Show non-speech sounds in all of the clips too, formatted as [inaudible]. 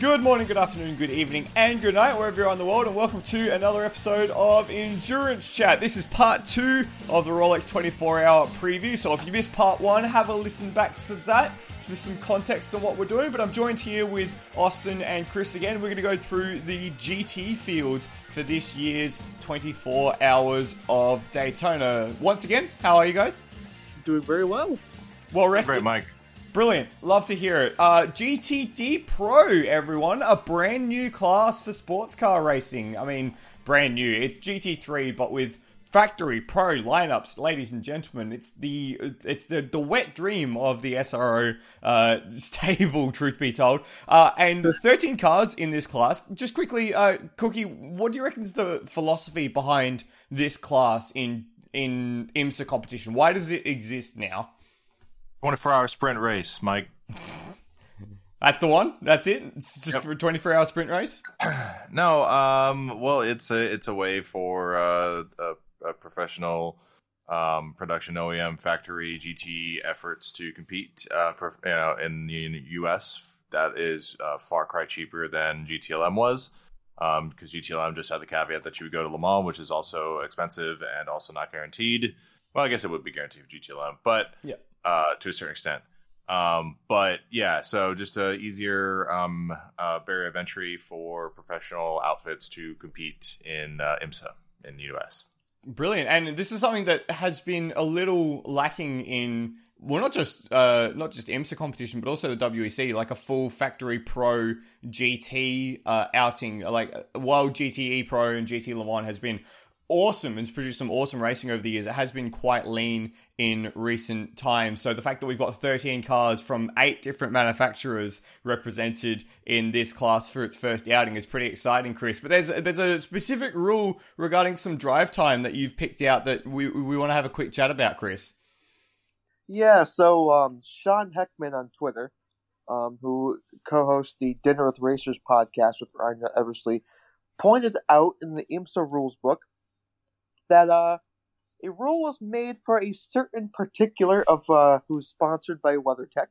Good morning, good afternoon, good evening, and good night, wherever you're on the world, and welcome to another episode of Endurance Chat. This is part two of the Rolex 24 hour preview. So if you missed part one, have a listen back to that for some context on what we're doing. But I'm joined here with Austin and Chris again. We're going to go through the GT fields for this year's 24 hours of Daytona. Once again, how are you guys? Doing very well. Well rested. Great, Mike. Brilliant. Love to hear it. Uh, GTD Pro, everyone. A brand new class for sports car racing. I mean, brand new. It's GT3, but with factory pro lineups, ladies and gentlemen. It's the it's the, the wet dream of the SRO uh, [laughs] stable, truth be told. Uh, and 13 cars in this class. Just quickly, uh, Cookie, what do you reckon's the philosophy behind this class in in IMSA competition? Why does it exist now? 24 hour sprint race, Mike. That's the one. That's it. It's just Yep. for a 24 hour sprint race. [clears throat] No, um, well, it's a it's a way for uh, a, a professional um, production OEM factory GT efforts to compete uh, you know, in the US. That is uh, far cry cheaper than GTLM was. Because GTLM just had the caveat that you would go to Le Mans, which is also expensive and also not guaranteed. Well, I guess it would be guaranteed for GTLM, but Yeah. Uh, to a certain extent. Um, but yeah, so just a easier um, uh, barrier of entry for professional outfits to compete in uh, IMSA in the US. Brilliant. And this is something that has been a little lacking in well not just uh not just IMSA competition, but also the WEC, like a full factory pro GT uh outing. Like while GTE Pro and GT Le Mans has been awesome and has produced some awesome racing over the years. It has been quite lean in recent times. So the fact that we've got 13 cars from eight different manufacturers represented in this class for its first outing is pretty exciting, Chris. But there's there's a specific rule regarding some drive time that you've picked out that we we want to have a quick chat about, Chris. Yeah, so um, Sean Heckman on Twitter, um, who co-hosts the Dinner with Racers podcast with Ryan Eversley, pointed out in the IMSA rules book that uh, a rule was made for a certain particular of uh, who's sponsored by WeatherTech.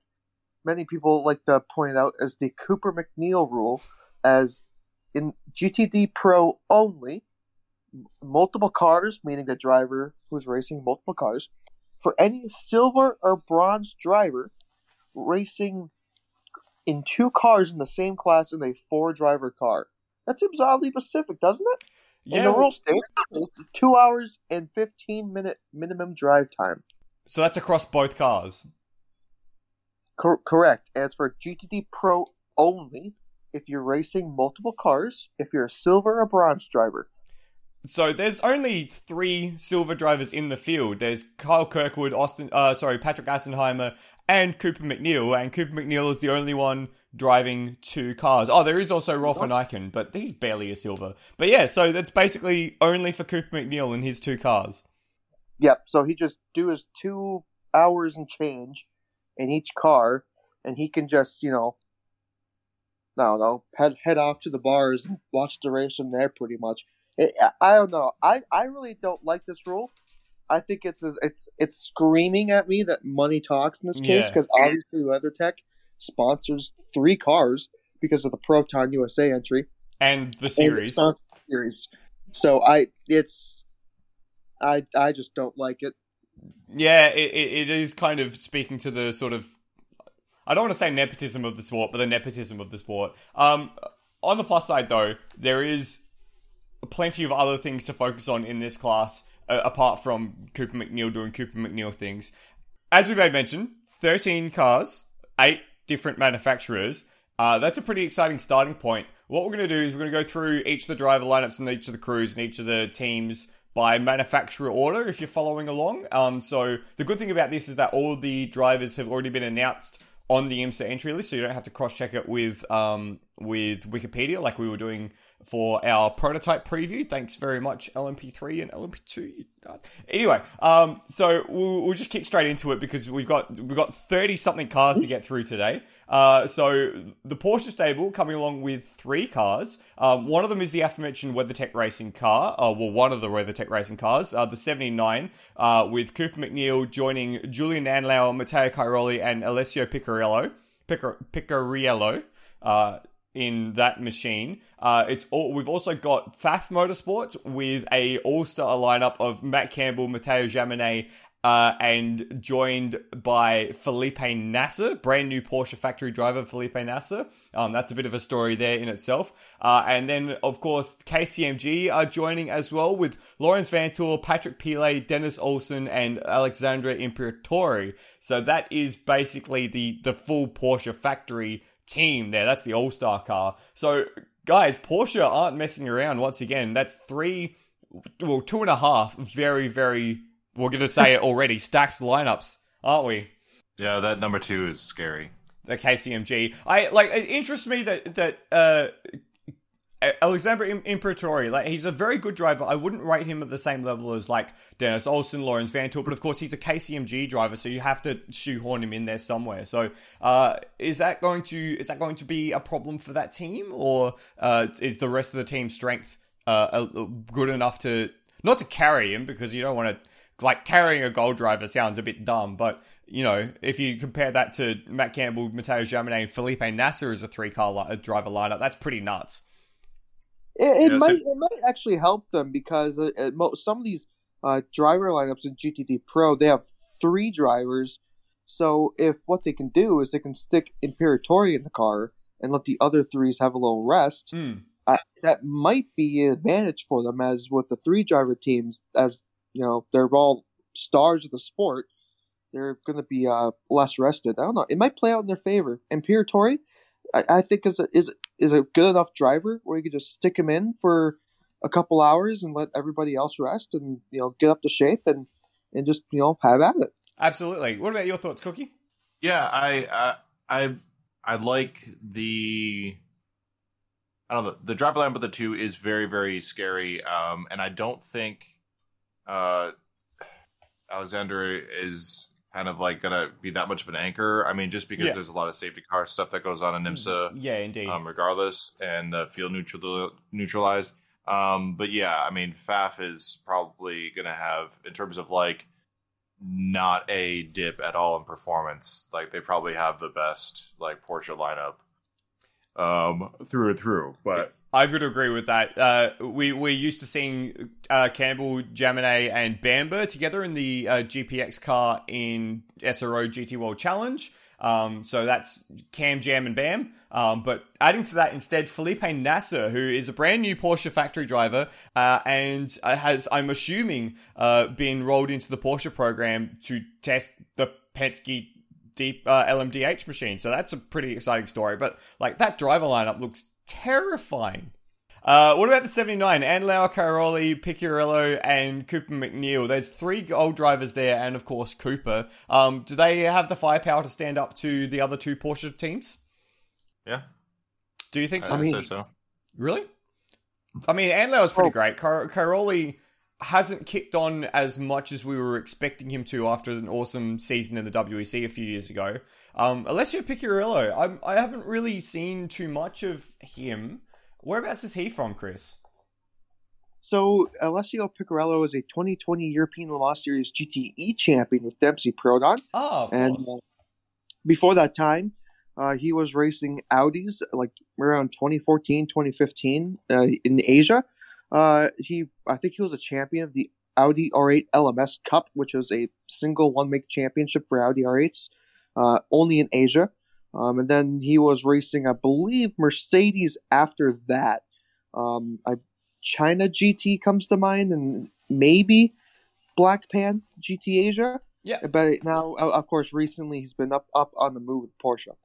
Many people like to point out as the Cooper MacNeil rule, as in GTD Pro only, multiple cars, meaning the driver who's racing multiple cars, for any silver or bronze driver racing in two cars in the same class in a four driver car. That seems oddly specific, doesn't it? And the well- rule states it's two hours and 15 minute minimum drive time. so that's across both cars. Cor- correct. And it's for GTD Pro only if you're racing multiple cars, if you're a silver or bronze driver. So there's only three silver drivers in the field. There's Kyle Kirkwood, Austin, uh, sorry, Patrick Assenheimer, and Cooper MacNeil. And Cooper MacNeil is the only one driving two cars. Oh, there is also Rolf Ineichen, but he's barely a silver. But yeah, so that's basically only for Cooper MacNeil and his two cars. Yep. So he just do his two hours and change in each car, and he can just you know, I don't know, head head off to the bars and watch the race from there. Pretty much. It, I- I don't know. I, I really don't like this rule. I think it's a, it's it's screaming at me that money talks in this case Yeah. because obviously WeatherTech sponsors three cars because of the Proton USA entry And the and series. series. So I it's I I just don't like it. Yeah, it, it, it is kind of speaking to the sort of I don't want to say nepotism of the sport, but the nepotism of the sport. Um, on the plus side, though, there is plenty of other things to focus on in this class, uh, apart from Cooper MacNeil doing Cooper MacNeil things. As we may mention, 13 cars, eight different manufacturers. Uh, that's a pretty exciting starting point. What we're going to do is we're going to go through each of the driver lineups and each of the crews and each of the teams by manufacturer order if you're following along. Um, so the good thing about this is that all the drivers have already been announced on the IMSA entry list, so you don't have to cross check it with um, with Wikipedia like we were doing for our prototype preview. Thanks very much, LMP3 and LMP2. Anyway, um, so we'll, we'll just kick straight into it because we've got we've got thirty something cars to get through today. Uh, so the Porsche stable coming along with three cars. Um, one of them is the aforementioned WeatherTech racing car. Uh, well, one of the WeatherTech racing cars, uh, the 79, uh, with Cooper MacNeil joining Julien Andlauer, Matteo Cairoli, and Alessio Picariello. Picar- Picariello. In that machine. Uh, it's all, we've also got Pfaff Motorsports with a all-star lineup of Matt Campbell, Mathieu Jaminet, uh, and joined by Felipe Nasr, brand new Porsche factory driver Felipe Nasr. Um, that's a bit of a story there in itself. Uh, and then, of course, KCMG are joining as well with Laurens Vanthoor, Patrick Pilet, Dennis Olsen, and Alexandre Imperatori. So that is basically the, the full Porsche factory team there. That's the all star car. So, guys, Porsche aren't messing around once again. That's three, well, two and a half very, very we're going to say it already. [laughs] Stacked lineups, aren't we? Yeah, that number two is scary. The KCMG. I like. It interests me that that uh, Alexander Imperatori, like he's a very good driver. I wouldn't rate him at the same level as like Dennis Olsen, Laurens Vanthoor, but of course he's a KCMG driver, so you have to shoehorn him in there somewhere. So, uh, is that going to is that going to be a problem for that team, or uh, is the rest of the team's strength uh, good enough to not to carry him because you don't want to like carrying a gold driver sounds a bit dumb, but you know, if you compare that to Matt Campbell, Mathieu Jaminet, and Felipe Nasr as a three car li- driver lineup, that's pretty nuts. It, it yeah, might so- it might actually help them because uh, some of these uh, driver lineups in GTD Pro they have three drivers. So if what they can do is they can stick Imperatori in the car and let the other threes have a little rest, mm. uh, that might be an advantage for them. As with the three driver teams, as you know they're all stars of the sport, they're going to be uh, less rested. I don't know. It might play out in their favor. Imperatori, I, I think is a, is is a good enough driver where you could just stick him in for a couple hours and let everybody else rest and you know get up to shape and and just you know have at it. Absolutely. What about your thoughts, Cookie? Yeah, I I I, I like the I don't know the driver line, but the two is very very scary. Um, and I don't think uh, Alexander is kind of like gonna be that much of an anchor. I mean, just because yeah. there's a lot of safety car stuff that goes on in IMSA. Yeah, indeed. Um, regardless, and uh, field neutral neutralized. Um, but yeah, I mean, Pfaff is probably gonna have in terms of like not a dip at all in performance. Like they probably have the best like Porsche lineup um, through and through. But I would agree with that. Uh, we we're used to seeing uh, Campbell, Jaminet, and Bamber together in the uh, GPX car in SRO GT World Challenge. Um, so that's Cam, Jam, and Bam. Um, but adding to that instead, Felipe Nasr, who is a brand new Porsche factory driver uh, and has, I'm assuming, uh, been rolled into the Porsche program to test the Penske deep uh, LMDH machine. So that's a pretty exciting story. But like that driver lineup looks terrifying. Uh, what about the 79? Andlauer, Cairoli, Picciarello, and Cooper MacNeil. There's three gold drivers there, and of course Cooper. Um, do they have the firepower to stand up to the other two Porsche teams? Yeah. Do you think so? I mean, so. Really? I mean, Andlauer's pretty oh. great. Car- Cairoli hasn't kicked on as much as we were expecting him to after an awesome season in the WEC a few years ago. Um, Alessio Picciarello, I'm, I haven't really seen too much of him. Whereabouts is he from, Chris? So Alessio Picciarello is a 2020 European Le Mans Series GTE champion with Dempsey Proton. Oh, and uh, before that time, uh, he was racing Audis like around 2014, 2015 uh, in Asia. Uh, he, I think he was a champion of the Audi R8 LMS Cup, which was a single one make championship for Audi R8s, uh, only in Asia. Um, and then he was racing, I believe, Mercedes after that. Um, I, China GT comes to mind, and maybe Blancpain GT Asia. Yeah. But now, of course, recently he's been up up on the move with Porsche.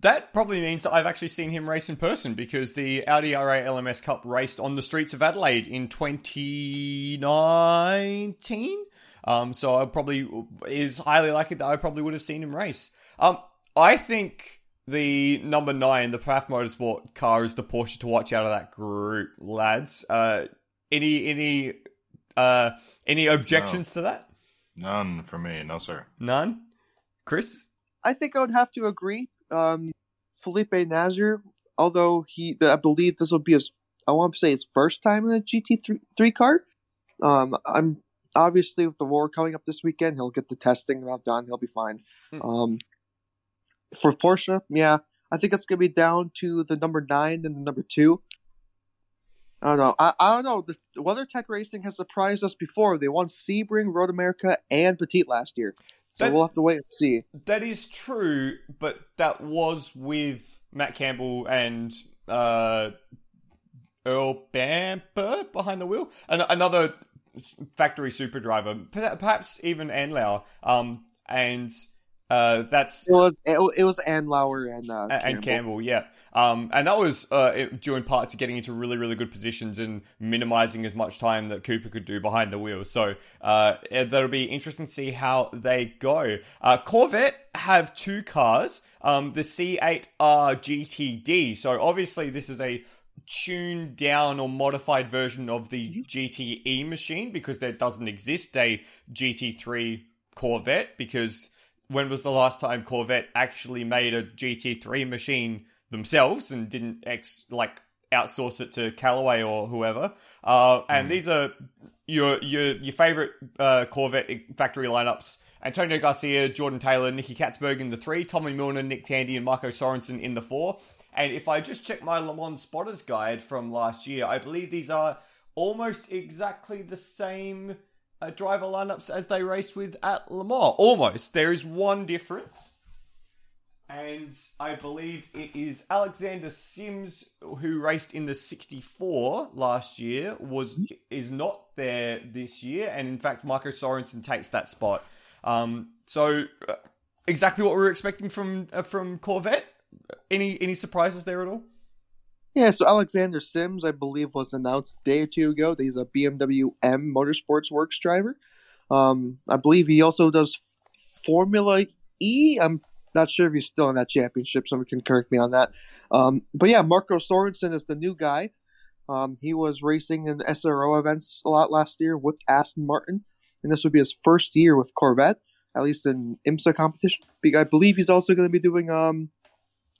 That probably means that I've actually seen him race in person because the Audi R8 LMS Cup raced on the streets of Adelaide in 2019. Um, so I probably is highly likely that I probably would have seen him race. Um, I think the number nine, the Pfaff Motorsport car, is the Porsche to watch out of that group, lads. Uh, any any uh, any objections no. to that? None for me, no sir. None. Chris, I think I would have to agree um, Felipe Nasr, although he, I believe this will be his, I want to say his first time in a GT3 car. Um, I'm obviously with the Roar coming up this weekend, he'll get the testing done. He'll be fine. Hmm. Um, for Porsche, yeah, I think it's going to be down to the number nine and the number two. I don't know. I, I don't know. The WeatherTech Racing has surprised us before. They won Sebring, Road America, and Petit last year. So That- we'll have to wait and see. That is true, but that was with Matt Campbell and uh, Earl Bamber behind the wheel. An- another factory super driver, perhaps even Andlauer. Um, and uh, that's It was it, was Andlauer and uh, A- and Campbell, yeah. Um, and that was uh, it- due in part to getting into really, really good positions and minimizing as much time that Cooper could do behind the wheel. So uh, that'll be interesting to see how they go. Uh, Corvette have two cars, um, the C8R GTD. So obviously, this is a tuned down or modified version of the GTE machine because there doesn't exist a GT3 Corvette because when was the last time Corvette actually made a GT3 machine themselves and didn't ex like outsource it to Callaway or whoever? Uh, and these are your your your favorite uh, Corvette factory lineups. Antonio Garcia, Jordan Taylor, Nicky Catsburg in the three, Tommy Milner, Nick Tandy, and Marco Sorensen in the four. And if I just check my Le Mans spotters guide from last year, I believe these are almost exactly the same uh, driver lineups as they race with at Le Mans. Almost. There is one difference. And I believe it is Alexander Sims who raced in the 64 last year was is not there this year and in fact Marco Sorensen takes that spot. Um, so uh, exactly what we were expecting from uh, from Corvette. Any any surprises there at all? Yeah, so Alexander Sims, I believe, was announced a day or two ago. that He's a BMW M Motorsports Works driver. Um, I believe he also does Formula E. I'm not sure if he's still in that championship. Someone can correct me on that. Um, but yeah, Marco Sorensen is the new guy. Um, he was racing in SRO events a lot last year with Aston Martin, and this would be his first year with Corvette, at least in IMSA competition. I believe he's also going to be doing. Um,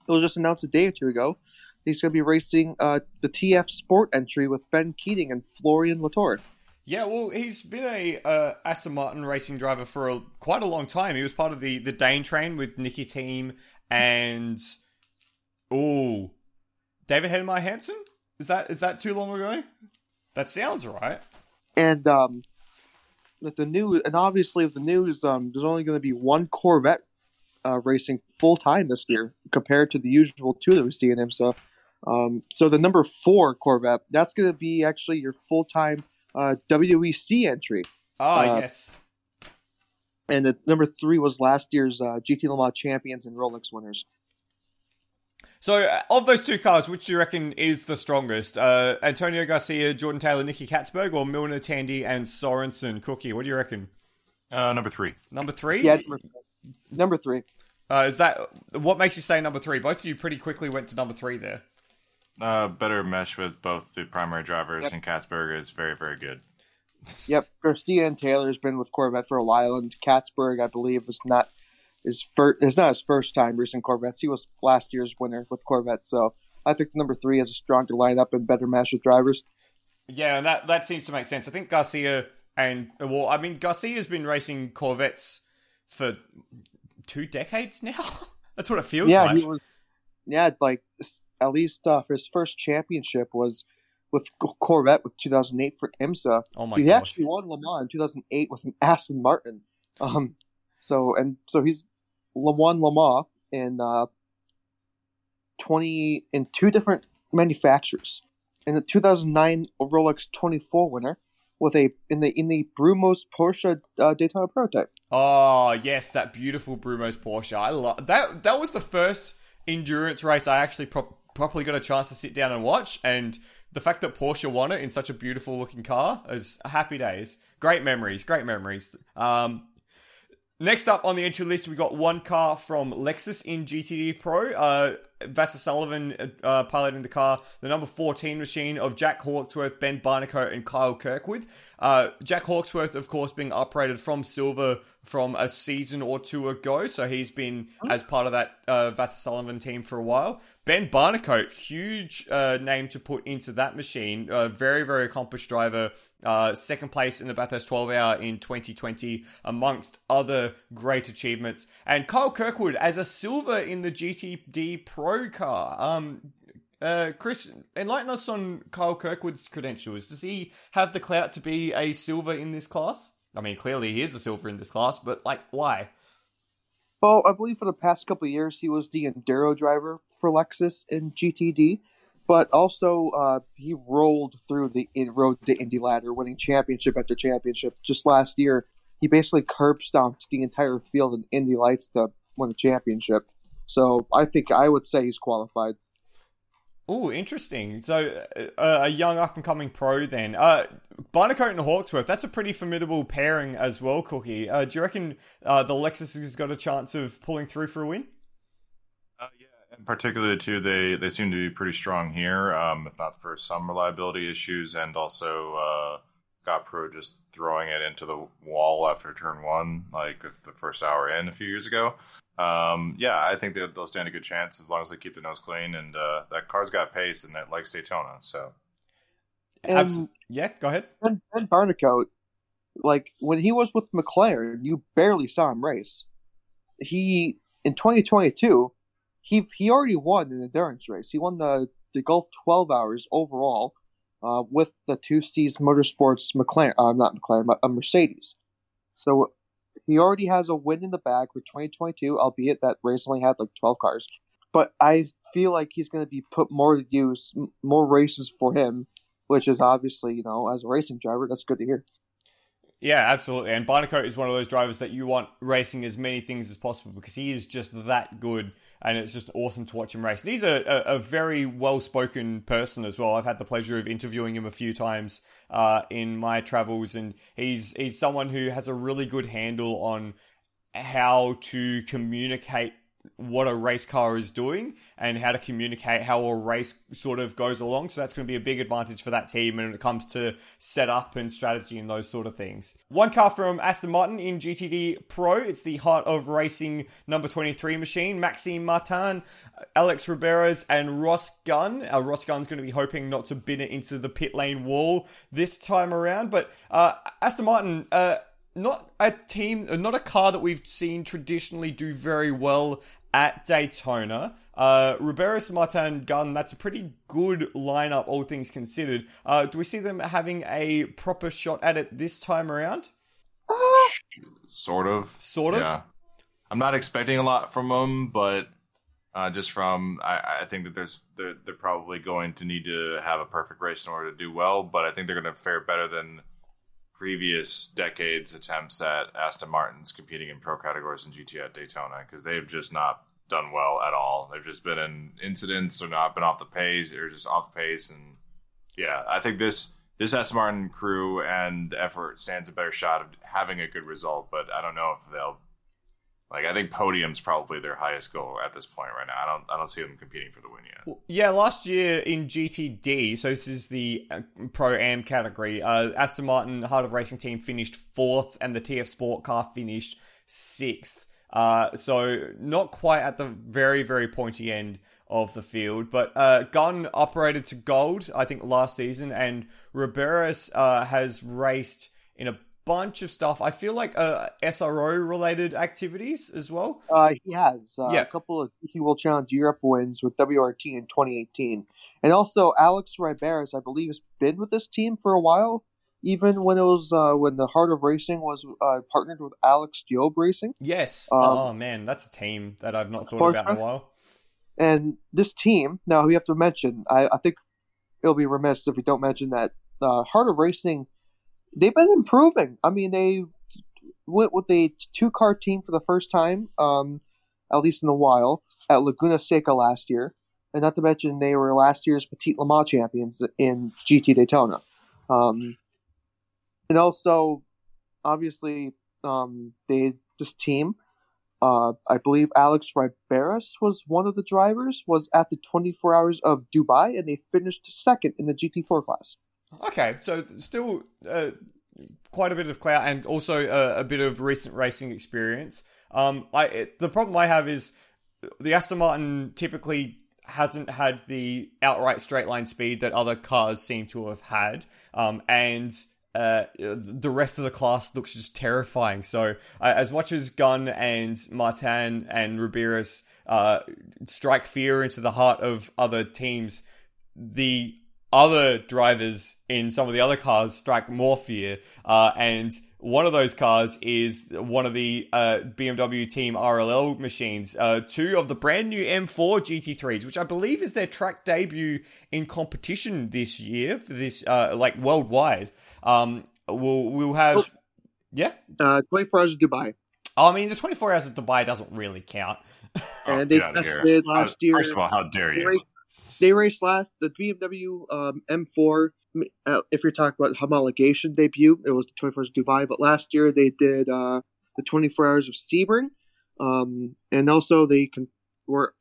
it was just announced a day or two ago. He's going to be racing uh, the TF Sport entry with Ben Keating and Florian Latorre. Yeah, well, he's been a uh, Aston Martin racing driver for a, quite a long time. He was part of the the Dane train with Nicki Thiim and oh, David Heinemeier Hansson. Is that is that too long ago? That sounds right. And um, with the news, and obviously with the news, um, there's only going to be one Corvette uh, racing full time this year compared to the usual two that we see in IMSA. Um, so the number four Corvette, that's going to be actually your full time uh, WEC entry. Ah, Uh, yes. And the number three was last year's uh, GT Le Mans champions and Rolex winners. So, uh, of those two cars, which do you reckon is the strongest? Uh, Antonio Garcia, Jordan Taylor, Nicky Catsburg, or Milner, Tandy, and Sorensen? Cookie, what do you reckon? Uh, number three. Number three? Yeah, number, number three. Uh, is that what makes you say number three? Both of you pretty quickly went to number three there. Uh, better mesh with both the primary drivers, Yep. and Catsburg is very, very good. Yep, Garcia and Taylor's been with Corvette for a while, and Catsburg, I believe, was not his first. It's not his first time racing Corvettes. He was last year's winner with Corvette, so I think number three has a stronger lineup and better mesh with drivers. Yeah, and that that seems to make sense. I think Garcia and well, I mean Garcia's been racing Corvettes for two decades now. [laughs] That's what it feels yeah, like. he was. Yeah, like at least uh, his first championship was with Corvette with 2008 for IMSA. oh my he gosh! actually won Le Mans in 2008 with an Aston Martin. Um, so and so he's Le won Le Mans in uh, 20 in two different manufacturers. In the 2009 Rolex 24 winner with a in the in the Brumos Porsche uh, Daytona prototype. Oh yes, that beautiful Brumos Porsche. I love that. That was the first endurance race I actually pro- properly got a chance to sit down and watch, and the fact that Porsche won it in such a beautiful looking car is happy days. Great memories. Great memories. Um, Next up on the entry list, we got one car from Lexus in GTD Pro. Uh, Sullivan uh, piloting the car, the number 14 machine of Jack Hawksworth, Ben Barnicoat, and Kyle Kirkwood. Uh, Jack Hawksworth, of course, being upgraded from silver from a season or two ago, so he's been as part of that uh, Sullivan team for a while. Ben Barnicoat, huge uh, name to put into that machine. Uh, very, very accomplished driver. Uh, second place in the Bathurst 12 hour in 2020, amongst other great achievements. And Kyle Kirkwood as a silver in the GTD Pro car. Um, uh, Chris, enlighten us on Kyle Kirkwood's credentials. Does he have the clout to be a silver in this class? I mean, clearly he is a silver in this class, but like, why? Well, I believe for the past couple of years he was the enduro driver for Lexus in GTD, but also uh, he rolled through the rode the Indy ladder, winning championship after championship. Just last year, he basically curb stomped the entire field in Indy Lights to win the championship. So I think I would say he's qualified. Oh, interesting. So uh, a young up and coming pro then. Uh, Barnicoat and Hawksworth, that's a pretty formidable pairing as well, Cookie. Uh, do you reckon uh, the Lexus has got a chance of pulling through for a win? Yeah, and particularly too, they, they seem to be pretty strong here, um, if not for some reliability issues and also uh, Scott Pruett just throwing it into the wall after turn one, like the first hour in a few years ago. Um, yeah, I think they'll stand a good chance as long as they keep the nose clean. And uh, that car's got pace and that likes Daytona. So, and, yeah, go ahead. And, and Barnicoat, like when he was with McLaren, you barely saw him race. He in 2022, he he already won an endurance race. He won the the Gulf 12 Hours overall uh, with the Two Seas Motorsports McLaren, uh, not McLaren, a Mercedes. So he already has a win in the bag for 2022, albeit that race only had like 12 cars. But I feel like he's going to be put more to use, more races for him, which is obviously, you know, as a racing driver, that's good to hear. Yeah, absolutely. And Barnicoat is one of those drivers that you want racing as many things as possible because he is just that good and it's just awesome to watch him race. And he's a, a, a very well spoken person as well. I've had the pleasure of interviewing him a few times uh, in my travels, and he's he's someone who has a really good handle on how to communicate what a race car is doing and how to communicate how a race sort of goes along. So that's going to be a big advantage for that team when it comes to setup and strategy and those sort of things. One car from Aston Martin in GTD Pro. It's the Heart of Racing number 23 machine. Maxime Martin, Alex Riberas, and Ross Gunn. Uh, Ross Gunn's going to be hoping not to bin it into the pit lane wall this time around. But uh, Aston Martin, uh, not a team, not a car that we've seen traditionally do very well at Daytona. Uh, Riberas, Martin, Gunn, that's a pretty good lineup, all things considered. Uh, do we see them having a proper shot at it this time around? Sort of. Sort of? Yeah. I'm not expecting a lot from them, but uh, just from, I, I, think that there's they're, they're probably going to need to have a perfect race in order to do well, but I think they're going to fare better than previous decades' attempts at Aston Martin's competing in pro categories in GT at Daytona because they've just not done well at all. They've just been in incidents or not been off the pace or just off the pace. And yeah, I think this this Aston Martin crew and effort stands a better shot of having a good result. But I don't know if they'll like I think podium's probably their highest goal at this point right now. I don't I don't see them competing for the win yet. Yeah, last year in GTD, so this is the uh, Pro Am category. Uh, Aston Martin Heart of Racing team finished fourth, and the TF Sport car finished sixth. Uh, so not quite at the very very pointy end of the field, but uh, Gunn operated to gold I think last season, and Riberas uh, has raced in a bunch of stuff. I feel like uh, SRO related activities as well. Uh, he has uh, yeah. a couple of GT World Challenge Europe wins with WRT in 2018, and also Alex Riberas, I believe, has been with this team for a while. Even when it was uh, when the Heart of Racing was uh, partnered with Alex Job Racing. Yes. Um, oh man, that's a team that I've not thought about in a while. And this team, now we have to mention. I, I think it'll be remiss if we don't mention that uh, Heart of Racing they've been improving. I mean, they went with a two car team for the first time, um, at least in a while, at Laguna Seca last year. And not to mention, they were last year's Petit Le Mans champions in GT Daytona. Um, and also, obviously, um, they this team, uh, I believe Alex Riberas was one of the drivers, was at the 24 Hours of Dubai, and they finished second in the GT4 class. Okay, so still uh, quite a bit of clout and also a, a bit of recent racing experience. Um, I it, the problem I have is the Aston Martin typically hasn't had the outright straight line speed that other cars seem to have had, um, and uh, the rest of the class looks just terrifying. So, uh, as much as Gunn and Martin and Riberas uh, strike fear into the heart of other teams, the other drivers in some of the other cars strike more fear. Uh, and one of those cars is one of the uh, BMW Team RLL machines. Uh, two of the brand new M4 GT3s, which I believe is their track debut in competition this year for this, uh, like worldwide. Um, we'll we'll have, yeah, Uh, 24 hours of Dubai. I mean the 24 hours of Dubai doesn't really count. Oh, And they get outta tested last How- year. First of all, how dare you? They raced last the BMW um, M4. Uh, if you're talking about homologation debut, it was the 24 hours of Dubai. But last year they did uh, the 24 hours of Sebring, um, and also they con- were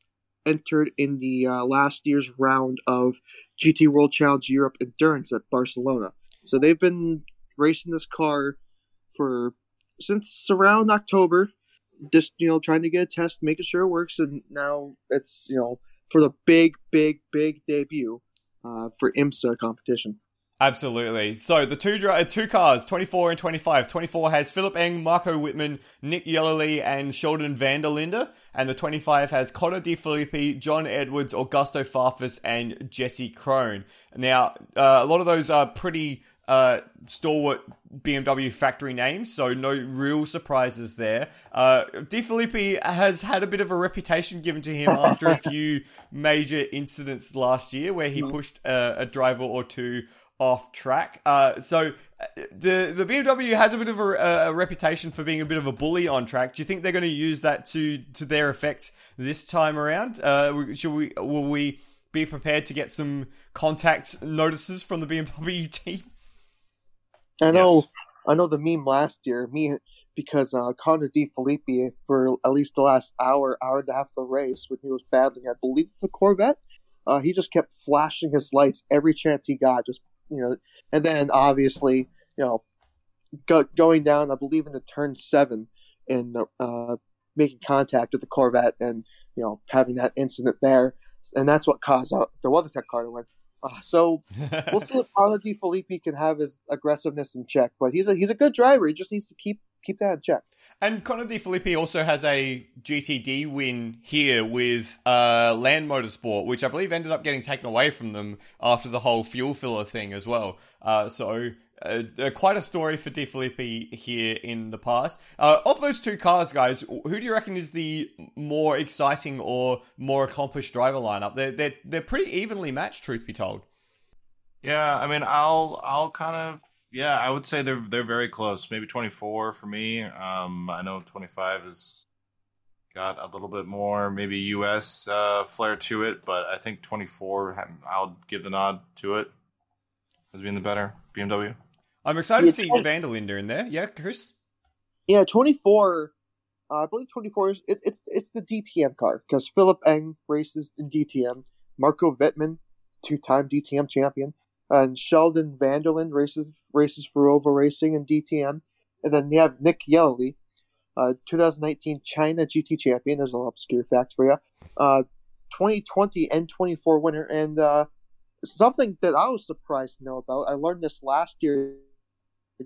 entered in the uh, last year's round of GT World Challenge Europe Endurance at Barcelona. So they've been racing this car for since around October, just you know trying to get a test, making sure it works, and now it's you know for the big, big, big debut uh, for IMSA competition. Absolutely. So the two dri- uh, two cars, 24 and 25. 24 has Philipp Eng, Marco Wittmann, Nick Yelloly, and Sheldon Vanderlinde. And the 25 has Connor De Phillippi, John Edwards, Augusto Farfus, and Jesse Krohn. Now, uh, a lot of those are pretty uh, stalwart BMW factory names, so no real surprises there. Uh, De Phillippi has had a bit of a reputation given to him after a [laughs] few major incidents last year where he pushed uh, a driver or two off track. Uh, so uh, the the BMW has a bit of a, a reputation for being a bit of a bully on track. Do you think they're going to use that to to their effect this time around? Uh, should we will we be prepared to get some contact notices from the BMW [laughs] team? I know, Yes. I know the meme last year, me because uh, Connor De Phillippi for at least the last hour, hour and a half of the race when he was battling, I believe the Corvette, uh, he just kept flashing his lights every chance he got, just you know, and then obviously you know, go, going down, I believe in the turn seven, and uh, making contact with the Corvette, and you know, having that incident there, and that's what caused out the WeatherTech car to win. Uh, so we'll see if [laughs] Carlo De Phillippi can have his aggressiveness in check, but he's a he's a good driver. He just needs to keep keep that in check. And Conor De Phillippi also has a GTD win here with uh, Land Motorsport, which I believe ended up getting taken away from them after the whole fuel filler thing as well. Uh, so uh, uh, quite a story for De Phillippi here in the past. Uh, of those two cars, guys, who do you reckon is the more exciting or more accomplished driver lineup? They're they're, they're pretty evenly matched, truth be told. Yeah, I mean, I'll I'll kind of yeah, I would say they're they're very close. Maybe 24 for me. Um, I know 25 has got a little bit more maybe US uh, flair to it, but I think 24. I'll give the nod to it as being the better BMW. I'm excited to see twen- Vanderlinde in there. Yeah, Chris. Yeah, twenty four. Uh, I believe twenty four is it's it's it's the DTM car because Philipp Eng races in DTM. Marco Wittmann, two time DTM champion, and Sheldon Vanderlinde races races for Rowe Racing in DTM, and then you have Nick Yelloly, uh, 2019 China GT champion. There's a little obscure fact for you. Uh, 2020 N24 winner, and uh, something that I was surprised to know about. I learned this last year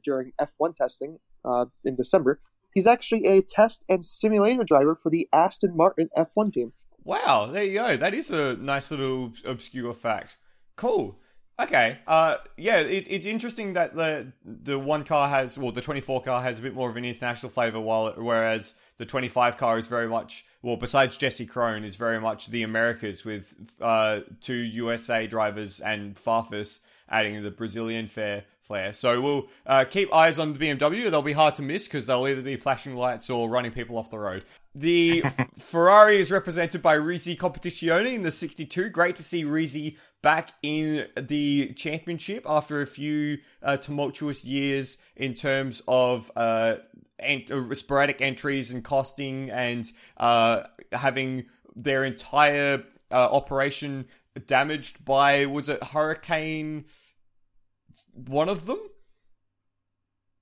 during F1 testing uh, in December. He's actually a test and simulator driver for the Aston Martin F1 team. Wow, there you go. That is a nice little obscure fact. Cool. Okay. Uh, yeah, it, it's interesting that the the one car has, well, the 24 car has a bit more of an international flavor, while whereas the 25 car is very much, well, besides Jesse Krohn, is very much the Americas with uh, two USA drivers and Farfus adding the Brazilian fair flair. So we'll uh, keep eyes on the BMW. They'll be hard to miss because they'll either be flashing lights or running people off the road. The [laughs] Ferrari is represented by Risi Competizione in the 62. Great to see Risi back in the championship after a few uh, tumultuous years in terms of uh, ent- uh, sporadic entries and costing and uh, having their entire uh, operation damaged by was it Hurricane one of them?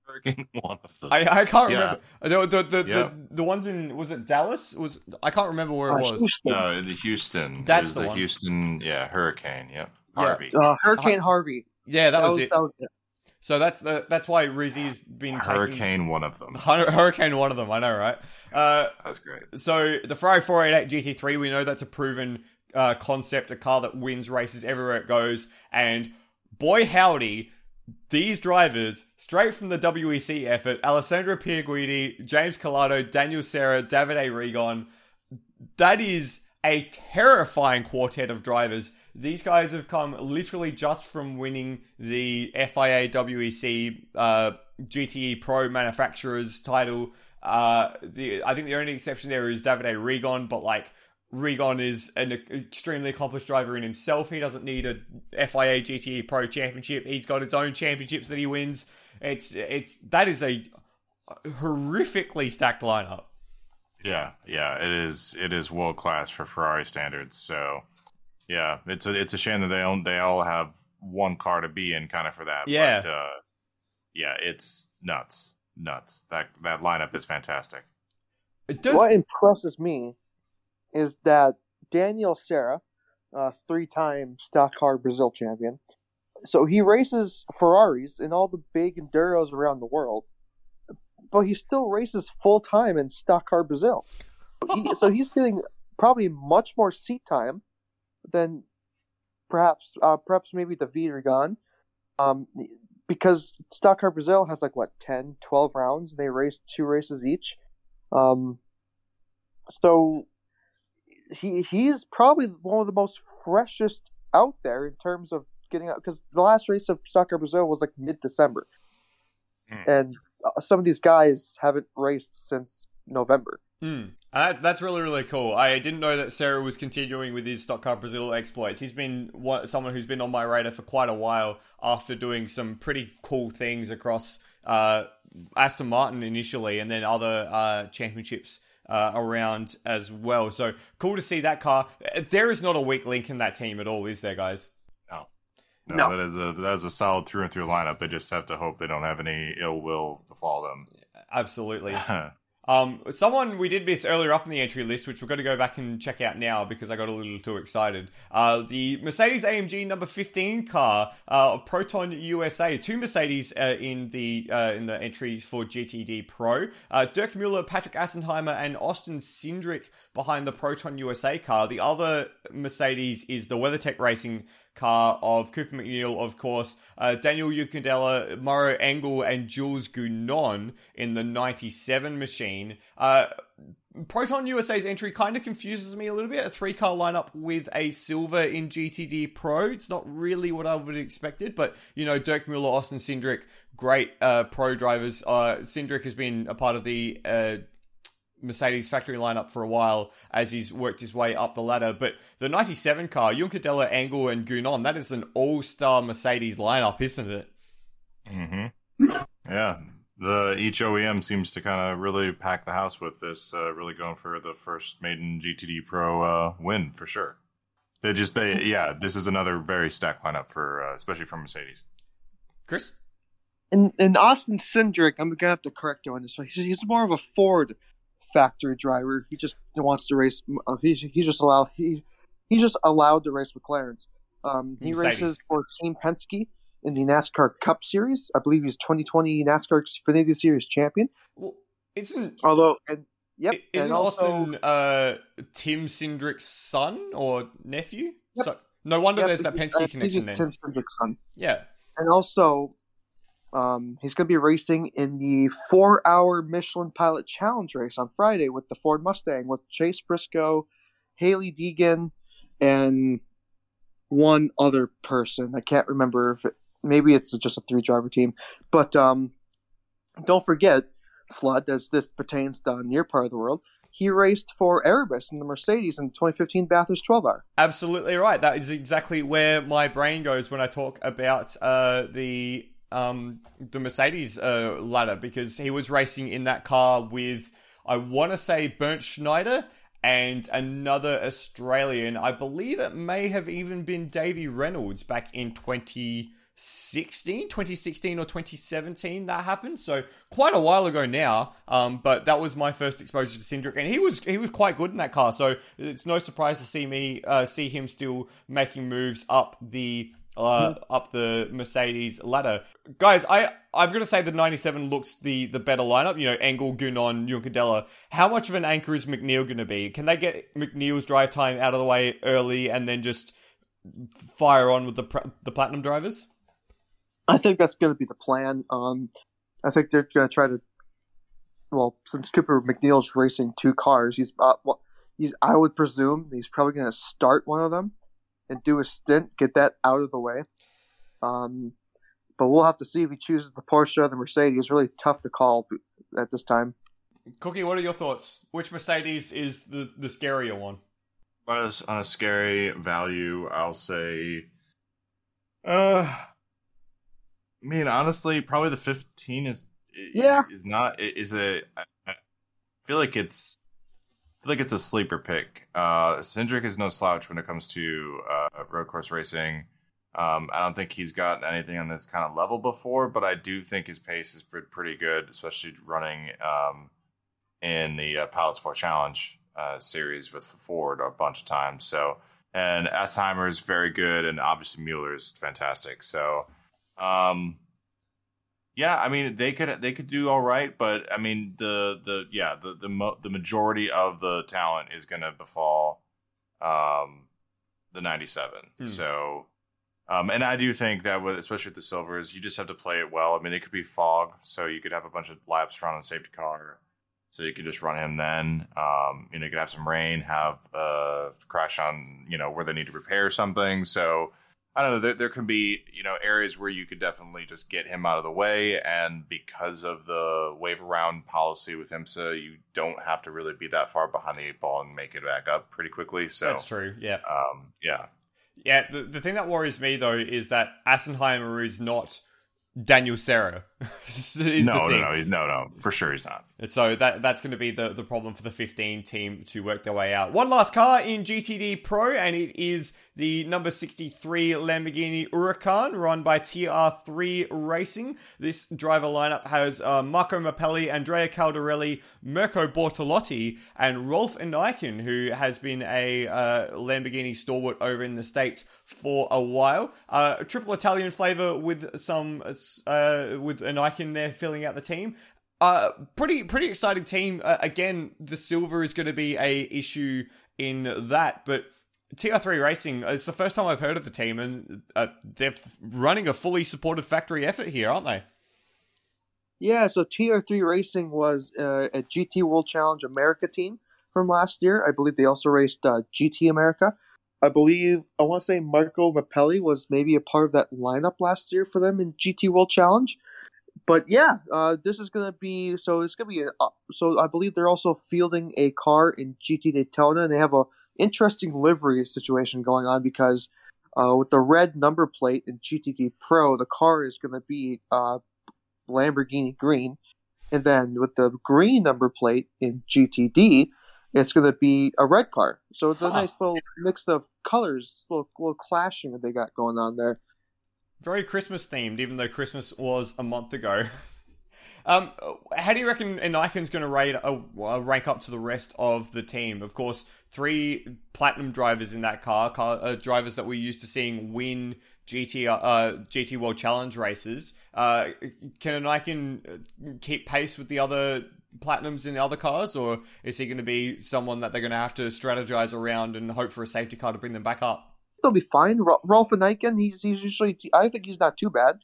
Hurricane [laughs] one of them. I, I can't Yeah. remember the the the, Yeah. the the ones in was it Dallas was I can't remember where it Uh, was. Houston. no, the Houston. That's It was the the, one. Houston. Yeah, Hurricane. Yep. Yeah. Harvey. Uh, Hurricane Harvey. Yeah, that, was, it. that was- So that's the, that's why Risi's been Hurricane, taking one of them. Hurricane, one of them. I know, right? Uh, That's great. so the Ferrari 488 GT3, we know that's a proven uh, concept, a car that wins races everywhere it goes, and boy howdy, these drivers, straight from the WEC effort, Alessandro Pierguidi, James Calado, Daniel Serra, Davide Rigon, that is a terrifying quartet of drivers. These guys have come literally just from winning the FIA WEC uh, GTE Pro Manufacturers title. Uh, the I think the only exception there is Davide Rigon, but like Rigon is an extremely accomplished driver in himself. He doesn't need a FIA GTE Pro Championship. He's got his own championships that he wins. It's it's that is a horrifically stacked lineup. Yeah, yeah, it is. It is world class for Ferrari standards. So, yeah, it's a it's a shame that they don't they all have one car to be in, kind of for that. Yeah. but, uh, yeah, it's nuts, nuts. That that lineup is fantastic. It does. What impresses me is that Daniel Serra, uh, three-time Stock Car Brazil champion, so he races Ferraris in all the big enduros around the world, but he still races full time in Stock Car Brazil. He, so he's getting probably much more seat time than perhaps uh, perhaps maybe Davide Rigon, um, because Stock Car Brazil has like what 10, 12 rounds, they race two races each. Um, so he he's probably one of the most freshest out there in terms of getting out because the last race of Stock Car Brazil was like mid December, Hmm. and uh, some of these guys haven't raced since November. Hmm. Uh, that's really really cool. I didn't know that Serra was continuing with his Stock Car Brazil exploits. He's been one, someone who's been on my radar for quite a while after doing some pretty cool things across uh, Aston Martin initially, and then other uh, championships. Uh, around as well, so cool to see that car. There is not a weak link in that team at all, is there, guys? No, No. that is a that is a solid through and through lineup. They just have to hope they don't have any ill will befall them. Absolutely. [laughs] Um, someone we did miss earlier up in the entry list, which we're going to go back and check out now because I got a little too excited. Uh, the Mercedes AMG number fifteen car, uh, Proton USA, two Mercedes uh, in the uh, in the entries for GTD Pro. Uh, Dirk Muller, Patrick Assenheimer, and Austin Cindric behind the Proton USA car. The other Mercedes is the WeatherTech Racing car of Cooper MacNeil, of course, uh, Daniel Juncadella, Maro Engel, and Jules Gounon in the 97 machine. Uh, Proton USA's entry kind of confuses me a little bit. A three car lineup with a silver in GTD Pro. It's not really what I would have expected, but you know, Dirk Muller, Austin Cindric, great uh, pro drivers. Uh, Cindric has been a part of the uh, Mercedes factory lineup for a while as he's worked his way up the ladder. But the 97 car, Juncadella, Engel, and Gounon, that is an all star Mercedes lineup, isn't it? Mm-hmm. Yeah, the each OEM seems to kind of really pack the house with this. Uh, really going for the first maiden GTD Pro uh, win for sure. They just they yeah, this is another very stacked lineup for uh, especially for Mercedes. Chris? And and Austin Cindric, I'm gonna have to correct you on this one. He's, he's more of a Ford factory driver. He just wants to race. Uh, he he just allowed he he's just allowed to race McLarens. Um, he Mercedes. races for Team Penske in the NASCAR Cup Series. I believe he's 2020 NASCAR Xfinity Series champion. Well, isn't. Although, and yep, Isn't and also, Austin uh, Tim Cindric's son or nephew? Yep. So no wonder yep, there's that Penske uh, connection he's then. Tim Cindric's son. Yeah. and also um, he's going to be racing in the four-hour Michelin Pilot Challenge race on Friday with the Ford Mustang with Chase Briscoe, Hailie Deegan, and one other person. I can't remember if it, maybe it's just a three-driver team, but um, don't forget, Flood, as this pertains to your part of the world. He raced for Erebus in the Mercedes in the 2015 Bathurst 12 hour. Absolutely right. That is exactly where my brain goes when I talk about uh, the um, the Mercedes uh, ladder because he was racing in that car with I want to say Bernd Schneider and another Australian. I believe it may have even been Davey Reynolds back in 2016, 2016 or 2017 that happened. So quite a while ago now. Um, but that was my first exposure to Cindric, and he was he was quite good in that car. So it's no surprise to see me uh, see him still making moves up the uh, up the Mercedes ladder. Guys, I I've got to say the 97 looks the the better lineup. You know, Engel, Gounon, Juncadella. How much of an anchor is MacNeil going to be? Can they get MacNeil's drive time out of the way early and then just fire on with the the platinum drivers? I think that's going to be the plan. Um, I think they're going to try to. Well, since Cooper MacNeil's racing two cars, he's uh, well, he's. I would presume he's probably going to start one of them and do a stint, get that out of the way. Um, but we'll have to see if he chooses the Porsche or the Mercedes. It's really tough to call at this time. Cookie, what are your thoughts? Which Mercedes is the the scarier one? On a scary value, I'll say. Uh, I mean, honestly, probably the 15 is yeah is, is not is a. I feel like it's I feel like it's a sleeper pick. Uh, Cindric is no slouch when it comes to uh, road course racing. Um, I don't think he's got anything on this kind of level before, but I do think his pace is pretty good, especially running um, in the uh, Pilot Sport Challenge uh, series with Ford a bunch of times. So, and Assenheimer is very good, and obviously Mueller is fantastic. So, um, yeah, I mean they could they could do all right, but I mean the the yeah the the mo- the majority of the talent is going to befall um the 97. Hmm. So um and I do think that with especially with the silvers, you just have to play it well. I mean it could be fog, so you could have a bunch of laps run on a safety car. So you could just run him then. Um, you know, you could have some rain, have a crash on, you know, where they need to repair something. So I don't know. There, there can be you know areas where you could definitely just get him out of the way, and because of the wave around policy with IMSA, you don't have to really be that far behind the eight ball and make it back up pretty quickly. So that's true. Yeah. Um. Yeah. Yeah. The the thing that worries me though is that Assenheimer is not Daniel Serra. [laughs] no, no, no, he's no, no, for sure he's not. And so that that's going to be the, the problem for the 15 team to work their way out. One last car in GTD Pro, and it is the number 63 Lamborghini Huracan, run by TR3 Racing. This driver lineup has uh, Marco Mapelli, Andrea Caldarelli, Mirko Bortolotti, and Rolf Ineichen, who has been a uh, Lamborghini stalwart over in the States for a while. Uh, a triple Italian flavor with some uh, with Ineichen there filling out the team. Uh, pretty pretty exciting team. Uh, again, the silver is going to be a issue in that, but TR3 Racing is the first time I've heard of the team, and uh, they're running a fully supported factory effort here, aren't they? Yeah, so TR3 Racing was uh, a GT World Challenge America team from last year. I believe they also raced uh, GT America. I believe I want to say Marco Mapelli was maybe a part of that lineup last year for them in GT World Challenge but yeah, uh, this is gonna be so it's gonna be a, uh, so I believe they're also fielding a car in GT Daytona, and they have a interesting livery situation going on because uh, with the red number plate in GTD Pro, the car is gonna be uh, Lamborghini green, and then with the green number plate in GTD, it's gonna be a red car. So it's a nice little mix of colors, little little clashing that they got going on there very Christmas themed, even though Christmas was a month ago. [laughs] um, how do you reckon Ineichen's going to rate a, a rank up to the rest of the team? Of course, three platinum drivers in that car, car uh, drivers that we're used to seeing win GT uh, GT World Challenge races. Uh, can Eneiken uh, keep pace with the other platinums in the other cars, or is he going to be someone that they're going to have to strategize around and hope for a safety car to bring them back up? They'll be fine. Rolf Ineichen, he's he's usually I think he's not too bad.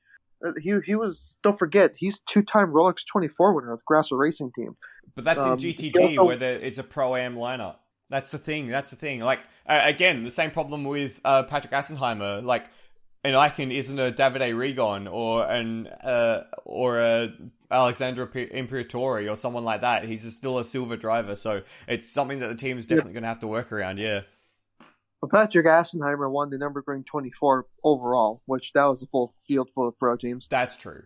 Uh, he he was don't forget he's two time Rolex twenty four winner with Grasser Racing Team. But that's um, in GTD also, where the, it's a pro am lineup. That's the thing. That's the thing. Like uh, again, the same problem with uh, Patrick Assenheimer. Like an Icon isn't a Davide Rigon or an uh, or a Alexandre Imperatori or someone like that. He's still a silver driver, so it's something that the team is definitely yeah. going to have to work around. Yeah. But Patrick Assenheimer won the Nürburgring 24 overall, which that was a full field full of pro teams. That's true.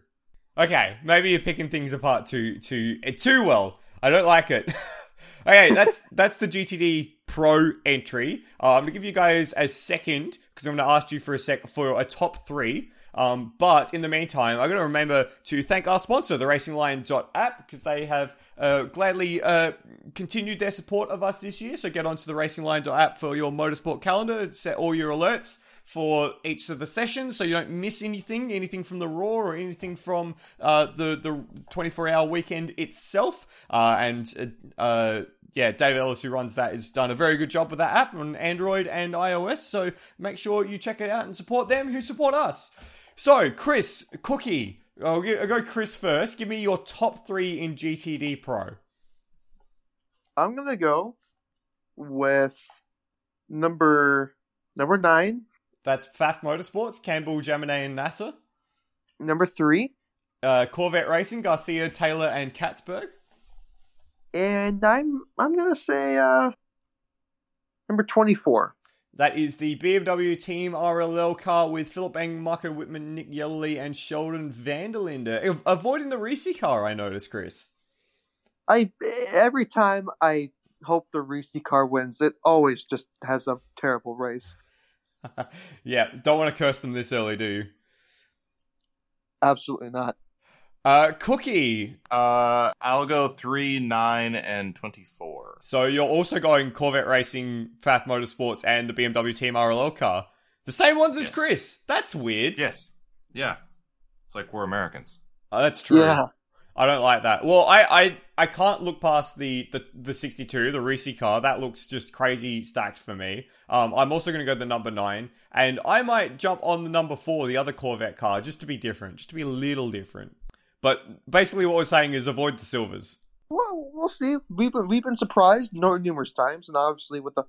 Okay, maybe you're picking things apart too too too well. I don't like it. [laughs] okay, that's that's the GTD Pro entry. Uh, I'm gonna give you guys a second because I'm gonna ask you for a sec for a top three. Um, but in the meantime, I'm going to remember to thank our sponsor, the RacingLine.app, because they have uh, gladly uh, continued their support of us this year. So get onto the RacingLine.app for your motorsport calendar, set all your alerts. for each of the sessions, so you don't miss anything, anything from the Roar or anything from uh, the the 24 hour weekend itself. Uh, and uh, uh, yeah, Dave Ellis, who runs that, has done a very good job with that app on Android and iOS. So make sure you check it out and support them who support us. So, Chris, Cookie, I'll go Chris first. Give me your top three in GTD Pro. I'm gonna go with number number nine. That's Pfaff Motorsports, Campbell, Jaminet, and Nasr. Number three. Uh, Corvette Racing, Garcia, Taylor, and Catsburg. And I'm I'm gonna say uh, number twenty four. That is the BMW Team RLL car with Philipp Eng, Marco Wittmann, Nick Yelloly, and Sheldon Vanderlinde. Avoiding the Risi car, I noticed, Chris. I every time I hope the Risi car wins, it always just has a terrible race. [laughs] yeah, don't want to curse them this early, do you? Absolutely not. Uh, Cookie. Uh, I'll go three, nine, and twenty-four. So you're also going Corvette Racing, Pfaff Motorsports, and the BMW Team RLL car. The same ones as Yes. Chris. That's weird. Yes. Yeah. It's like we're Americans. Oh, that's true. Yeah. I don't like that. Well, I, I, I can't look past the, the, the 62, the Risi car. That looks just crazy stacked for me. Um, I'm also going to go the number 9. And I might jump on the number 4, the other Corvette car, just to be different. Just to be a little different. But basically what we're saying is avoid the silvers. Well, we'll see. We've been we've been surprised numerous times, and obviously with the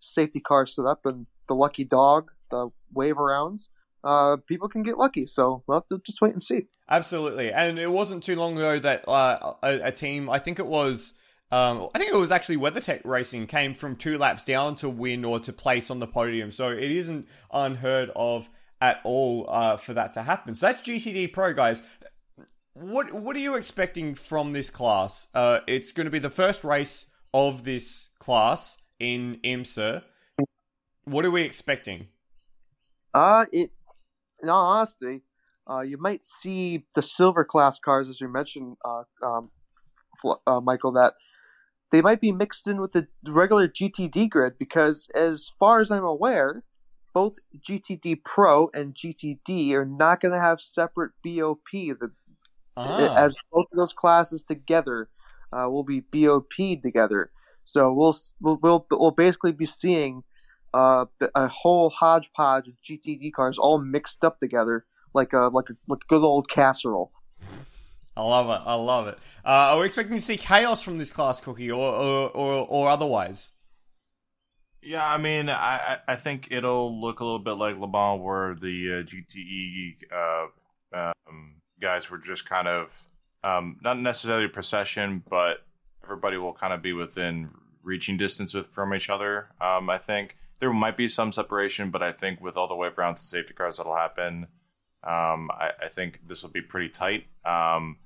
safety car set up and the lucky dog, the wave arounds, uh, people can get lucky. So we'll have to just wait and see. Absolutely. And it wasn't too long ago that uh, a, a team, I think it was, um, I think it was actually WeatherTech Racing, came from two laps down to win or to place on the podium. So it isn't unheard of at all uh, for that to happen. So that's GTD Pro, guys. What what are you expecting from this class? Uh, it's going to be the first race of this class in IMSA. What are we expecting? Uh, it. In all honesty, uh, you might see the silver class cars, as you mentioned, uh, um, uh, Michael, that they might be mixed in with the regular GTD grid because, as far as I'm aware, both GTD Pro and GTD are not going to have separate BOP. The, Ah. As both of those classes together uh, will be BOP together. So we'll we'll we'll, we'll basically be seeing uh, a whole hodgepodge of GTD cars all mixed up together like a like a like good old casserole. I love it. I love it. Uh, are we expecting to see chaos from this class, Cookie, or or, or, or otherwise? Yeah, I mean, I, I I think it'll look a little bit like Le Mans, where the uh, GTE uh, um, guys were just kind of um, not necessarily a procession, but everybody will kind of be within reaching distance with from each other. Um, I think there might be some separation, but I think with all the wave rounds and safety cars that'll happen, um, I, I think this will be pretty tight. Um,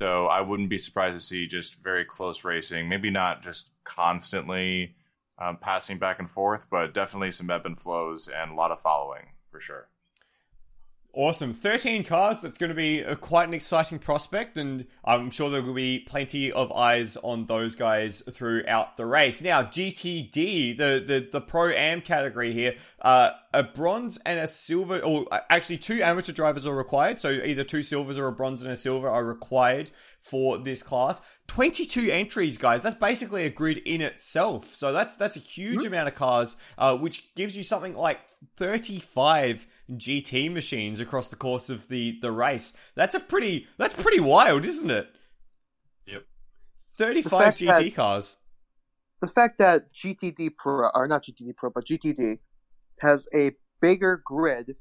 so I wouldn't be surprised to see just very close racing. Maybe not just constantly um, passing back and forth, but definitely some ebb and flows and a lot of following for sure. Awesome. 13 cars. That's going to be a, quite an exciting prospect, and I'm sure there will be plenty of eyes on those guys throughout the race. Now, GTD, the, the, the Pro Am category here, uh, a bronze and a silver, or uh, actually two amateur drivers are required, so either two silvers or a bronze and a silver are required for this class. 22 entries, guys. That's basically a grid in itself. So that's that's a huge amount of cars, uh, which gives you something like 35 GT machines across the course of the the race. That's a pretty that's pretty wild, isn't it? Yep. 35 GT that- cars. The fact that GTD Pro or not GTD Pro but GTD has a bigger grid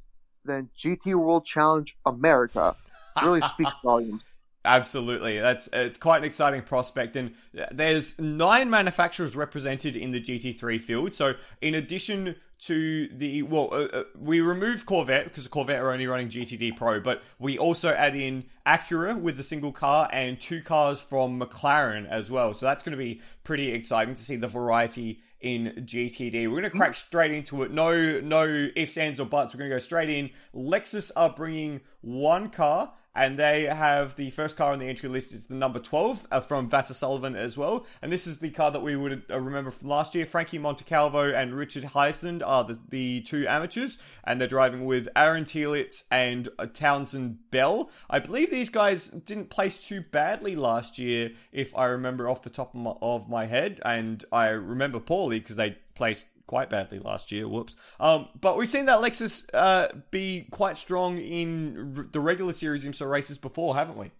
than GT World Challenge America really [laughs] speaks volumes. Absolutely, that's it's quite an exciting prospect, and there's nine manufacturers represented in the GT3 field. So, in addition to the well, uh, uh, we remove Corvette because Corvette are only running GTD Pro, but we also add in Acura with a single car and two cars from McLaren as well. So that's going to be pretty exciting to see the variety in GTD. We're going to crack straight into it. No, no ifs, ands, or buts. We're going to go straight in. Lexus are bringing one car and they have the first car on the entry list is the number 12 uh, from Vasser Sullivan as well. And this is the car that we would uh, remember from last year. Frankie Montecalvo and Richard Heistand are the, the two amateurs, and they're driving with Aaron Telitz and uh, Townsend Bell. I believe these guys didn't place too badly last year, if I remember off the top of my, of my head, and I remember poorly because they placed quite badly last year. Whoops. Um, but we've seen that Lexus uh, be quite strong in r- the regular series IMSA races before, haven't we?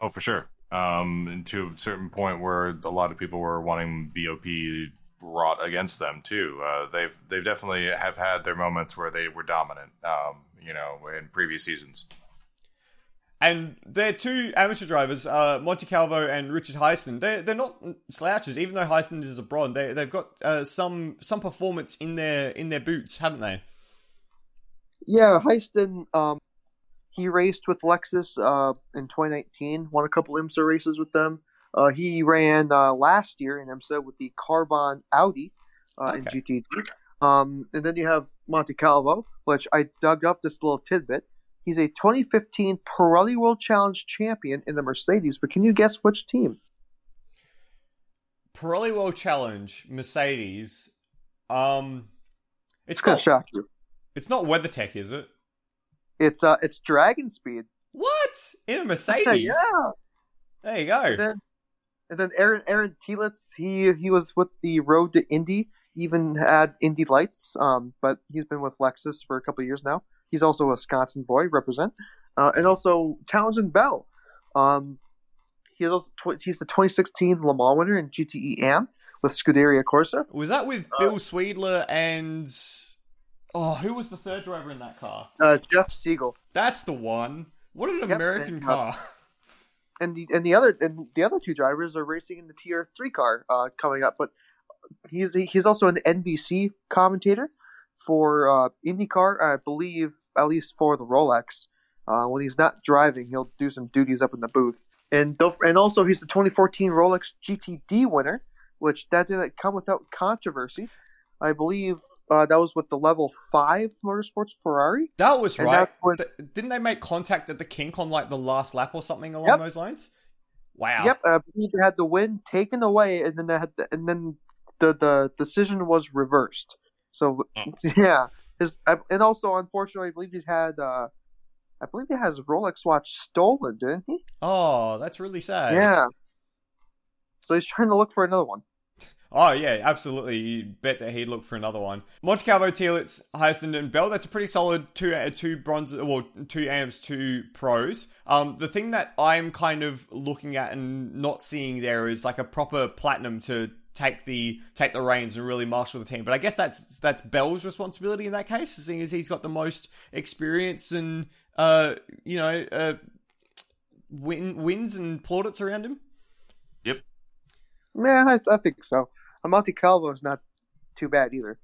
Oh, for sure. Um, and to a certain point where a lot of people were wanting BOP brought against them too. Uh, they've they've definitely have had their moments where they were dominant. Um, you know, in previous seasons. And they're two amateur drivers, uh, Montecalvo and Richard Heistand. They're they're not slouches, even though Heisen is a bronze. They they've got uh, some some performance in their in their boots, haven't they? Yeah, Heistand, um, he raced with Lexus uh, in 2019, won a couple IMSA races with them. Uh, he ran uh, last year in IMSA with the Carbahn Audi uh, in Okay. GTD. Um, and then you have Montecalvo, which I dug up this little tidbit. He's a 2015 Pirelli World Challenge champion in the Mercedes, but can you guess which team? Pirelli World Challenge, Mercedes. Um, it's It's gonna not shock you. it's not WeatherTech, is it? It's uh, it's Dragon Speed. What in a [laughs] Mercedes? yeah. There you And go. then, and then Aaron Aaron Telitz, he he was with the Road to Indy. He even had Indy lights. Um, but he's been with Lexus for a couple of years now. He's also a Wisconsin boy, represent. Uh, and also Townsend Bell. Um, he also tw- he's the 2016 Le Mans winner in GTE Am with Scuderia Corsa. Was that with Bill Sweedler and oh, who was the third driver in that car? Uh, Jeff Siegel. That's the one. What an Yep, American and, uh, car! and the and the other and the other two drivers are racing in the TR3 car uh, coming up. But he's he's also an NBC commentator for uh, IndyCar, I believe, at least for the Rolex. Uh, when he's not driving, he'll do some duties up in the booth. And and also he's the 2014 Rolex GTD winner, which that didn't come without controversy. I believe uh, that was with the level five Motorsports Ferrari. That was and right. that's when- Th- Didn't they make contact at the kink on like the last lap or something along Yep. those lines? Wow. Yep, I believe they had the win taken away, and then they had the, and then the the decision was reversed. So [laughs] yeah, his and also unfortunately, I believe he's had uh, I believe he has Rolex watch stolen, didn't he? Oh, that's really sad. Yeah. So he's trying to look for another one. Oh yeah, absolutely. You bet that he'd look for another one. Montecalvo, Telitz, Heistand, and Bell. That's a pretty solid two uh, two bronze, well, two amps, two pros. Um, the thing that I'm kind of looking at and not seeing there is like a proper platinum to take the take the reins and really marshal the team. But I guess that's that's Bell's responsibility in that case, seeing as he's got the most experience and uh, you know, uh, win, wins and plaudits around him. Yep. Yeah, I, I think so. Uh, Montecalvo is not too bad either.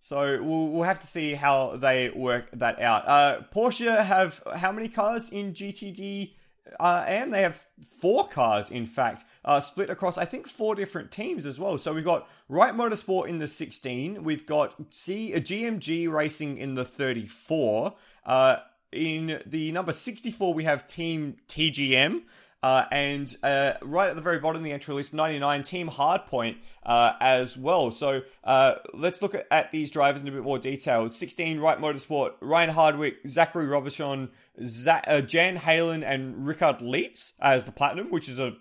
So we'll, we'll have to see how they work that out. Uh, Porsche have how many cars in GTD? Uh, and they have four cars, in fact, uh, split across I think four different teams as well. So we've got Wright Motorsport in the 16, we've got C uh, GMG Racing in the 34. Uh, in the number 64, we have Team TGM. Uh, and uh, right at the very bottom of the entry list, 99 Team Hardpoint uh, as well. So uh, let's look at, at these drivers in a bit more detail. 16 Wright Motorsport, Ryan Hardwick, Zachary Robertson, Za- uh, Jan Heylen, and Richard Lietz as the Platinum, which is a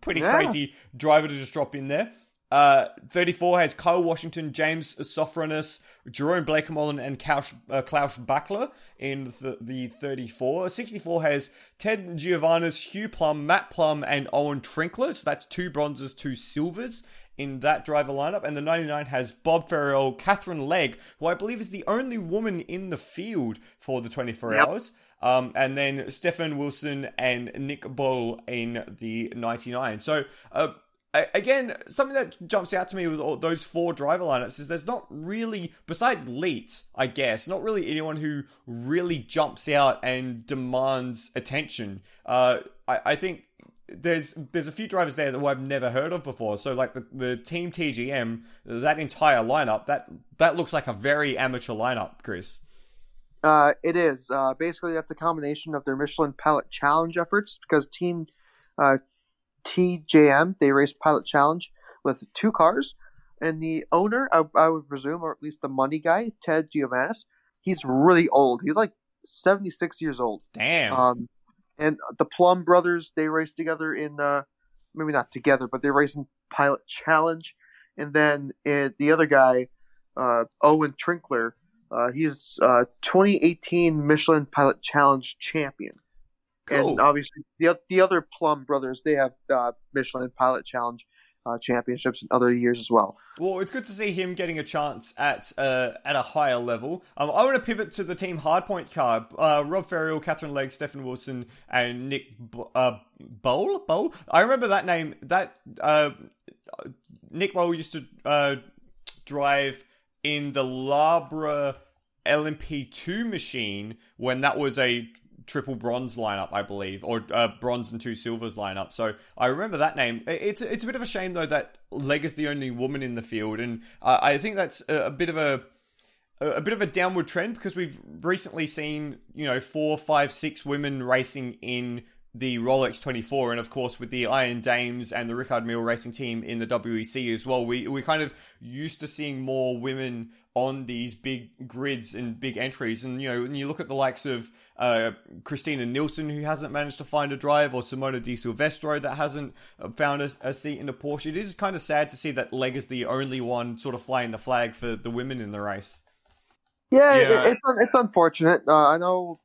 pretty Yeah. crazy driver to just drop in there. Uh, 34 has Kyle Washington, James Sofronis, Jerome Bleekemolen, and Klaus, uh, Klaus Bachler in the, the 34. 64 has Ted Giovanis, Hugh Plumb, Matt Plumb, and Owen Trinkler. So that's two bronzes, two silvers in that driver lineup. And the 99 has Bob Ferriol, Katherine Legge, who I believe is the only woman in the field for the 24 Yep. hours. Um, and then Stefan Wilson and Nick Boulle in the 99. So, uh, again, something that jumps out to me with all those four driver lineups is there's not really, besides Leet, I guess, not really anyone who really jumps out and demands attention. Uh, I, I think there's there's a few drivers there that I've never heard of before. So like the, the team TGM, that entire lineup, that that looks like a very amateur lineup, Chris. Uh, it is. Uh, basically, that's a combination of their Michelin Pellet Challenge efforts because Team uh, TGM they race Pilot Challenge with two cars, and the owner, I, I would presume, or at least the money guy, Ted Giovanis, he's really old. He's like seventy six years old. Damn. Um, and the Plumb brothers they race together in uh, maybe not together, but they race in Pilot Challenge, and then uh, the other guy, uh, Owen Trinkler, uh, he's uh, 2018 Michelin Pilot Challenge champion. Cool. And obviously, the the other Plumb brothers they have uh, Michelin Pilot Challenge uh, championships in other years as well. Well, it's good to see him getting a chance at uh, at a higher level. Um, I want to pivot to the team hardpoint card. Uh, Rob Ferriol, Katherine Legge, Stefan Wilson, and Nick B- uh, Boulle. Boulle. I remember that name. That uh, Nick Boulle used to uh, drive in the Labra LMP2 machine when that was a triple bronze lineup, I believe, or uh, bronze and two silvers lineup. So I remember that name. It's it's a bit of a shame though that Legge is the only woman in the field, and I think that's a, a bit of a a bit of a downward trend because we've recently seen you know four, five, six women racing in the Rolex 24, and of course with the Iron Dames and the Richard Mille racing team in the WEC as well. We we kind of used to seeing more women on these big grids and big entries, and you know when you look at the likes of uh, Christina Nielsen who hasn't managed to find a drive, or Simona Di Silvestro that hasn't uh, found a, a seat in a Porsche. It is kind of sad to see that Legge is the only one sort of flying the flag for the women in the race. Yeah, it- it's it's unfortunate. Uh, I know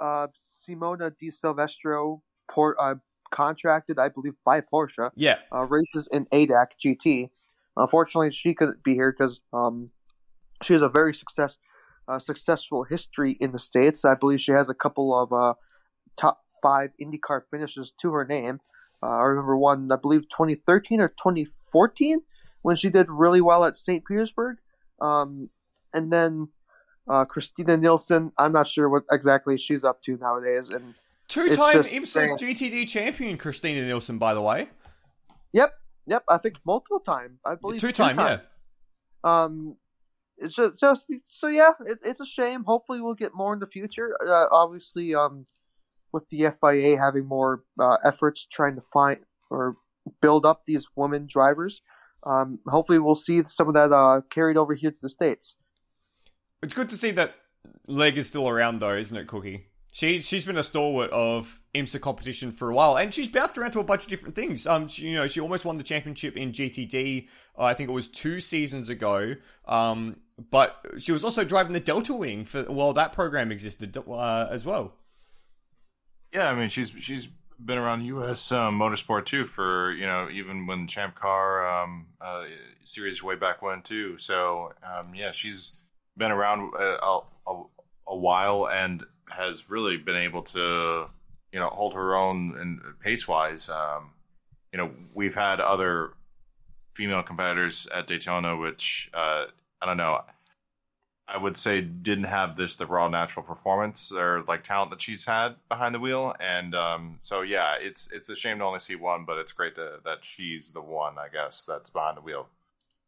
uh, Simona Di Silvestro por- uh, contracted, I believe, by Porsche. Yeah, uh, races in ADAC GT. Unfortunately, she couldn't be here because um, she has a very success uh, successful history in the states. I believe she has a couple of uh, top five IndyCar finishes to her name. Uh, I remember one, I believe, 2013 or 2014 when she did really well at St. Petersburg. Um, and then uh, Christina Nielsen, I'm not sure what exactly she's up to nowadays. And two-time IMSA GTD champion Christina Nielsen, by the way. yep, yep, I think multiple time. I believe Two-time, yeah. Um, it's just, just so yeah, it, it's a shame. Hopefully, we'll get more in the future. Uh, obviously, um, with the FIA having more uh, efforts trying to find or build up these women drivers, um, hopefully we'll see some of that uh, carried over here to the states. It's good to see that Legge is still around, though, isn't it, Cookie? She's she's been a stalwart of IMSA competition for a while, and she's bounced around to a bunch of different things. Um, she, you know, she almost won the championship in GTD. Uh, I think it was two seasons ago. Um, but she was also driving the Delta Wing for while that program existed uh, as well. Yeah, I mean she's she's been around U.S. Um, motorsport too for you know even when Champ Car um, uh, series way back when too. So um, yeah, she's been around uh, a, a, a while and has really been able to you know hold her own and pace wise. Um, you know we've had other female competitors at Daytona, which uh, I don't know. I would say didn't have this the raw natural performance or like talent that she's had behind the wheel, and um, so yeah, it's it's a shame to only see one, but it's great to, that she's the one, I guess, that's behind the wheel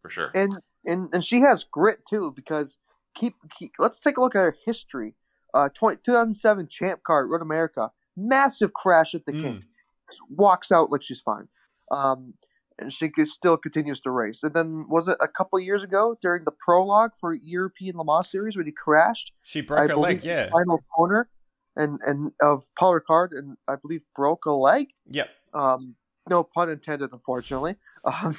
for sure. and and and she has grit too because keep, keep let's take a look at her history. Uh, 20, 2007 Champ Car Road America, massive crash at the Mm. kink, Just walks out like she's fine. Um, and she still continues to race. And then was it a couple years ago during the prologue for European Le Mans series when he crashed? She broke I her leg, yeah, Final corner, and and of Paul Ricard, and I believe broke a leg. yep. Um, no pun intended, unfortunately. [laughs] Um,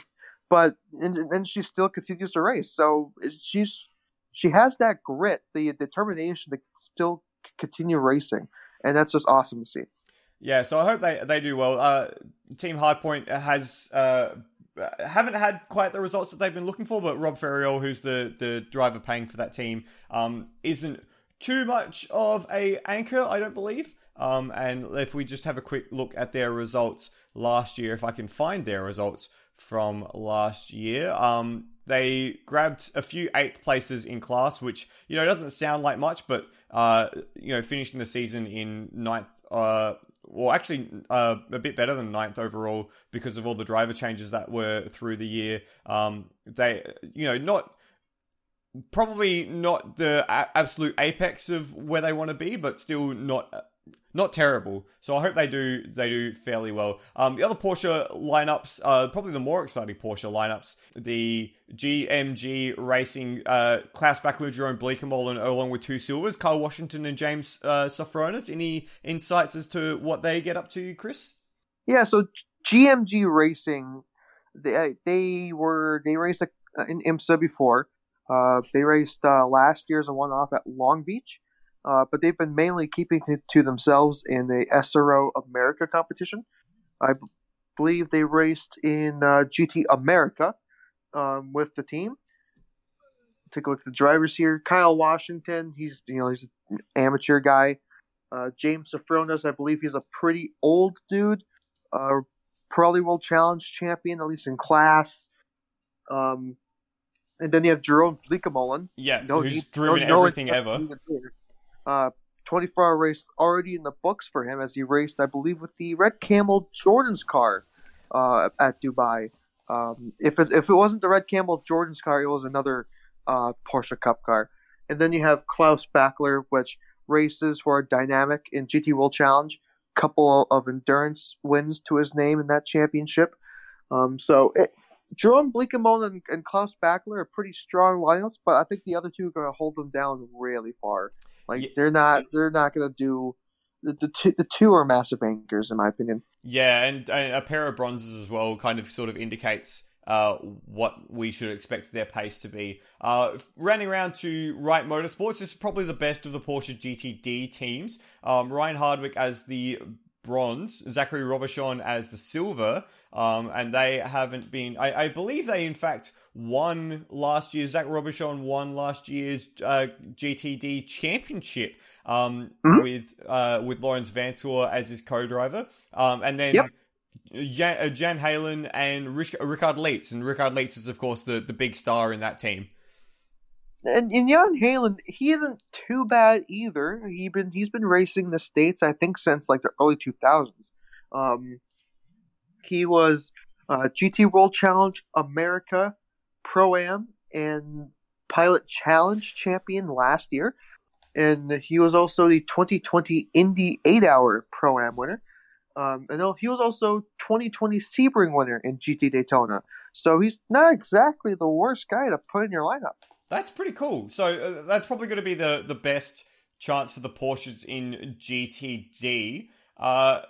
but and, and she still continues to race. So she's she has that grit, the determination to still continue racing, and that's just awesome to see. Yeah, so I hope they they do well. Uh, Team Hardpoint has uh, haven't had quite the results that they've been looking for, but Rob Ferriol, who's the the driver paying for that team, um, isn't too much of a anchor, I don't believe. Um, and if we just have a quick look at their results last year, if I can find their results from last year, um, they grabbed a few eighth places in class, which you know doesn't sound like much, but uh, you know finishing the season in ninth. Uh, well, actually, uh, a bit better than ninth overall because of all the driver changes that were through the year. Um, they, you know, not probably not the absolute apex of where they want to be, but still not not terrible. So I hope they do they do fairly well. Um, the other Porsche lineups, uh, probably the more exciting Porsche lineups, the GMG Racing, uh, Klaus Bachler, Jerome Bleekemolen, along with two silvers, Kyle Washington and James uh, Sofronis. Any insights as to what they get up to, Chris? Yeah, so GMG Racing, they they were they raced in IMSA before. Uh, they raced uh, last as a one-off at Long Beach uh, but they've been mainly keeping it to themselves in the SRO America competition. I b- believe they raced in uh, GT America um, with the team. Take a look at the drivers here. Kyle Washington, he's you know he's an amateur guy. Uh, James Sofronis, I believe he's a pretty old dude. Uh, probably World Challenge champion, at least in class. Um, and then you have Jerome Bleekemolen. Yeah, no, who's driven no, everything no ever. Uh, 24 hour race already in the books for him as he raced, I believe, with the Red Camel Jordan's car uh, at Dubai. Um, if it if it wasn't the Red Camel Jordan's car, it was another uh, Porsche Cup car. And then you have Klaus Bachler, which races for Dinamic in GT World Challenge. Couple of endurance wins to his name in that championship. Um, so it, Jerome Bleekemolen and, and Klaus Bachler are pretty strong lineups, but I think the other two are going to hold them down really far. Like yeah. they're not they're not going to do the the two, the two are massive anchors in my opinion. Yeah, and, and a pair of bronzes as well kind of sort of indicates uh, what we should expect their pace to be. Uh, rounding around to Wright Motorsports, this is probably the best of the Porsche GTD teams. Um, Ryan Hardwick as the bronze, Zachary Robichon as the silver, um, and they haven't been. I, I, believe they, in fact, won last year. Zach Robichon won last year's uh, GTD championship um, mm-hmm. with uh, with Laurens Vanthoor as his co-driver, um, and then. Yep. Jan, uh, Jan Heylen and Rich, Richard Lietz, and Richard Lietz is of course the, the big star in that team. And, and Jan Heylen, he isn't too bad either. He been he's been racing the states, I think, since like the early two thousands. Um, he was uh, GT World Challenge America Pro Am and Pilot Challenge champion last year, and he was also the 2020 Indy 8 Hour Pro Am winner. Um, and he was also 2020 Sebring winner in GT Daytona. So he's not exactly the worst guy to put in your lineup. That's pretty cool. So uh, that's probably going to be the the best chance for the Porsches in GTD. Uh,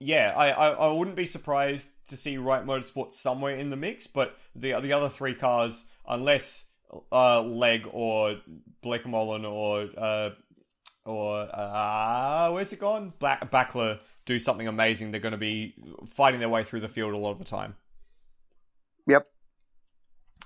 yeah, I, I, I wouldn't be surprised to see Wright Motorsports somewhere in the mix, but the the other three cars, unless uh, Legge or Bleekemolen or uh, or uh, where's it gone? Black Bachler do something amazing. They're going to be fighting their way through the field a lot of the time. Yep.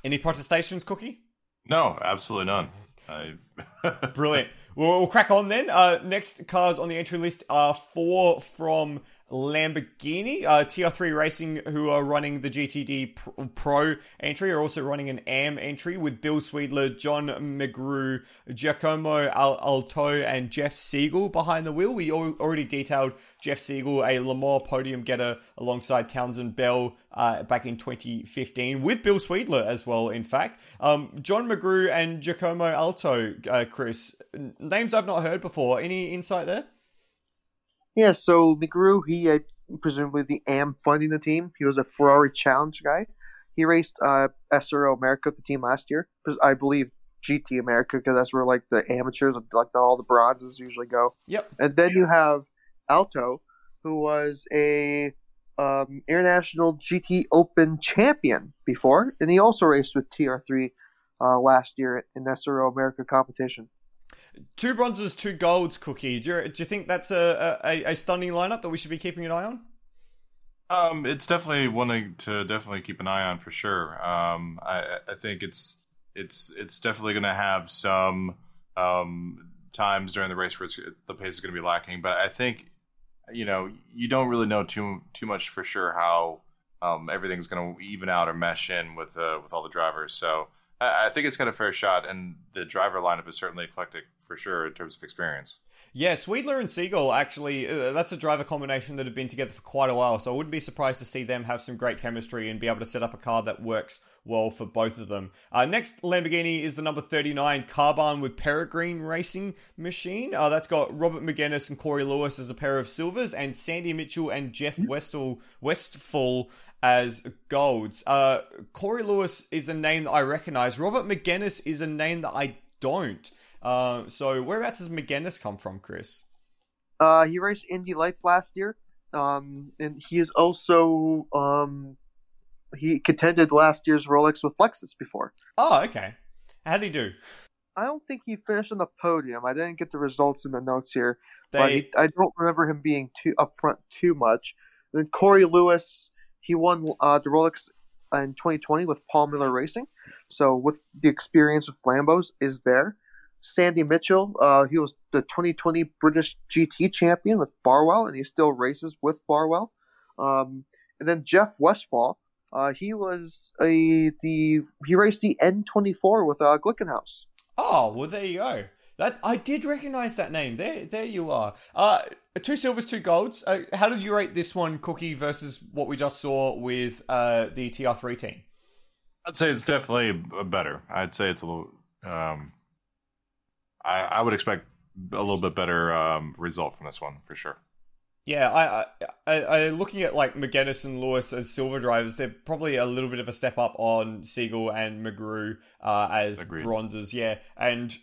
Any protestations, Cookie? No, absolutely none. I... [laughs] Brilliant. We'll, we'll, crack on then. Uh, next cars on the entry list are four from Lamborghini. Uh, TR3 Racing, who are running the GTD Pro entry, are also running an AM entry with Bill Sweedler, John Megrue, Giacomo Alto, and Jeff Siegel behind the wheel. We already detailed Jeff Siegel, a Le Mans podium getter alongside Townsend Bell uh, back in 2015, with Bill Sweedler as well, in fact. Um, John Megrue and Giacomo Alto, uh, Chris, names I've not heard before. Any insight there? Yeah, so Megrue, he uh, presumably the AM funding the team. He was a Ferrari Challenge guy. He raced uh, SRO America with the team last year. I believe GT America because that's where like the amateurs, like the, all the bronzes usually go. Yep. And then you have Alto, who was a um, international GT Open champion before, and he also raced with TR3 uh, last year in SRO America competition. Two bronzes, two golds, Cookie. Do you, do you think that's a, a, a stunning lineup that we should be keeping an eye on? Um, it's definitely one to definitely keep an eye on for sure. Um, I, I think it's it's it's definitely going to have some um, times during the race where the pace is going to be lacking, but I think you know you don't really know too too much for sure how um, everything's going to even out or mesh in with uh, with all the drivers. So I think it's got a fair shot, and the driver lineup is certainly eclectic for sure in terms of experience. Yeah, Sweedler and Siegel actually, uh, that's a driver combination that have been together for quite a while. So I wouldn't be surprised to see them have some great chemistry and be able to set up a car that works well for both of them. Uh, next Lamborghini is the number 39 Carbahn with Peregrine Racing Machine. Uh, that's got Robert Megennis and Corey Lewis as a pair of silvers, and Sandy Mitchell and Jeff Westall, Westfall as golds. Uh, Corey Lewis is a name that I recognize. Robert Megennis is a name that I don't. Uh, so whereabouts does Megennis come from, Chris? Uh, he raced Indy Lights last year, um, and he is also um, he contended last year's Rolex with Lexus before. Oh, okay. How did he do? I don't think he finished on the podium. I didn't get the results in the notes here, They, but he, I don't remember him being too up front too much. then Corey Lewis, he won uh, the Rolex in 2020 with Paul Miller Racing, so with the experience of Lambos is there. Sandy Mitchell, uh, he was the 2020 British GT champion with Barwell, and he still races with Barwell. Um, and then Jeff Westfall, uh, he was a the he raced the N24 with uh, Glickenhaus. Oh, well, there you go. That I did recognize that name. There, there you are. Uh, two silvers, two golds. Uh, how did you rate this one, Cookie, versus what we just saw with uh, the TR3 team? I'd say it's definitely better. I'd say it's a little. Um, I I would expect a little bit better um, result from this one for sure. Yeah, I, I, I, looking at like Megennis and Lewis as silver drivers, they're probably a little bit of a step up on Siegel and Megrue uh, as Agreed. bronzes. Yeah, and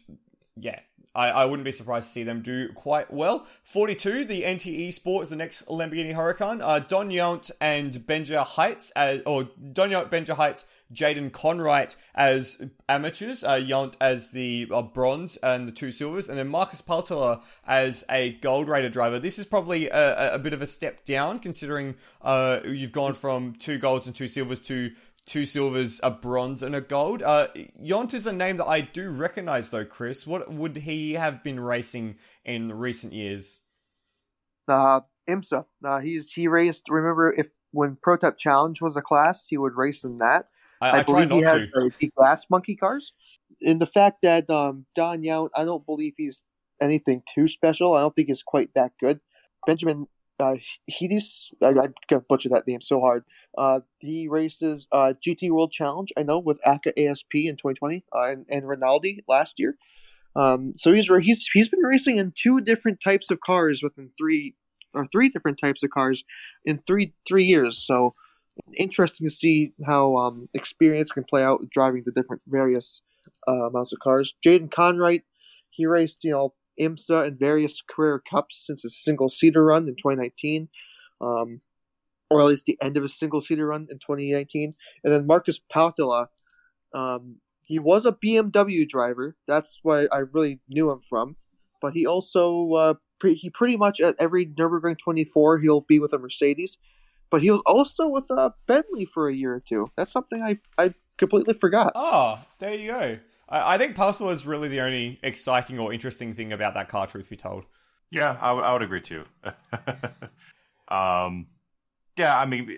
yeah, I, I wouldn't be surprised to see them do quite well. 42, the NTE Sport is the next Lamborghini Huracan. Uh, Don Yount and Benja Hites, as, or Don Yount, Benja Hites, Jaden Conwright as amateurs, uh, Yount as the uh, bronze and the two silvers, and then Markus Paltalla as a gold rated driver. This is probably a, a bit of a step down considering uh, you've gone from two golds and two silvers to two silvers, a bronze, and a gold. Uh, Yount is a name that I do recognize, though, Chris. What would he have been racing in recent years? Uh, IMSA. Uh, he's he raced. Remember, if when Prototype Challenge was a class, he would race in that. I, I, try believe not he uh, the glass monkey cars. And the fact that um, Don Yount, I don't believe he's anything too special. I don't think he's quite that good. Benjamin uh, Hedis, I, I'm gonna butcher that name so hard. Uh, he races uh, GT World Challenge. I know with AKKA ASP in 2020 uh, and, and Rinaldi last year. Um, so he's he's he's been racing in two different types of cars within three or three different types of cars in three three years. So interesting to see how um, experience can play out driving the different various uh, amounts of cars. Jaden Conwright, he raced you know IMSA and various career cups since his single seater run in 2019, um, or at least the end of his single seater run in 2019. And then Markus Paltalla, um, he was a BMW driver. That's why I really knew him from. But he also uh, pre- he pretty much at every Nurburgring 24 he'll be with a Mercedes. But he was also with a Bentley for a year or two. That's something I I completely forgot. Oh, there you go. I, I think Parcel is really the only exciting or interesting thing about that car, truth be told. Yeah, I would agree too. [laughs] um, yeah, I mean,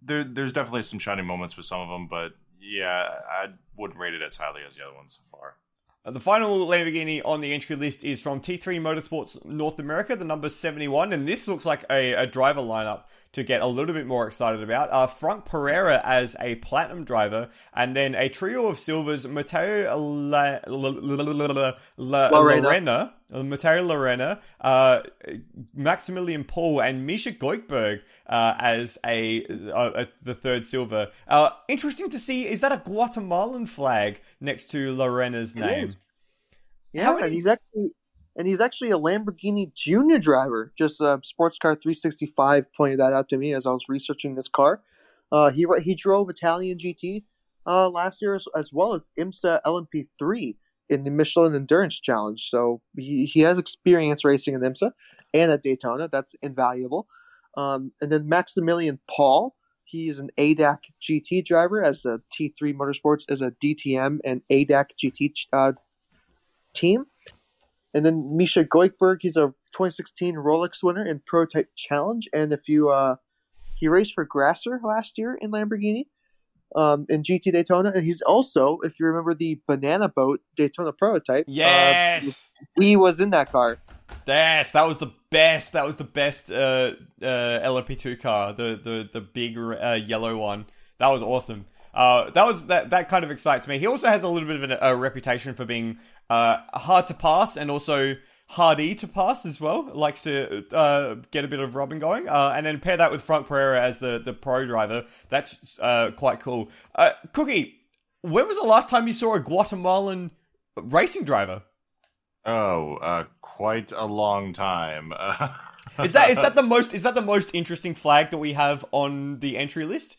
there there's definitely some shining moments with some of them, but yeah, I wouldn't rate it as highly as the other ones so far. Uh, The final Lamborghini on the entry list is from T3 Motorsports North America, the number 71, and this looks like a, a driver lineup to get a little bit more excited about. Uh, Franck Perera as a platinum driver, and then a trio of silvers, Matteo La, La, La, Llarena. Llarena, uh, Matteo Llarena, uh, Maximilian Paul, and Misha Goikberg uh, as a, uh, uh, the third silver. Uh, interesting to see, is that a Guatemalan flag next to Llarena's name? Yeah, How and many- he's actually and he's actually a Lamborghini Junior driver. Just uh, Sports Car 365 pointed that out to me as I was researching this car. Uh, he he drove Italian GT uh, last year as, as well as IMSA LMP3 in the Michelin Endurance Challenge. So he, he has experience racing in IMSA and at Daytona. That's invaluable. Um, and then Maximilian Paul. He's an ADAC GT driver as a T3 Motorsports as a DTM and ADAC GT uh, team. And then Misha Goikberg, he's a 2016 Rolex winner in Prototype Challenge. And if you, uh, he raced for Grasser last year in Lamborghini um, in GT Daytona. And he's also, if you remember the Banana Boat Daytona Prototype, uh, Yes! he was in that car. Yes, that was the best. That was the best uh, uh, LMP2 car, the the the big uh, yellow one. That was awesome. Uh, that was that. That kind of excites me. He also has a little bit of a, a reputation for being uh, hard to pass and also hardy to pass as well. Likes to uh, get a bit of rubbing going, uh, and then pair that with Franck Perera as the the pro driver. That's uh, quite cool. Uh, Cookie, when was the last time you saw a Guatemalan racing driver? Oh, uh, quite a long time. [laughs] is that is that the most is that the most interesting flag that we have on the entry list?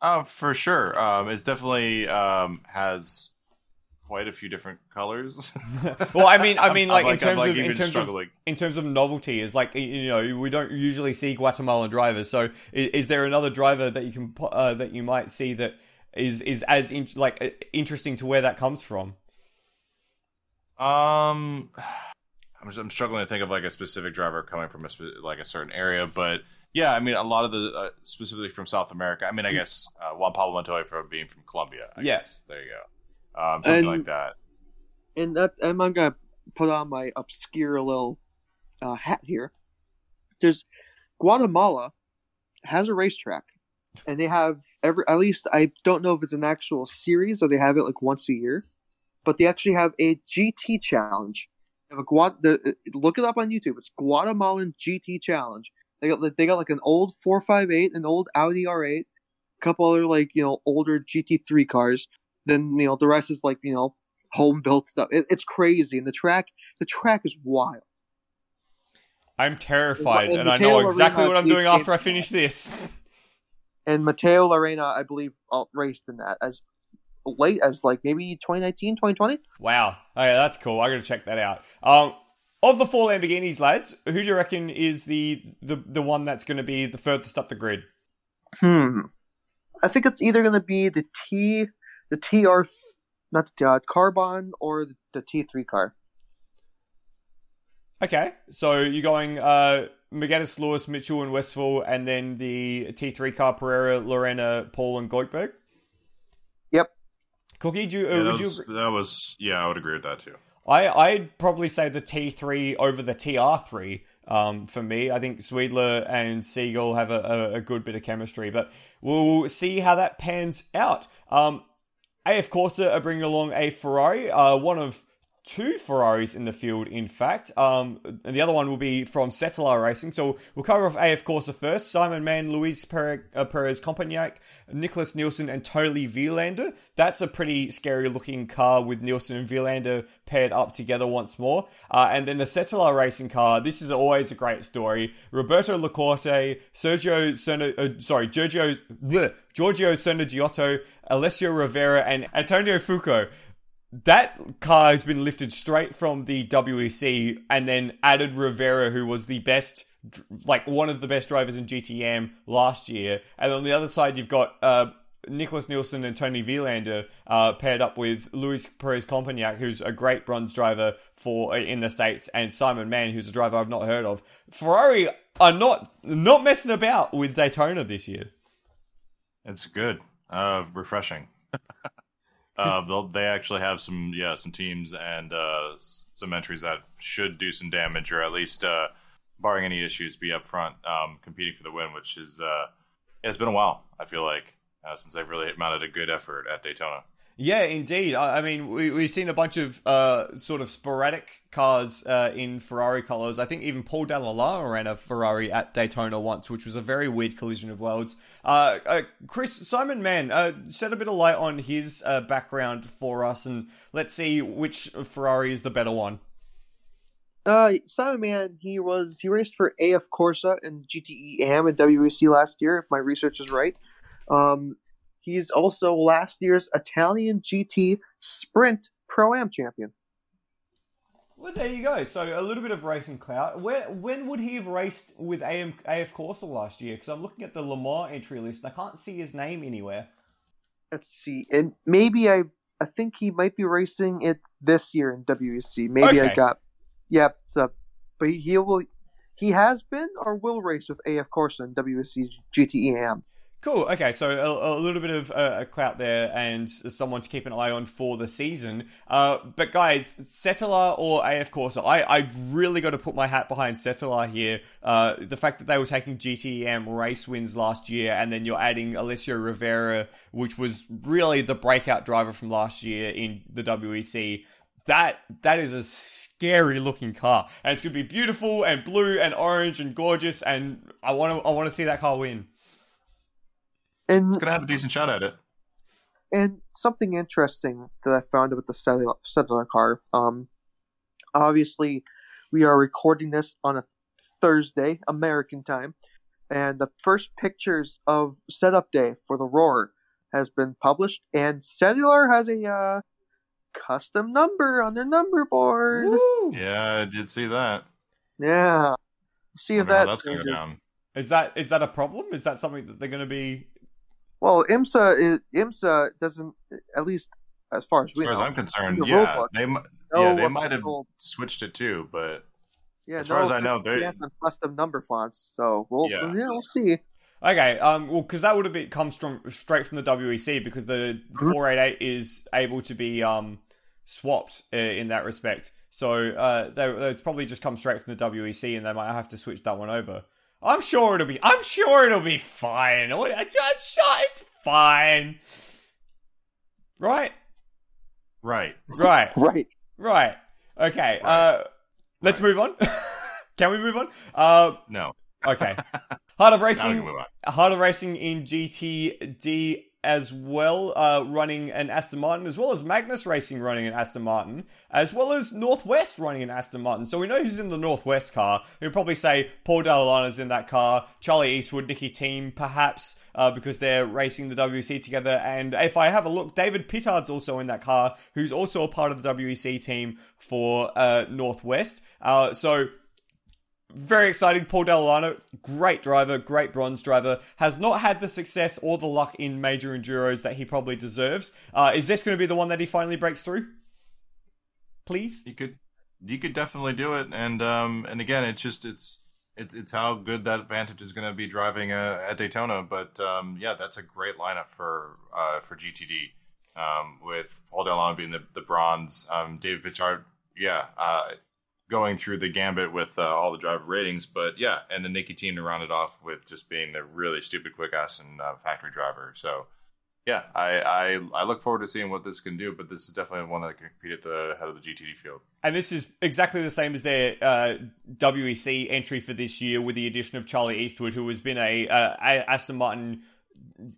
Uh, for sure. Um, it's definitely um, has quite a few different colors. [laughs] well, I mean, I mean, like, like in terms like of in terms struggling. of in terms of novelty, is like you know we don't usually see Guatemalan drivers. So, is, is there another driver that you can uh, that you might see that is is as in, like interesting to where that comes from? Um, I'm, just, I'm struggling to think of like a specific driver coming from a spe- like a certain area, but yeah, I mean, a lot of the uh, specifically from South America. I mean, I mm. guess uh, Juan Pablo Montoya from being from Colombia. I yes, guess. there you go. Um, something and, like that. And that, I'm gonna put on my obscure little uh, hat here. There's Guatemala has a racetrack, and they have every. At least I don't know if it's an actual series or they have it like once a year, but they actually have a GT challenge. They have a Guat. The, look it up on YouTube. It's Guatemalan GT challenge they got they got like an old 458, an old Audi R8, a couple other like you know older GT3 cars. Then you know the rest is like you know home built stuff. It, it's crazy, and the track the track is wild. I'm terrified, and, and I know exactly what I'm doing after I finish this. And Mateo Llarena, I believe, raced in that as late as like maybe 2019, 2020. Wow. Okay, that's cool. I got to check that out. Um, of the four Lamborghinis, lads, who do you reckon is the the, the one that's going to be the furthest up the grid? Hmm. I think it's either going to be the T, the TR, not the uh, Carbahn, or the, the T3 car. Okay, so you're going uh, Megadis, Lewis, Mitchell, and Westphal, and then the T3 car Pereira, Llarena, Paul, and Goikhberg. Yep. Cookie, do you, yeah, uh, would you that was yeah, I would agree with that too. I I'd probably say the T3 over the TR3 um, for me. I think Sweedler and Segal have a, a, a, good bit of chemistry, but we'll see how that pans out. Um, AF Corsa are bringing along a Ferrari, uh, one of two Ferraris in the field, in fact. Um, and the other one will be from Cetilar Racing. So we'll cover off AF Corsa first. Simon Mann, Luis Perez, uh, Perez Compagnac, Nicholas Nielsen, and Toni Vilander. That's a pretty scary looking car with Nielsen and Vilander paired up together once more. Uh, and then the Cetilar Racing car. This is always a great story. Roberto Lacorte, Sergio Cerna, uh, sorry, Giorgio, bleh, Giorgio Giotto, Alessio Rovera, and Antonio Fuoco that car has been lifted straight from the WEC and then added Rovera, who was the best, like one of the best drivers in GTM last year. And on the other side, you've got uh, Nicholas Nielsen and Toni Vilander uh, paired up with Luis Perez Compagnac, who's a great bronze driver for uh, in the states, and Simon Mann, who's a driver I've not heard of. Ferrari are not not messing about with Daytona this year. It's good, uh, refreshing. [laughs] Uh, they actually have some yeah some teams and uh, some entries that should do some damage or at least uh, barring any issues be up front um, competing for the win, which is uh, it's been a while. I feel like uh, since they've really mounted a good effort at Daytona. Yeah, indeed. I, I mean, we, we've seen a bunch of uh, sort of sporadic cars uh, in Ferrari colors. I think even Paul Dalla Lana ran a Ferrari at Daytona once, which was a very weird collision of worlds. Uh, uh Chris Simon Mann, uh, shed a bit of light on his uh, background for us, and let's see which Ferrari is the better one. Uh, Simon Mann, he was he raced for AF Corsa and GTE AM at WEC last year, if my research is right. Um, He's also last year's Italian GT Sprint Pro Am champion. Well, there you go. So a little bit of racing clout. Where when would he have raced with AM, AF Corsa last year? Because I'm looking at the Le Mans entry list. and I can't see his name anywhere. Let's see, and maybe I I think he might be racing it this year in WEC. Maybe okay. I got yep. So, but he, will he has been or will race with AF Corsa in WEC GTEAM. Cool. Okay, so a, a little bit of uh, a clout there, and someone to keep an eye on for the season. Uh, but guys, Cetilar or AF Corsa, I I really got to put my hat behind Cetilar here. Uh, the fact that they were taking GTM race wins last year, and then you're adding Alessio Rovera, which was really the breakout driver from last year in the WEC. That that is a scary looking car, and it's gonna be beautiful and blue and orange and gorgeous, and I want to I want to see that car win. And It's gonna have a decent shot at it. and something interesting that I found about the Cetilar, Cetilar car. Um, obviously, we are recording this on a Thursday, American time, and the first pictures of setup day for the Roar has been published, and Cetilar has a uh, custom number on their number board. Woo! Yeah, I did see that. Yeah, see if that that's going to go down. Is that, is that a problem? Is that something that they're going to be? Well, IMSA is, IMSA doesn't, at least as far as As we far as. I'm concerned, the yeah, rulebook. they no yeah they might have official- switched it too, but Yeah, As far as I know, they- official custom number fonts. So we'll Yeah. yeah. we'll see. Okay, um, well, because that would have been come strong, straight from the WEC because the Mhm. 488 is able to be um swapped uh, in that respect. So uh, they they'd probably just come straight from the WEC, and they might have to switch that one over. I'm sure it'll be. I'm sure it'll be fine. I'm sure it's fine. Right, right. right, [laughs] Right. right. Okay. Right. Uh, let's move on. [laughs] Can we move on? Uh, No, okay. Heart [laughs] of Racing. can. Heart of Racing in GTD as well, uh, running an Aston Martin, as well as Magnus Racing running an Aston Martin, as well as Northwest running an Aston Martin. So we know who's in the Northwest car. We'd probably say Paul Dalla Lana's in that car, Charlie Eastwood, Nicki Thiim, perhaps, uh, because they're racing the WEC together. And if I have a look, David Pittard's also in that car, who's also a part of the WEC team for uh, Northwest. Uh, so very exciting. Paul Dalla Lana, great driver, great bronze driver, has not had the success or the luck in major enduros that he probably deserves. Uh, is this going to be the one that he finally breaks through? Please. You could you could definitely do it, and um and again, it's just it's it's it's how good that advantage is going to be driving uh, at Daytona. But um yeah, that's a great lineup for uh for GTD. Um, with Paul Delon being the, the bronze, um, David Pittard, yeah, uh, going through the gambit with uh, all the driver ratings, but yeah, and the team to round it off with just being the really stupid quick ass and uh, factory driver. So yeah, I, I I look forward to seeing what this can do, but this is definitely one that can compete at the head of the GTD field. And this is exactly the same as their uh, WEC entry for this year, with the addition of Charlie Eastwood, who has been a, uh, a Aston Martin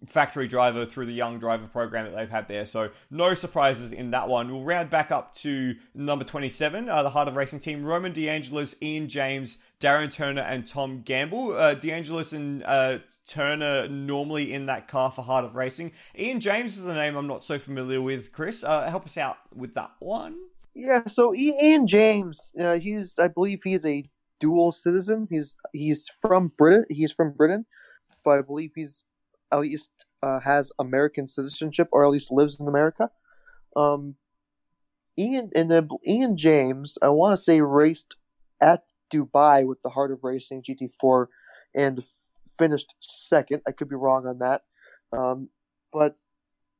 factory driver through the young driver program that they've had there. So no surprises in that one. We'll round back up to number 27, uh, the Heart of Racing team. Roman DeAngelis, Ian James, Darren Turner, and Tom Gamble. Uh, DeAngelis and uh, Turner normally in that car for Heart of Racing. Ian James is a name I'm not so familiar with. Chris, uh, help us out with that one. Yeah. So Ian James, uh, he's I believe he's a dual citizen. He's he's from Britain. He's from Britain, but I believe he's at least uh, has American citizenship or at least lives in America. Um, Ian and Ian James, I want to say raced at Dubai with the Heart of Racing GT4 and f- finished second. I could be wrong on that, um, but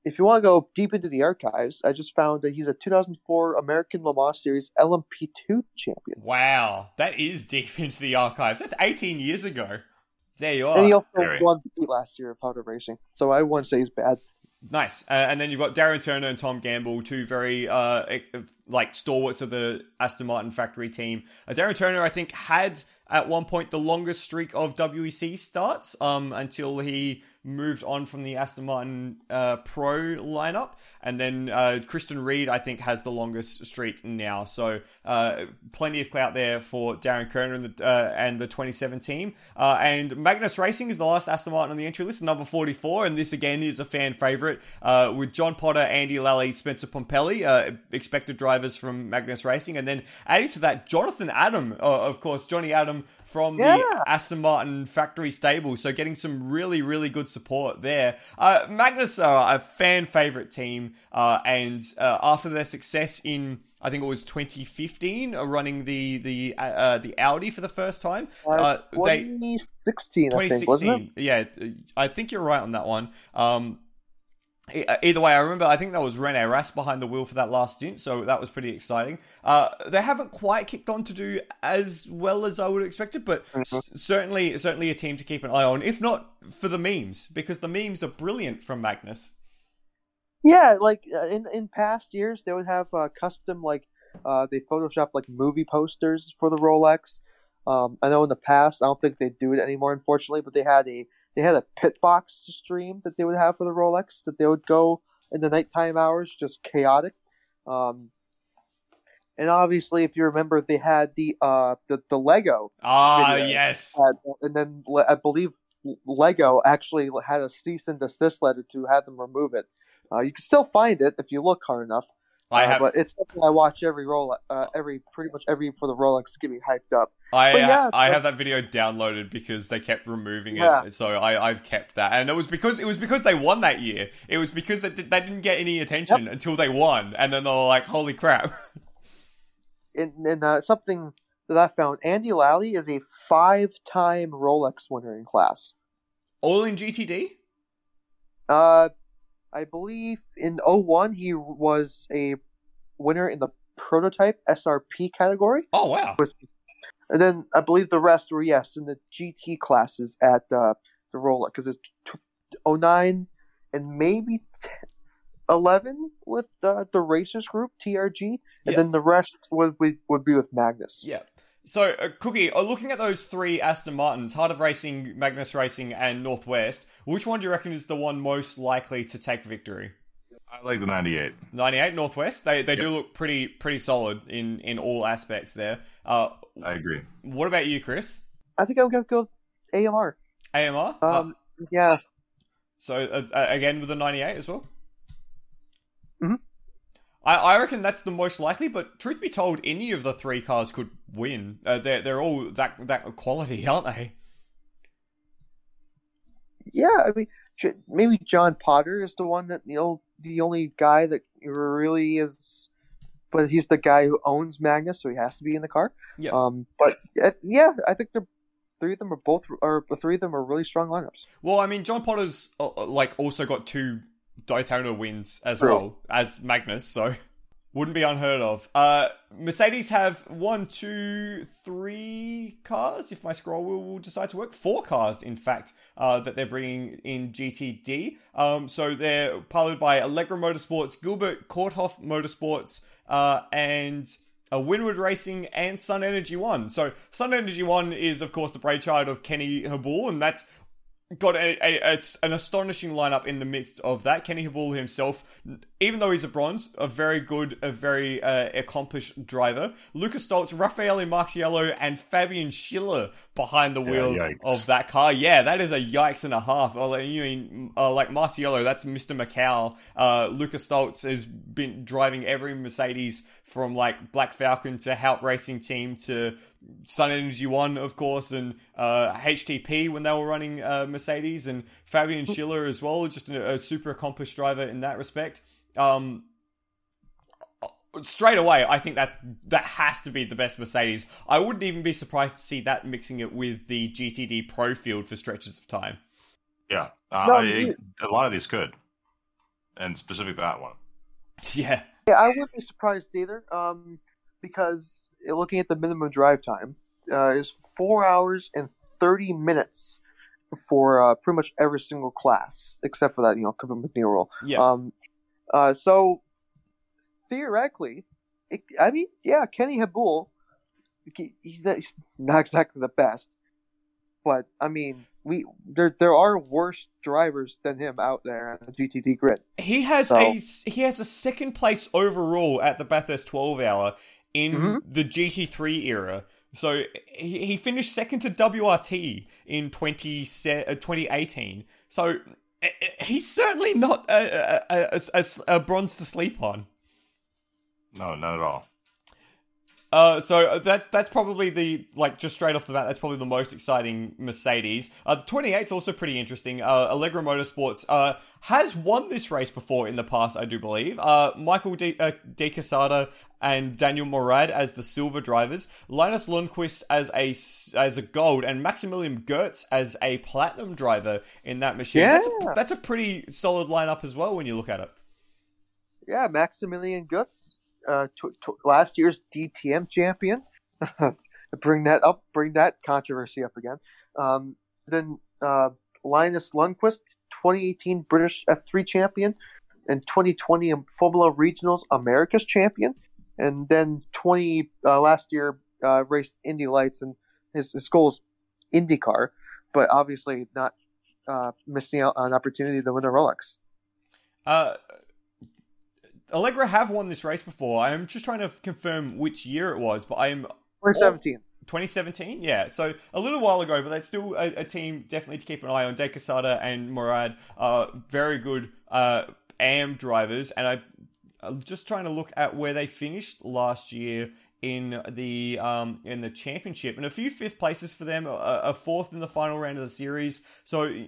if you want to go deep into the archives, I just found that he's a 2004 American Le Mans Series LMP2 champion. Wow, that is deep [laughs] into the archives. That's 18 years ago. There you are. and he also very. won the Heat last year of Heart of Racing. So I wouldn't say he's bad. Nice. Uh, and then you've got Darren Turner and Tom Gamble, two very uh, like stalwarts of the Aston Martin factory team. Uh, Darren Turner, I think, had at one point the longest streak of WEC starts um, until he moved on from the Aston Martin uh, Pro lineup. And then uh, Christian Ried, I think, has the longest streak now. So uh, plenty of clout there for Darren Turner and the, uh, and the 27 team. Uh, and Magnus Racing is the last Aston Martin on the entry list, number 44. And this, again, is a fan favourite uh, with John Potter, Andy Lally, Spencer Pumpelly, uh, expected drivers from Magnus Racing. And then adding to that, Jonathan Adam, uh, of course, Johnny Adam from Yeah. the Aston Martin factory stable. So getting some really, really good support there. Uh, Magnus are a fan favorite team, uh, and uh, after their success in I think it was 2015, uh, running the the uh, uh, the Audi for the first time. Uh, 2016, they, 2016, I think, wasn't it? Yeah, I think you're right on that one. Um, uh, either way, I remember I think that was Rene Rast behind the wheel for that last stint, so that was pretty exciting. Uh, they haven't quite kicked on to do as well as I would have expected, but mm-hmm. certainly, certainly a team to keep an eye on. If not for the memes, because the memes are brilliant from Magnus. Yeah, like uh, in in past years, they would have uh, custom like uh, they Photoshop like movie posters for the Rolex. Um, I know in the past, I don't think they do it anymore, unfortunately, but they had a they had a pit box to stream that they would have for the Rolex that they would go in the nighttime hours, just chaotic. Um, and obviously, if you remember, they had the uh the, the Lego. Ah, yes. And then I believe Lego actually had a cease and desist letter to have them remove it. Uh, you can still find it if you look hard enough. I uh, have, but it's something I watch every roll, uh, every pretty much every for the Rolex to get me hyped up. I uh, yeah, I have that video downloaded because they kept removing it, yeah. so I I've kept that, and it was because it was because they won that year. It was because they, they didn't get any attention yep. until they won, and then they were like, "Holy crap!" [laughs] And, and uh, something that I found, Andy Lally is a five-time Rolex winner in class. All in GTD. Uh, I believe in 01 he was a winner in the prototype SRP category. Oh wow! Which, and then I believe the rest were yes in the GT classes at uh, the Rolex because it's t- 09 and maybe 11 with the the racers group TRG, and then the rest would, would would be with Magnus. Yeah. So, uh, Cookie, uh, looking at those three Aston Martins, Heart of Racing, Magnus Racing, and Northwest, which one do you reckon is the one most likely to take victory? I like the 98. 98 Northwest. They they yep. do look pretty pretty solid in in all aspects there. Uh, I agree. What about you, Chris? I think I'm going to go AMR. AMR? Um, uh, yeah. So uh, uh, again with the 98 as well? Mhm. I, I reckon that's the most likely, but truth be told, any of the three cars could win. Uh, they're they're all that that quality, [laughs] aren't they? Yeah, I mean, maybe John Potter is the one that you know the only guy that really is, but he's the guy who owns Magnus, so he has to be in the car. Yeah. Um, but yeah, I think the three of them are both, or the three of them are really strong lineups. Well, I mean, John Potter's uh, uh like also got two Daytona wins as True. well as Magnus, so [laughs] wouldn't be unheard of. Uh, Mercedes have one, two, three cars. If my scroll wheel will decide to work, four cars, in fact, uh, that they're bringing in GTD. Um, so they're piloted by Allegra Motorsports, Gilbert Korthoff Motorsports, uh, and a Winward Racing and Sun Energy One. So Sun Energy One is, of course, the brainchild of Kenny Habul, and that's got a, a, a, an astonishing lineup in the midst of that. Kenny Habul himself, even though he's a bronze, a very good, a very uh, accomplished driver. Lucas Stolz, Raffaele Marciello, and Fabian Schiller behind the wheel yeah, of that car. Yeah, that is a yikes and a half. You mean uh, like Marciello? That's Mr. Macau. Uh, Lucas Stolz has been driving every Mercedes from like Black Falcon to Haupt Racing Team to Sun Energy One, of course, and uh, HTP when they were running uh, Mercedes, and Fabian Schiller as well, just a, a super accomplished driver in that respect. Um, straight away, I think that's that has to be the best Mercedes. I wouldn't even be surprised to see that mixing it with the GTD Pro field for stretches of time. Yeah, uh, no, I, a lot of these could, and specifically that one. [laughs] Yeah, yeah, I wouldn't be surprised either, um, because looking at the minimum drive time, uh, is four hours and thirty minutes for uh, pretty much every single class, except for that you know Cooper MacNeil rule. Yeah. Um, uh, so theoretically, it, I mean, yeah, Kenny Habul, he's not exactly the best, but I mean, we there there are worse drivers than him out there on the GTD grid. He has so, a he has a second place overall at the Bathurst 12 hour in mm-hmm. the GT3 era. So he, he finished second to WRT in 20, uh, 2018. So he's certainly not a, a, a, a, bronze to sleep on. No, not at all. Uh, so that's that's probably the like just straight off the bat. That's probably the most exciting Mercedes. Uh, the 28 is also pretty interesting. Uh, Allegra Motorsports uh, has won this race before in the past, I do believe. Uh, Michael De, uh, De Quesada and Daniel Morad as the silver drivers, Linus Lundqvist as a as a gold, and Maximilian Goetz as a platinum driver in that machine. Yeah. That's, a, that's a pretty solid lineup as well when you look at it. Yeah, Maximilian Goetz, uh, last year's DTM champion. [laughs] bring that up, bring that controversy up again. Um, then uh, Linus Lundqvist, 2018 British F3 champion, and 2020 Formula Regionals America's champion, and then 20 uh, last year uh, raced Indy Lights, and his, his goal is IndyCar, but obviously not uh, missing out on an opportunity to win a Rolex. Uh, Allegra have won this race before. I am just trying to confirm which year it was, but I am 2017. 2017, yeah. So a little while ago, but that's still a, a team definitely to keep an eye on. De Quesada and Morad are very good uh, AM drivers, and I, I'm just trying to look at where they finished last year in the um, in the championship, and a few fifth places for them, a, a fourth in the final round of the series. So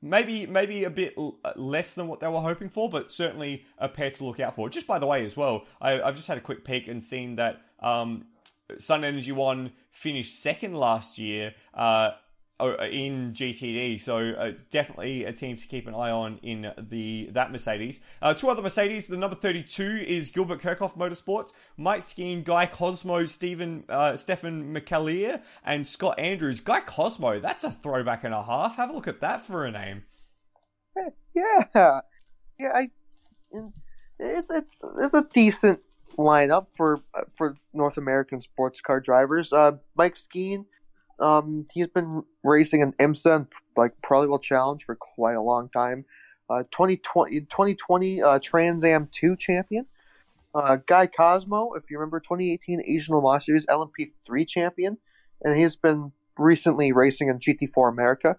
maybe maybe a bit l- less than what they were hoping for, but certainly a pair to look out for. Just by the way, as well, I, I've just had a quick peek and seen that um, Sun Energy One finished second last year. Uh, in GTD, so uh, definitely a team to keep an eye on in the that Mercedes. Uh, two other Mercedes. The number thirty-two is Gilbert Korthoff Motorsports, Mike Skeen, Guy Cosmo, Stephen uh, Stefan McAleer, and Scott Andrews. Guy Cosmo, that's a throwback and a half. Have a look at that for a name. Yeah, yeah. I, it's it's it's a decent lineup for for North American sports car drivers. Uh, Mike Skeen, um, he's been racing in IMSA and like probably will challenge for quite a long time. Uh, 2020, 2020 uh, Trans Am 2 champion. Uh, Guy Cosmo, if you remember, 2018 Asian Le Series LMP3 champion, and he's been recently racing in GT4 America.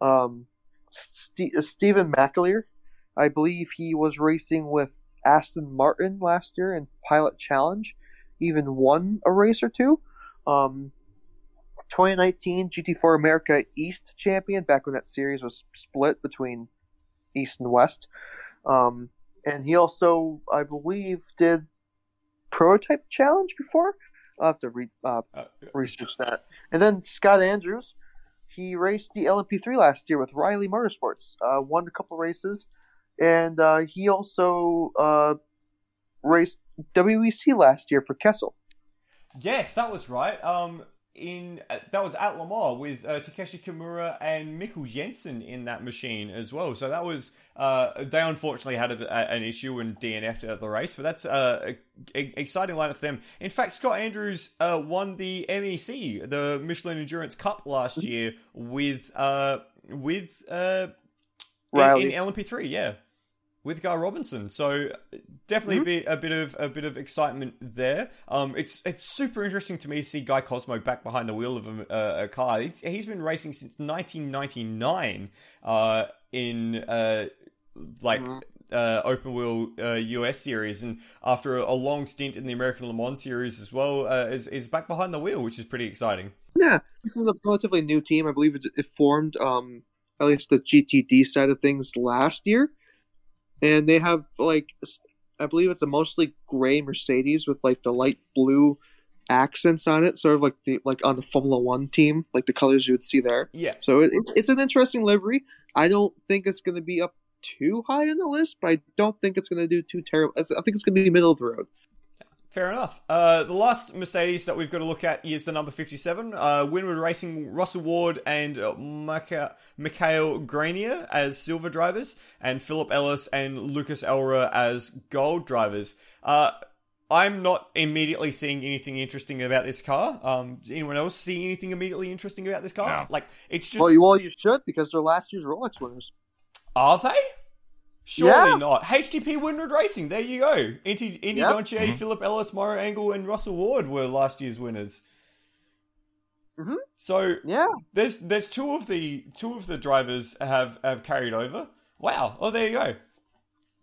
Um, St- Stephen McAleer, I believe he was racing with Aston Martin last year in Pilot Challenge, even won a race or two. Um, 2019 GT4 America East champion, back when that series was split between East and West. Um, and he also, I believe, did Prototype Challenge before. I'll have to re- uh, Uh, research that. And then Scott Andrews, he raced the LMP3 last year with Riley Motorsports, uh, won a couple races, and uh, he also uh, raced WEC last year for Kessel. Yes, that was right. Um, in uh, that was at Lamar with uh, Takeshi Kimura and Mikkel Jensen in that machine as well. So that was uh, they unfortunately had a, a, an issue and DNF'd at the race, but that's uh, a, a, exciting lineup for them. In fact, Scott Andrews uh, won the MEC, the Michelin Endurance Cup last year with uh, with uh, in, in LMP3, yeah, with Guy Robinson. So definitely a bit a bit of a bit of excitement there. Um, it's it's super interesting to me to see Guy Cosmo back behind the wheel of a, uh, a car. He's, he's been racing since 1999 uh, in uh, like. Mhm. Uh, open wheel uh, US series, and after a, a long stint in the American Le Mans series as well, uh, is is back behind the wheel, which is pretty exciting. Yeah, this is a relatively new team. I believe it, it formed um, at least the GTD side of things last year, and they have like I believe it's a mostly gray Mercedes with like the light blue accents on it, sort of like the like on the Formula One team, like the colors you would see there. Yeah, So it, it- it's an interesting livery. I don't think it's going to be up too high on the list, but I don't think it's going to do too terrible. I think it's going to be middle of the road. Fair enough. Uh, the last Mercedes that we've got to look at is the number 57. Uh, Winward Racing, Russell Ward and uh, Micha- Mikhail Grenier as silver drivers, and Philip Ellis and Lucas Auer as gold drivers. Uh, I'm not immediately seeing anything interesting about this car. Um, anyone else see anything immediately interesting about this car? No. Like, it's just. Well, you, well, you should because they're last year's Rolex winners. Are they? Surely Yeah. not. HTP Winward Racing. There you go. Indy, Indy Yep. Doncier, Mhm. Philip Ellis, Maro Engel, and Russell Ward were last year's winners. Mhm. So Yeah, there's there's two of the two of the drivers have have carried over. Wow. Oh, there you go.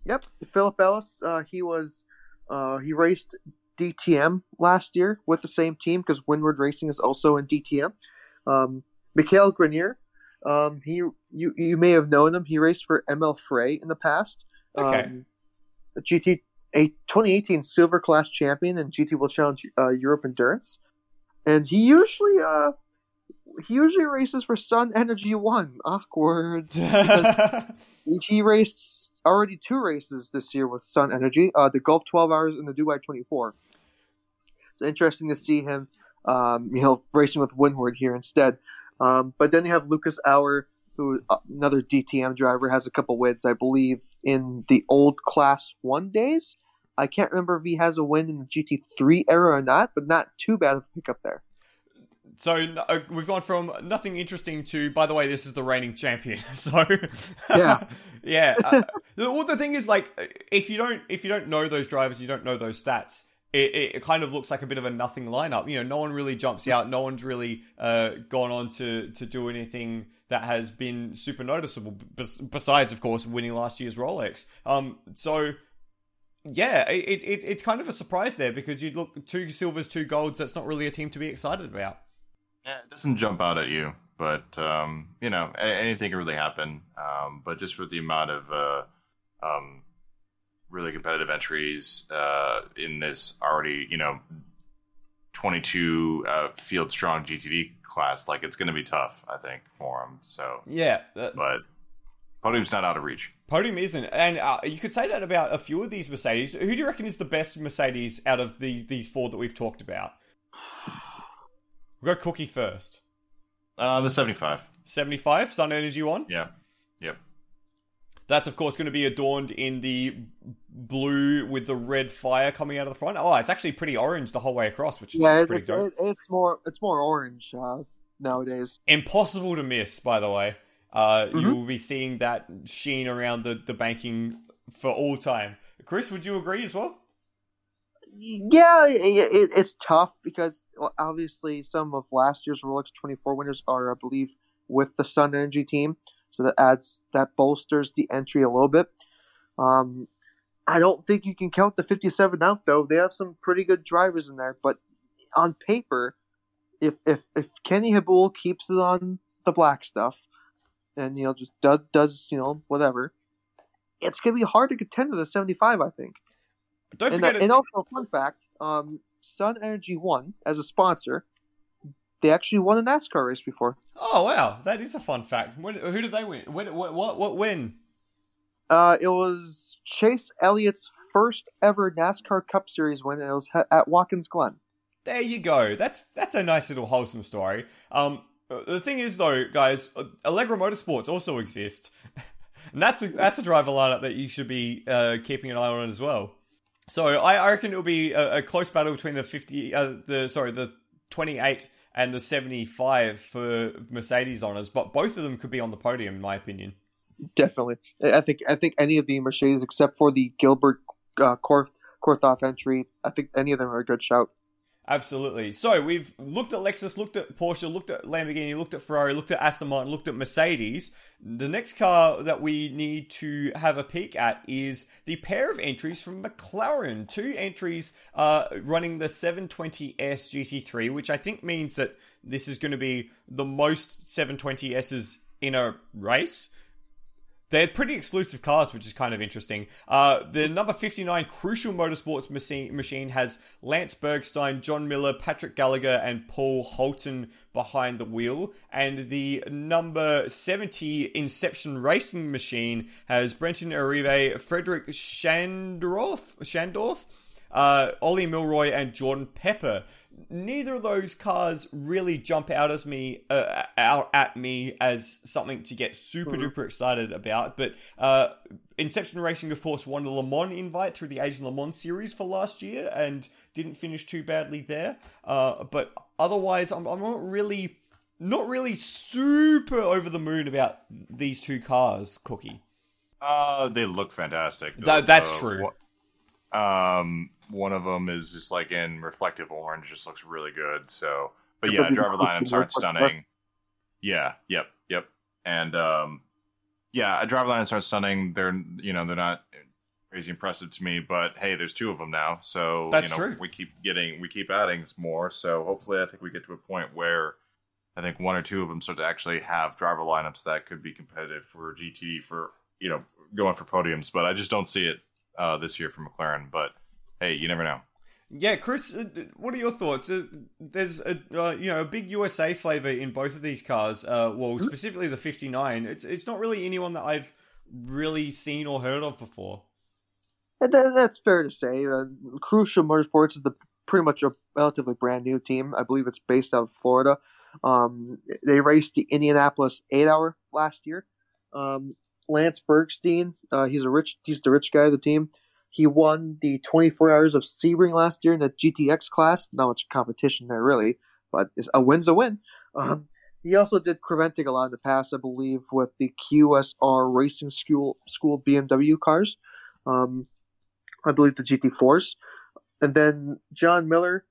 Yep, Philip Ellis. Uh, he was uh, he raced DTM last year with the same team because Winward Racing is also in DTM. Um, Mikhail Grenier, um, he you you may have known him. He raced for Emil Frey in the past. Okay. Um, a GT a 2018 Silver Class champion and GT World Challenge uh, Europe Endurance, and he usually uh he usually races for Sun Energy One. Awkward. [laughs] he raced already two races this year with Sun Energy, uh, the Gulf 12 Hours and the Dubai 24. It's interesting to see him, um, you know, racing with Winward here instead. Um, but then you have Lucas Auer, who uh, another DTM driver, has a couple wins, I believe, in the old Class One days. I can't remember if he has a win in the GT3 era or not, but not too bad of a pickup there. So uh, we've gone from nothing interesting to, by the way, this is the reigning champion. [laughs] So Yeah. [laughs] yeah. Uh, well, the thing is, like, if you don't if you don't know those drivers, you don't know those stats. It, it, kind of looks like a bit of a nothing lineup. You know, no one really jumps out. No one's really uh, gone on to to do anything that has been super noticeable. Bes- besides, of course, winning last year's Rolex. Um, so yeah, it, it it's kind of a surprise there because you'd look two silvers, two golds. That's not really a team to be excited about. Yeah, it doesn't jump out at you, but um, you know, anything can really happen. Um, but just with the amount of uh, um, really competitive entries uh, in this already, you know, twenty-two uh, field strong GTD class, like it's going to be tough, I think, for them. So, Yeah, uh, but podium's not out of reach. podium isn't, and uh, you could say that about a few of these Mercedes. Who do you reckon is the best Mercedes out of these these four that we've talked about? We'll go Cookie first. Uh, the seventy-five. Seventy five, Sun Energy one. Yeah. Yep. That's of course going to be adorned in the blue with the red fire coming out of the front. Oh, it's actually pretty orange the whole way across, which is Yeah, pretty it's, dope. it, it's more it's more orange uh, nowadays. Impossible to miss, by the way. Uh, Mm-hmm. You will be seeing that sheen around the, the banking for all time. Chris, would you agree as well? Yeah, it, it, it's tough because obviously some of last year's Rolex 24 winners are, I believe, with the Sun Energy team, so that adds that bolsters the entry a little bit. Um, I don't think you can count the 57 out though. They have some pretty good drivers in there, but on paper, if if if Kenny Habul keeps it on the black stuff, and you know just does does you know whatever, it's gonna be hard to contend with a 75. I think. Don't And, forget, uh, and also, a fun fact: um, Sun Energy One as a sponsor. They actually won a NASCAR race before. oh wow, that is a fun fact. When, who did they win? When, what, what, what win? Uh, it was Chase Elliott's first ever NASCAR Cup Series win, and it was ha- at Watkins Glen. There you go. That's that's a nice little wholesome story. Um, uh, the thing is though, guys, uh, Allegra Motorsports also exist, [laughs] and that's a, that's a driver lineup that you should be uh, keeping an eye on as well. So I, I reckon it'll be a, a close battle between the fifty, uh, the sorry, the twenty eight and the seventy five for Mercedes honors, but both of them could be on the podium, in my opinion. Definitely, I think I think any of the Mercedes except for the Gilbert uh, Korthoff entry, I think any of them are a good shout. Absolutely. So we've looked at Lexus, looked at Porsche, looked at Lamborghini, looked at Ferrari, looked at Aston Martin, looked at Mercedes. The next car that we need to have a peek at is the pair of entries from McLaren. Two entries uh, running the 720S GT3, which I think means that this is going to be the most 720Ss in a race. They're pretty exclusive cars, which is kind of interesting. Uh, the number 59 Crucial Motorsports machine, has Lance Bergstein, John Miller, Patrick Gallagher, and Paul Holton behind the wheel. And the number 70 Inception Racing machine has Brenton Iribe, Frederick Schandorff, Schandorff uh, Ollie Milroy, and Jordan Pepper. Neither of those cars really jump out as me uh, out at me as something to get super duper excited about. But uh, Inception Racing, of course, won the Le Mans invite through the Asian Le Mans series for last year and didn't finish too badly there. Uh, but otherwise, I'm, I'm not really not really super over the moon about these two cars, Cookie. Uh, they look fantastic. That- that's true. wha- Um, one of them is just like in reflective orange, just looks really good. So, but yeah, driver lineups aren't stunning. Yeah, yep, yep, and um, yeah, a driver lineups aren't stunning. They're you know they're not crazy impressive to me. But hey, there's two of them now, so That's you know, true. we keep getting we keep adding more. So hopefully, I think we get to a point where I think one or two of them start to actually have driver lineups that could be competitive for GT for you know going for podiums. But I just don't see it uh, this year for McLaren. But hey, you never know. Yeah, Chris, uh, what are your thoughts? Uh, there's a uh, you know a big USA flavor in both of these cars. Uh, well, specifically the 59. It's it's not really anyone that I've really seen or heard of before. That, that's fair to say. Uh, Crucial Motorsports is the pretty much a relatively brand new team. I believe it's based out of Florida. Um, they raced the Indianapolis eight hour last year. Um, Lance Bergstein, uh, he's a rich, he's the rich guy of the team. He won the 24 hours of Sebring last year in the GTX class. Not much competition there, really, but a win's a win. Um, he also did Creventic a lot in the past, I believe, with the QSR Racing School School BMW cars. Um, I believe the GT4s. And then John Miller,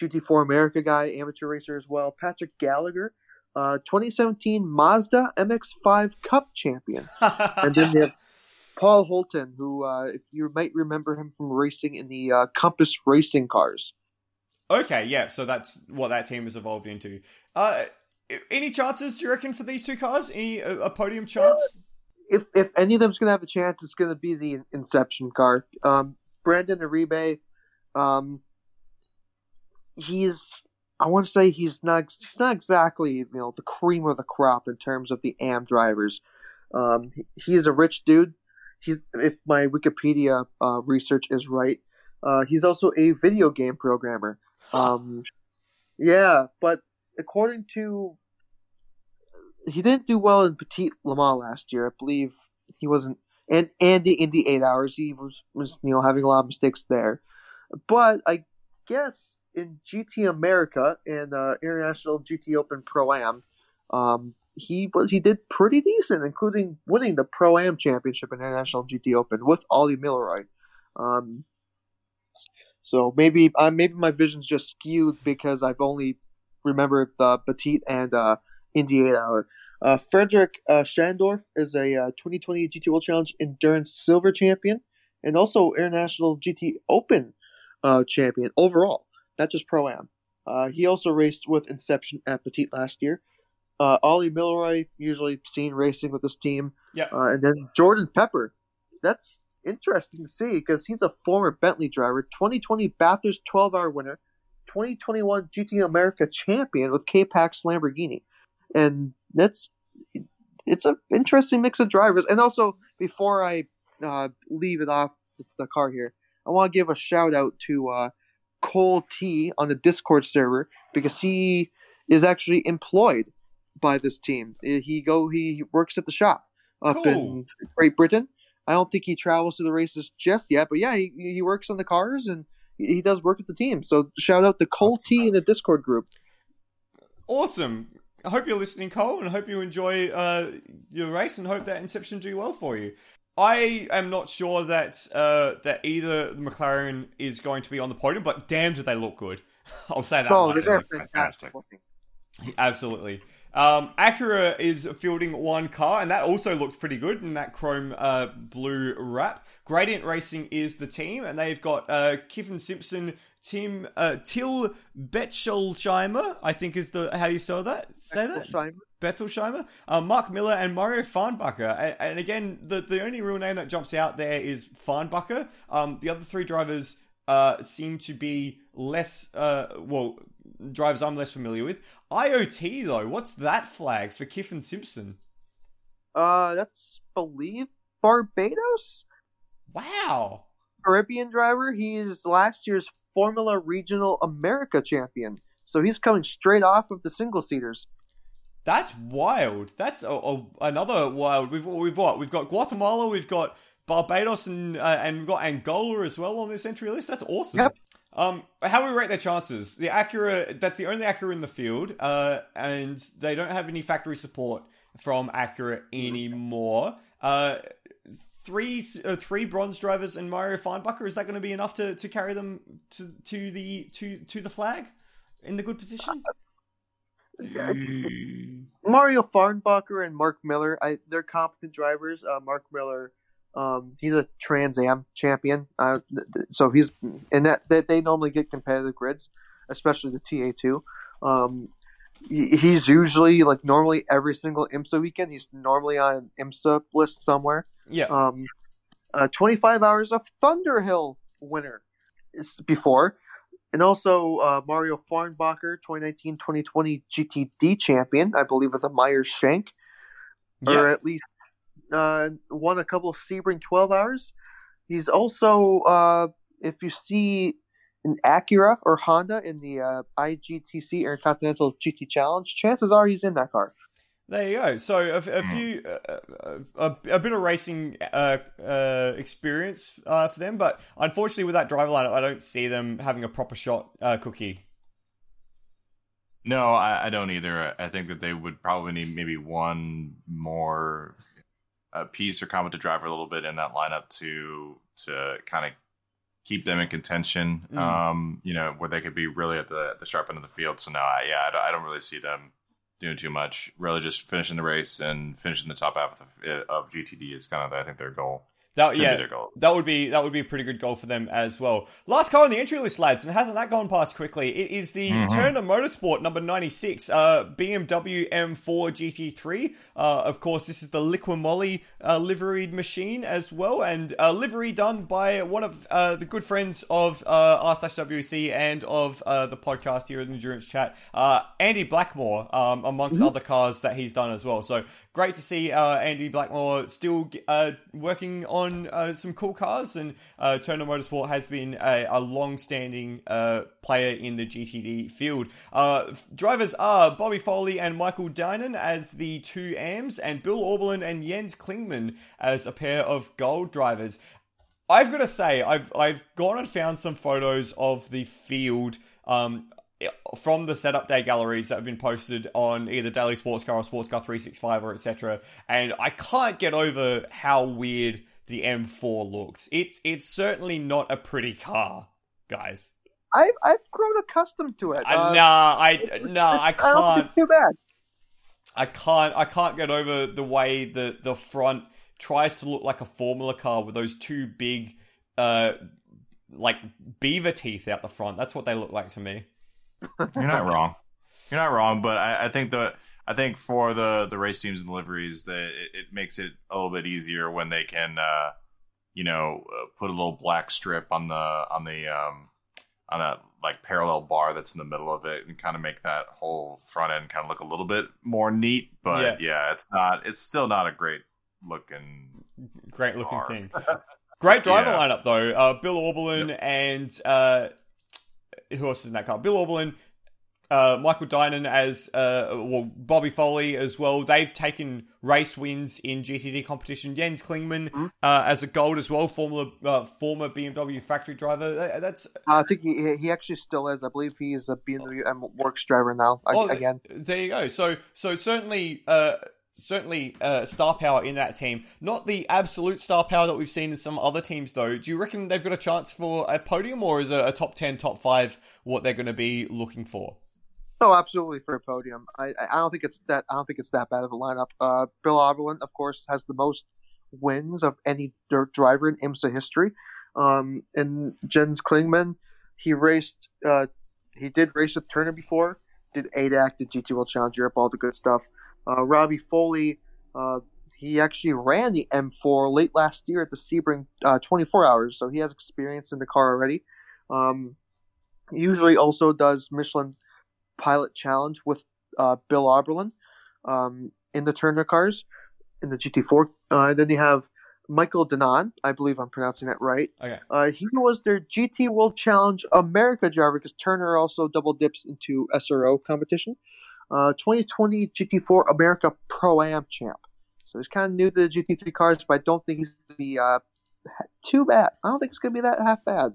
GT4 America guy, amateur racer as well. Patrick Gallagher, uh, 2017 Mazda MX5 Cup champion. [laughs] And then we have Paul Holton, who, uh, if you might remember him from racing in the uh, Compass Racing cars. Okay, yeah, so that's what that team has evolved into. Uh, any chances, do you reckon, for these two cars? Any a, a podium chance? If if any of them's gonna have a chance, it's gonna be the Inception car. Um, Brandon Iribe, um, he's I want to say he's not he's not exactly you know the cream of the crop in terms of the AM drivers. Um, he's a rich dude. He's if my Wikipedia uh, research is right, uh, he's also a video game programmer. Um, yeah, but according to he didn't do well in Petit Le Mans last year. I believe he wasn't, and and the in the eight hours he was was you know having a lot of mistakes there. But I guess in GT America and uh, International GT Open Pro Am, um, he was he did pretty decent, including winning the Pro Am Championship in International GT Open with Ollie Milroy. Um, so maybe uh, maybe my vision's just skewed because I've only remembered the Petit and uh, Indy 8 Hour. Uh, Frederick uh, Schandorff is a uh, 2020 GT World Challenge Endurance Silver Champion and also International GT Open uh, Champion overall, not just Pro Am. Uh, he also raced with Inception at Petit last year. Uh, Ollie Milroy, usually seen racing with this team. Yeah. Uh, and then Jordan Pepper. That's interesting to see because he's a former Bentley driver, 2020 Bathurst 12 hour winner, 2021 GT America champion with K-Pax Lamborghini. And that's it's an interesting mix of drivers. And also, before I uh, leave it off the car here, I want to give a shout out to uh, Cole T on the Discord server because he is actually employed by this team. He go he works at the shop up Cool. in Great Britain. I don't think he travels to the races just yet, but yeah, he, he works on the cars and he he does work at the team. So shout out to Cole T in the Discord group. Awesome. I hope you're listening, Cole, and I hope you enjoy uh, your race, and hope that Inception do well for you. I am not sure that uh, that either McLaren is going to be on the podium, but damn, do they look good! [laughs] I'll say that. Oh, they're fantastic. fantastic. Absolutely. Um, Acura is fielding one car, and that also looks pretty good in that chrome uh, blue wrap. Gradient Racing is the team, and they've got uh, Kiffin Simpson, Tim uh, Till Bechtolsheimer, I think is the how you say that. Say that. Scheimer. Bettelsheimer, uh, Mark Miller, and Mario Farnbacher. And, and again, the, the only real name that jumps out there is Farnbacher. Um, the other three drivers uh, seem to be less, uh, well, drivers I'm less familiar with. IoT, though, what's that flag for Kiffin Simpson? Uh, that's believe Barbados Wow. Caribbean driver. He is last year's Formula Regional America champion. So he's coming straight off of the single seaters. That's wild. That's a, a, another wild. We've we've what? We've got Guatemala. We've got Barbados, and uh, and we've got Angola as well on this entry list. That's awesome. Yep. Um, how we rate their chances? The Acura. That's the only Acura in the field, uh, and they don't have any factory support from Acura anymore. Uh, three uh, three bronze drivers and Mario Farnbacher. Is that going to be enough to, to carry them to to the to to the flag in the good position? [laughs] Mario Farnbacher and Mark Miller, I, they're competent drivers. Uh, Mark Miller Um, he's a Trans Am champion, uh, so he's and that, that they normally get competitive grids, especially the TA two. Um, he's usually like normally every single IMSA weekend. He's normally on an IMSA list somewhere. Yeah. Um, uh, 25 hours of Thunderhill winner is before. And also uh, Mario Farnbacher, 2019-2020 GTD champion, I believe with a Meyer Shank. Yeah. Or at least uh, won a couple of Sebring 12 hours. He's also, uh, if you see an Acura or Honda in the uh, IGTC Intercontinental GT Challenge, chances are he's in that car. There you go. So a, a few, uh, a, a bit of racing uh, uh, experience uh, for them, but unfortunately with that driver lineup, I don't see them having a proper shot. Uh, cookie. No, I, I, don't either. I think that they would probably need maybe one more piece or competent driver a little bit in that lineup to to kind of keep them in contention. Mm. Um, you know, where they could be really at the the sharp end of the field. So no, I, yeah, I don't, I don't really see them doing too much. Really, just finishing the race and finishing the top half of, the, of GTD is kind of I think their goal. That Should yeah, that would be that would be a pretty good goal for them as well. Last car on the entry list, lads, and hasn't that gone past quickly? It is the mm-hmm. Turner Motorsport number ninety six, uh, BMW M4 GT3. Uh, of course, this is the Liqui uh, liveried machine as well, and uh, livery done by one of uh, the good friends of uh, r slash WC and of uh, the podcast here at Endurance Chat, uh, Andy Blackmore, um, amongst mm-hmm. other cars that he's done as well. So great to see uh, Andy Blackmore still uh, working on uh, some cool cars. And uh, Turner Motorsport has been a, a long-standing uh, player in the GTD field. Uh, drivers are Bobby Foley and Michael Dinan as the two AMs, and Bill Auberlen and Jens Klingmann as a pair of gold drivers. I've got to say, I've I've gone and found some photos of the field. Um, from the setup day galleries that have been posted on either Daily Sports Car or Sports Car 365 or etc. And I can't get over how weird the M4 looks. It's it's certainly not a pretty car, guys. I've I've grown accustomed to it. Uh, nah, I nah, I can't. too bad. I can't. I can't get over the way the the front tries to look like a Formula car with those two big, uh, like beaver teeth out the front. That's what they look like to me. You're not wrong. You're not wrong, but I, I, think the I think for the the race teams and deliveries that it, it, makes it a little bit easier when they can, uh, you know, uh, put a little black strip on the on the um, on that like parallel bar that's in the middle of it and kind of make that whole front end kind of look a little bit more neat. But yeah, yeah it's not. It's still not a great looking, great looking car. thing. [laughs] Great driver yeah. lineup though. Uh, Bill Auberlen yep. and uh, who else is in that car? Bill Auberlen, uh, Michael Dinan as uh, well, Bobby Foley as well. They've taken race wins in GTD competition. Jens Klingmann mm-hmm. uh, as a gold as well, former uh, former BMW factory driver. That's I think he he actually still is. I believe he is a BMW M Works driver now. Oh, again, there you go. So so certainly uh, certainly uh, star power in that team. Not the absolute star power that we've seen in some other teams, though. Do you reckon they've got a chance for a podium, or is a, a top ten, top five what they're going to be looking for? Oh, absolutely for a podium. I, I don't think it's that. I don't think it's that bad of a lineup. Uh, Bill Auberlen, of course, has the most wins of any dirt driver in IMSA history. Um, and Jens Klingmann, he raced. Uh, he did race with Turner before. Did ADAC, did GT World Challenge Europe, all the good stuff. Uh, Robbie Foley, uh, he actually ran the M4 late last year at the Sebring uh, 24 Hours, so he has experience in the car already. Um, usually also does Michelin Pilot Challenge with uh, Bill Auberlen um, in the Turner cars in the GT4. Uh, then you have Michael Dinan, I believe I'm pronouncing that right. Okay. Uh, he was their GT World Challenge America driver because Turner also double dips into SRO competition uh, 2020 GT4 America Pro Am champ. So he's kind of new to the GT3 cars, but I don't think he's going to be uh, too bad. I don't think it's going to be that half bad.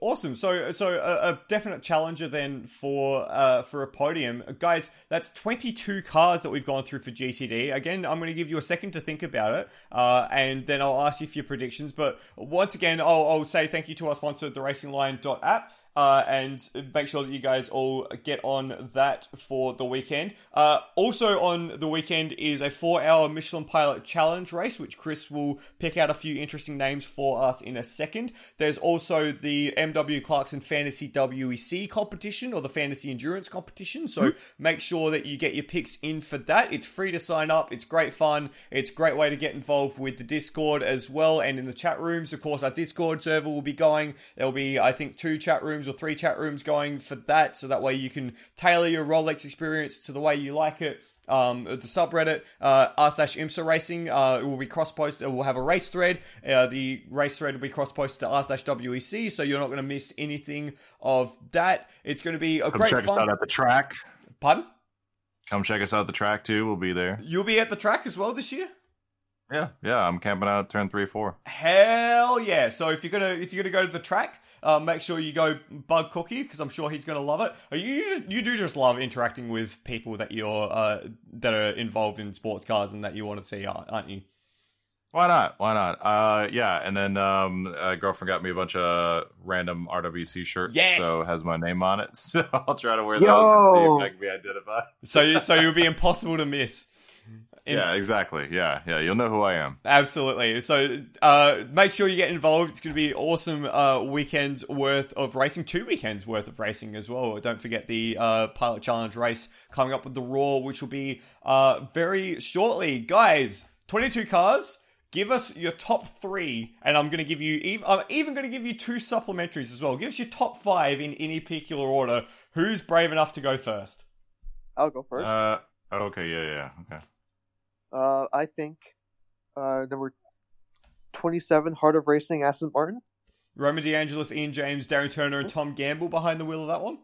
Awesome. So, so a, a, definite challenger then for uh, for a podium, guys. That's twenty two cars that we've gone through for GTD. Again, I'm going to give you a second to think about it, uh, and then I'll ask you for your predictions. But once again, I'll, I'll say thank you to our sponsor, the Racing Line app. Uh, and make sure that you guys all get on that for the weekend. Uh, also on the weekend is a four-hour Michelin Pilot Challenge race, which Chris will pick out a few interesting names for us in a second. There's also the MW Clarkson Fantasy WEC competition or the Fantasy Endurance competition. So make sure that you get your picks in for that. It's free to sign up. It's great fun. It's a great way to get involved with the Discord as well and in the chat rooms. Of course, our Discord server will be going. There'll be, I think, two chat rooms or three chat rooms going for that. So that way you can tailor your Rolex experience to the way you like it. Um, the subreddit uh, r slash IMSA Racing uh, will be cross posted. We'll have a race thread. Uh, the race thread will be cross posted to r slash WEC, so you're not going to miss anything of that. It's going to be a Come great check fun. us out at the track. Pardon? Come check us out at the track too. We'll be there. You'll be at the track as well this year. Yeah, yeah. I'm camping out turn three, four. Hell yeah! So if you're gonna if you're gonna go to the track, uh, make sure you go bug Cookie because I'm sure he's gonna love it. Uh, You you, you do just love interacting with people that you're uh, that are involved in sports cars and that you want to see, aren't aren't you? Why not? Why not? Uh, yeah. And then um, a girlfriend got me a bunch of random RWC shirts. Yes! So it has my name on it. [laughs] So I'll try to wear those and see if I can be identified. So you, so you'll be impossible to miss. In- yeah, exactly. Yeah, yeah. You'll know who I am. Absolutely. So uh, make sure you get involved. It's going to be awesome uh, weekends worth of racing, two weekends worth of racing as well. Don't forget the uh, Pilot Challenge race coming up with the Roar, which will be uh, very shortly. Guys, 22 cars. Give us your top three, and I'm going to give you. Even, I'm even going to give you two supplementaries as well. Give us your top five in any particular order. Who's brave enough to go first? I'll go first. Uh, okay. Yeah, yeah. Okay. Uh, I think uh, number 27, Heart of Racing, Aston Martin. Roman DeAngelis, Ian James, Darren Turner, and Tom Gamble behind the wheel of that one.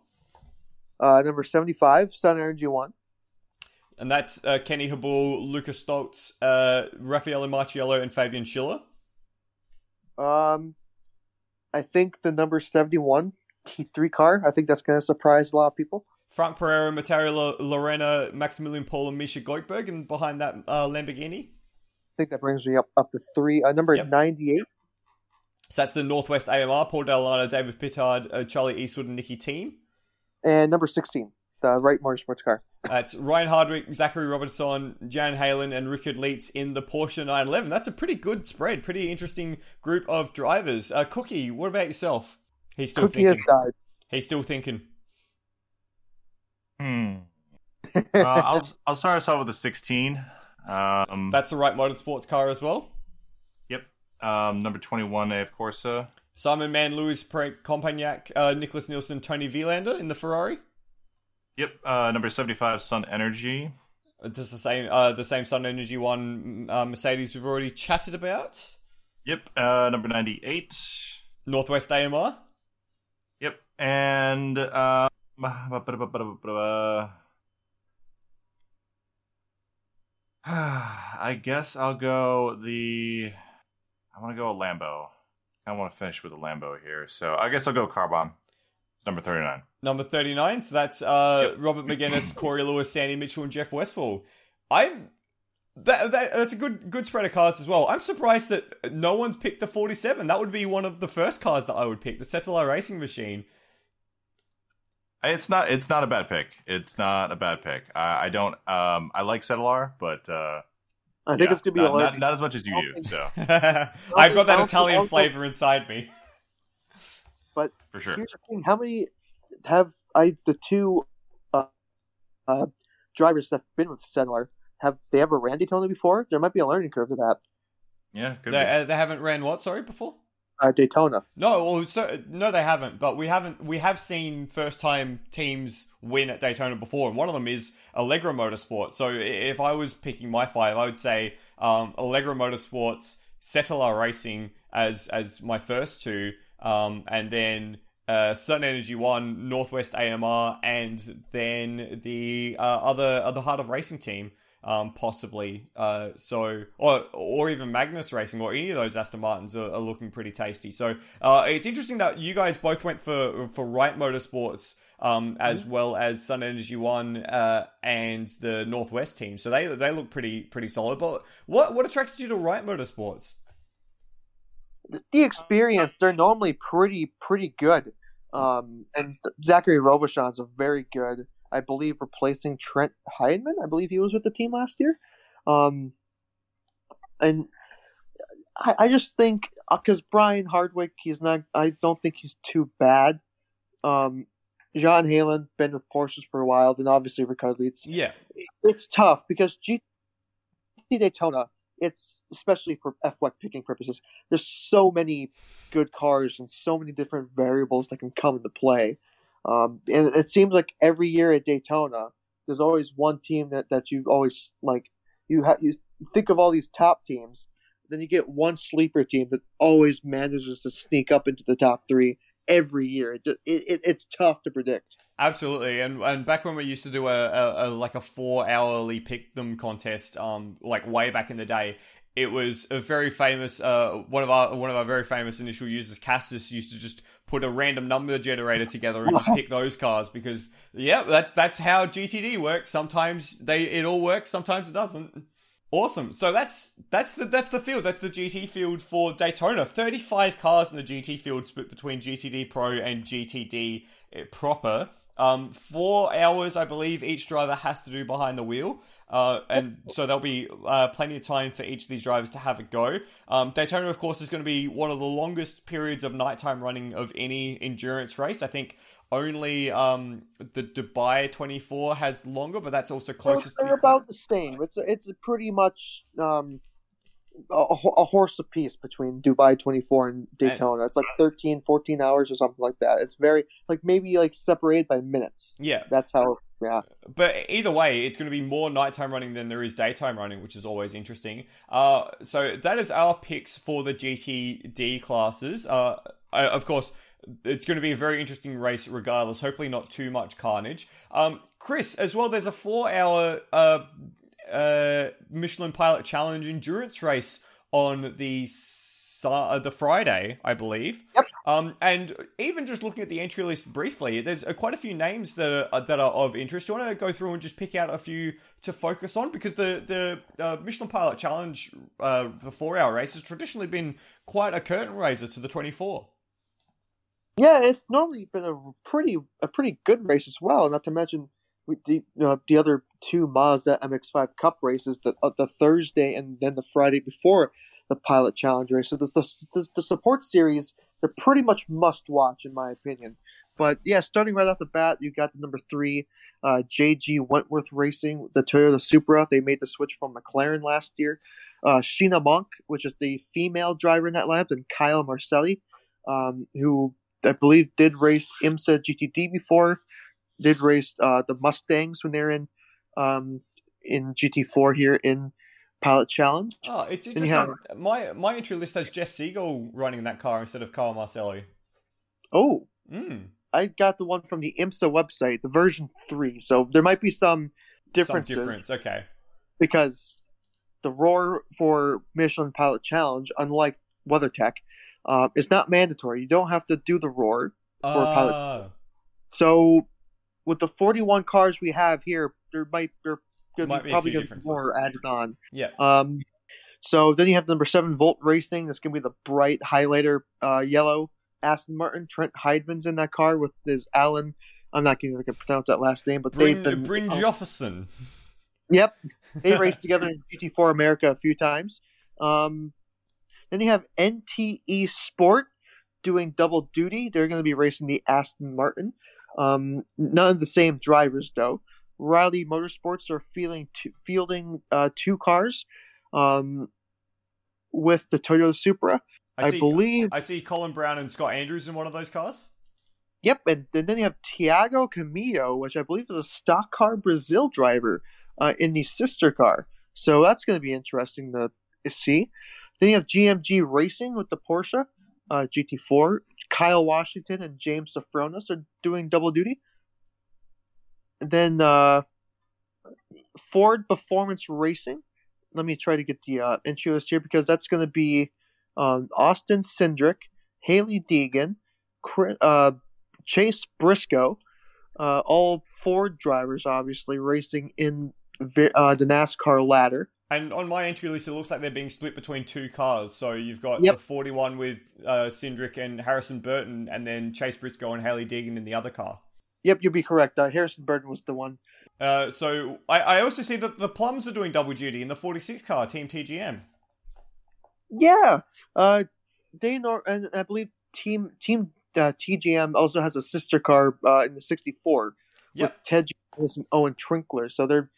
Uh, number 75, Sun Energy 1. And that's uh, Kenny Habul, Lucas Stolz, uh, Raffaele Marciello, and Fabian Schiller. Um, I think the number 71 T3 car. I think that's going to surprise a lot of people. Franck Perera, Matteo Lo- Lorena, Maximilian Paul, and Misha Goldberg, and behind that, uh, Lamborghini. I think that brings me up, up to three. Uh, number Yep. 98, So that's the Northwest AMR, Paul Dalla Lana, David Pittard, uh, Charlie Eastwood, and Nicki Thiim. and number 16, the Wright Motorsports car. That's Ryan Hardwick, Zachary Robichon, Jan Heylen, and Richard Lietz in the Porsche 911. That's a pretty good spread, pretty interesting group of drivers. Uh, Cookie, what about yourself? He's still Cookie thinking. has died. He's still thinking. Hmm. [laughs] uh, I'll I'll start us off with a 16. Um, That's the Wright motorsports car as well. yep. Um, number 21, AF Corsa. Simon Mann, Louis Companc, uh, Nicholas Nielsen, Toni Vilander in the Ferrari. Yep. Uh, number 75, Sun Energy. Just the same, uh, the same Sun Energy one uh, Mercedes we've already chatted about. Yep. Uh, number 98. Northwest AMR. Yep. And [sighs] I guess I'll go the. I want to go a Lambo. I want to finish with a Lambo here, so I guess I'll go Carbahn. It's number thirty-nine. Number 39. So that's uh, Yep. [clears throat] Robert Megennis, Corey Lewis, Sandy Mitchell, and Jeff Westfall. I'm. That, that, that's a good good spread of cars as well. I'm surprised that no one's picked the 47. That would be one of the first cars that I would pick, the Cetilar Racing Machine. It's not. It's not a bad pick. It's not a bad pick. I, I don't. Um, I like Cetilar, but uh, I think yeah, it's going to be not, a not, lot. not as much as you do. So [laughs] I've got that Italian flavor inside me. But [laughs] for sure. here's the thing: how many have I the two uh, uh, drivers that've been with Cetilar? Have they ever ran Daytona before? There might be a learning curve to that. Yeah, could They, be. uh, they haven't ran what? Sorry, before. Uh, Daytona. No, well, so, no, they haven't. But we haven't. We have seen first-time teams win at Daytona before, and one of them is Alegra Motorsports. So if I was picking my five, I would say um, Alegra Motorsports, Cetilar Racing as as my first two, um, and then uh, Sun Energy One, Northwest AMR, and then the uh, other other Heart of Racing team. Um, possibly, uh, so or or even Magnus Racing or any of those Aston Martins are, are looking pretty tasty. So uh, it's interesting that you guys both went for for Wright Motorsports um, as well as Sun Energy One uh, and the Northwest team. So they they look pretty pretty solid. But what what attracted you to Wright Motorsports? The experience, they're normally pretty pretty good. Um, and Zachary Robichon's a very good, I believe, replacing Trent Hyndman. I believe he was with the team last year. Um, and I, I just think because uh, Brian Hardwick, he's not. I don't think he's too bad. Um, Jan Heylen been with Porsches for a while, then obviously Richard Lietz. Yeah, it's tough because GT Daytona it's especially for F1 picking purposes. There's so many good cars and so many different variables that can come into play. Um, and it seems like every year at Daytona, there's always one team that, that you always like. You have you think of all these top teams, then you get one sleeper team that always manages to sneak up into the top three every year. It, it, it's tough to predict. Absolutely, and and back when we used to do a, a, a like a four hourly pick them contest, um, like way back in the day, it was a very famous uh one of our one of our very famous initial users, Castus, used to just put a random number generator together and just [laughs] pick those cars because yeah, that's that's how GTD works. Sometimes they it all works, sometimes it doesn't. Awesome. So that's that's the that's the field. That's the GT field for Daytona. Thirty five cars in the GT field split between GTD Pro and GTD eh, proper. Um, four hours, I believe, each driver has to do behind the wheel. Uh, and so there'll be uh, plenty of time for each of these drivers to have a go. Um, Daytona, of course, is going to be one of the longest periods of nighttime running of any endurance race. I think only um, the Dubai 24 has longer, but that's also closest. They're, about the same. It's a, it's a pretty much um, a, a, horse apiece between Dubai 24 and Daytona. It's like 13, 14 hours or something like that. It's very like maybe like separated by minutes. Yeah, that's how. Yeah, but either way, it's going to be more nighttime running than there is daytime running, which is always interesting. Uh, so that is our picks for the GTD classes. Uh, of course, it's going to be a very interesting race regardless. Hopefully, not too much carnage. Um, Chris, as well, there's a four hour uh, uh, Michelin Pilot Challenge endurance race on the uh, the Friday, I believe. Yep. Um, and even just looking at the entry list briefly, there's uh, quite a few names that are uh, that are of interest. Do you want to go through and just pick out a few to focus on? Because the the uh, Michelin Pilot Challenge, uh, the four hour race, has traditionally been quite a curtain raiser to the 24. Yeah, it's normally been a pretty a pretty good race as well. Not to mention the uh, the other two Mazda MX-5 Cup races, the uh, the Thursday and then the Friday before the Pilot Challenge race. So the, the, the support series they're pretty much must watch in my opinion. But yeah, starting right off the bat, you got the number three, uh, JG Wentworth Racing, the Toyota Supra. They made the switch from McLaren last year. Uh, Sheena Monk, which is the female driver in that lab, and Kyle Marcelli, um, who I believe did race IMSA GTD before, did race uh, the Mustangs when they're in um, in GT4 here in Pilot Challenge. Oh, it's interesting. Have... My my entry list has Jeff Siegel running that car instead of Carl Marcelli. Oh, mm. I got the one from the IMSA website, the version three. So there might be some differences. Some difference, okay. Because the roar for Michelin Pilot Challenge, unlike WeatherTech, uh, it's not mandatory. You don't have to do the roar for uh... pilot. Ah. So with the 41 cars we have here, there might there might be probably to more added on. Yeah. Um. So then you have number seven Volt Racing. That's going to be the bright highlighter uh, yellow Aston Martin. Trent Hyndman's in that car with his Alan. I'm not going to pronounce that last name, but Bryn, they've been Jefferson. Yep, they [laughs] raced together in GT4 America a few times. Um, then you have NTE Sport doing double duty. They're going to be racing the Aston Martin. Um, none of the same drivers though. Riley Motorsports are fielding two, fielding uh, two cars um, with the Toyota Supra. I, see, believe I see Colin Brown and Scott Andrews in one of those cars. Yep, and, and then you have Thiago Camilo, which I believe is a stock car Brazil driver uh, in the sister car. So that's going to be interesting to see. Then you have GMG Racing with the Porsche uh, GT4. Kyle Washington and James Sofronas are doing double duty. And then uh, Ford Performance Racing. Let me try to get the uh, entry list here because that's going to be um, Austin Cindric, Hailie Deegan, Chris, uh, Chase Briscoe, uh, all Ford drivers, obviously racing in uh, the NASCAR ladder And on my entry list, it looks like they're being split between two cars. So you've got Yep. the 41 with uh, Cindric and Harrison Burton, and then Chase Briscoe and Hailie Deegan in the other car. Yep, you'll be correct. Uh, Harrison Burton was the one. Uh, so I, I also see that the Plumbs are doing double duty in the 46 car, Team TGM. Yeah, uh, they nor and I believe Team Team uh, TGM also has a sister car uh, in the 64 Yep. with Ted Giles and Owen Trinkler. So they're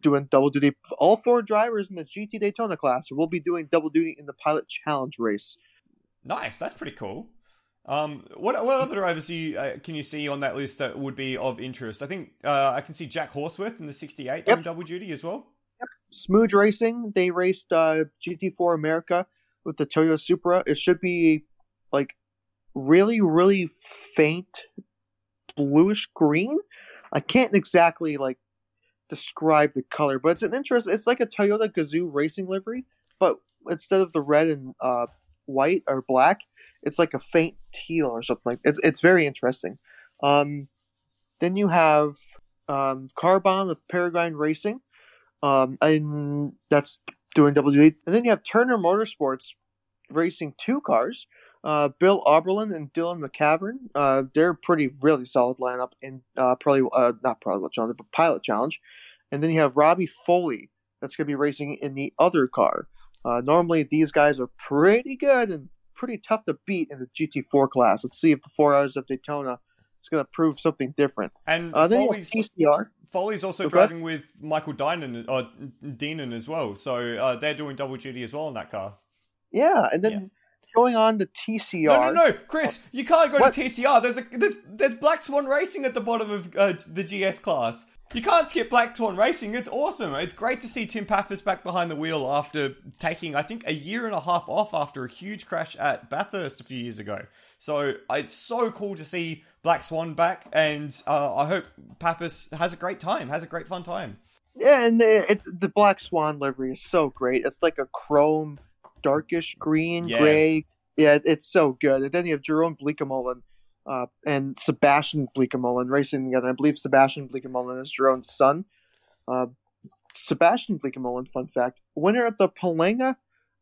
doing double duty. All four drivers in the GT Daytona class will be doing double duty in the Pilot Challenge race. Nice, that's pretty cool. Um, what what other drivers do you, uh, can you see on that list that would be of interest? I think uh, I can see Jack Hawksworth in the 68 doing double duty as well. Smooth Racing, they raced uh, GT4 America with the Toyota Supra. It should be like really, really faint bluish green. I can't exactly like describe the color, but it's an interest. It's like a Toyota Gazoo racing livery, but instead of the red and uh, white or black, it's like a faint teal or something. Like it's it's very interesting. Um, then you have um, Carbahn with Peregrine Racing, um, and that's doing duty. And then you have Turner Motorsports racing two cars. Uh, Bill Auberlen and Dylan Machavern. Uh, they're pretty really solid lineup in uh, probably uh, not probably challenge, but Pilot Challenge. And then you have Robbie Foley that's going to be racing in the other car. Uh, normally these guys are pretty good and pretty tough to beat in the GT4 class. Let's see if the four hours of Daytona is going to prove something different. And Uh, Foley's, TCR. Foley's also Okay. driving with Michael Dinan, or Deanan as well. So uh, they're doing double duty as well in that car. Yeah, and then Yeah. Going on to TCR. No, no, no, Chris, you can't go What? to TCR. There's a there's there's Black Swan Racing at the bottom of uh, the GS class. You can't skip Black Swan Racing. It's awesome. It's great to see Tim Pappas back behind the wheel after taking, I think, a year and a half off after a huge crash at Bathurst a few years ago. So uh, it's so cool to see Black Swan back, and uh, I hope Pappas has a great time, has a great fun time. Yeah, and it's the Black Swan livery is so great. It's like a chrome, darkish green, Yeah. gray. Yeah, it's so good. And then you have Jerome Bleekemolen uh, and Sebastian Bleekemolen racing together. I believe Sebastian Bleekemolen is Jerome's son. Uh, Sebastian Bleekemolen, fun fact, winner at the Palanga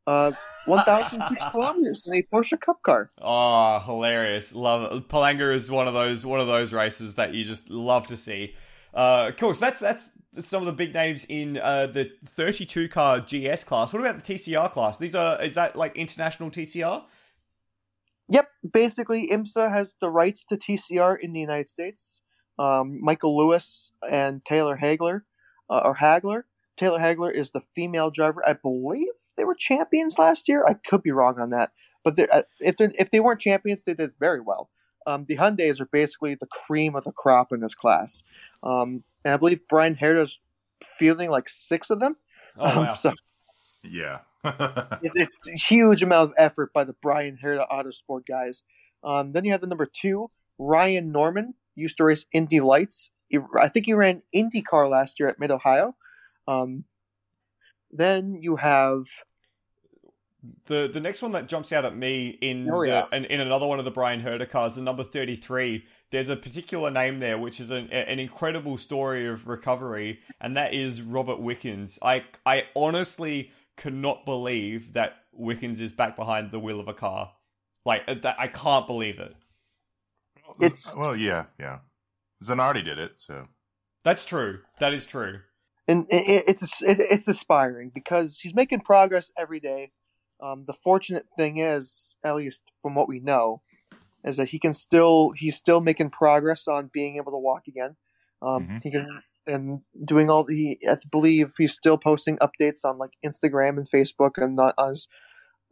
uh, [laughs] 1,006 kilometers in a Porsche Cup car. Oh, hilarious! Love it. Palanga is one of those one of those races that you just love to see. Uh, cool. So that's that's some of the big names in uh, the 32 car GS class. What about the TCR class? These are is that like international TCR? Yep, basically, IMSA has the rights to TCR in the United States. Um, Michael Lewis and Taylor Hagler, uh, or Hagler. Taylor Hagler is the female driver. I believe they were champions last year. I could be wrong on that, but they're- uh, if they if they weren't champions, they did very well. Um, the Hyundai's are basically the cream of the crop in this class, um, and I believe Bryan Herta's fielding like six of them. Oh Um, wow! so Yeah. [laughs] it's, it's a huge amount of effort by the Bryan Herta Autosport guys. Um, then you have the number two, Ryan Norman, used to race Indy Lights. He, I think he ran IndyCar last year at Mid Ohio. Um, then you have The the next one that jumps out at me in Oh, the, in, in another one of the Bryan Herta cars, the number thirty three. There's a particular name there, which is an, an incredible story of recovery, and that is Robert Wickens. I I honestly cannot believe that Wickens is back behind the wheel of a car. Like uh, that, I can't believe it. It's- well, yeah, yeah. Zanardi did it, so That's true. That is true. and it's it's aspiring because he's making progress every day. Um, the fortunate thing is, at least from what we know, is that he can still he's still making progress on being able to walk again. Um, Mhm. He can and doing all the I believe he's still posting updates on like Instagram and Facebook and on on his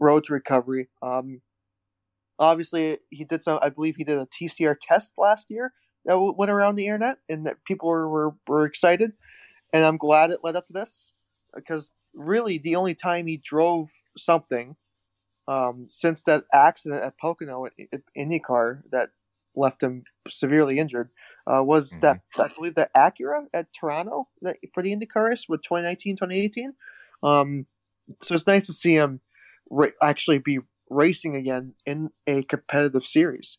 road to recovery. Um, obviously, he did some. I believe he did a TCR test last year that w- went around the internet, and that people were, were, were excited. And I'm glad it led up to this because really the only time he drove something um, since that accident at Pocono at, IndyCar that left him severely injured uh, was that I believe that Acura at Toronto that, for the IndyCar race with 2019 2018. Um, so it's nice to see him ra- actually be racing again in a competitive series.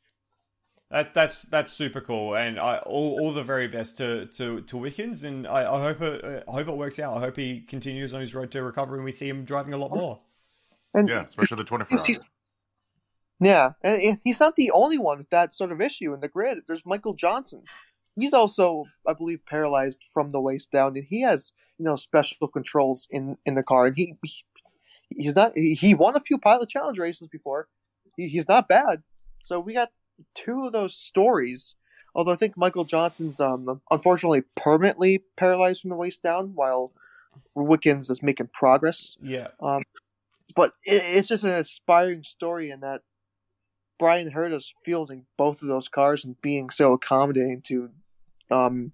That that's that's super cool, and I all, all the very best to to, to Wickens, and I, I hope it I hope it works out. I hope he continues on his road to recovery, and we see him driving a lot more. And Yeah, especially the 24 he's- hour. Yeah, and and he's not the only one with that sort of issue in the grid. There's Michael Johnson. He's also, I believe, paralyzed from the waist down, and he has you know special controls in in the car. And he, he he's not he, he won a few pilot challenge races before. He, he's not bad. So we got two of those stories. Although I think Michael Johnson's um unfortunately permanently paralyzed from the waist down, while Wickens is making progress Yeah, Um, but it, it's just an inspiring story in that Bryan Herta's fielding both of those cars and being so accommodating to um,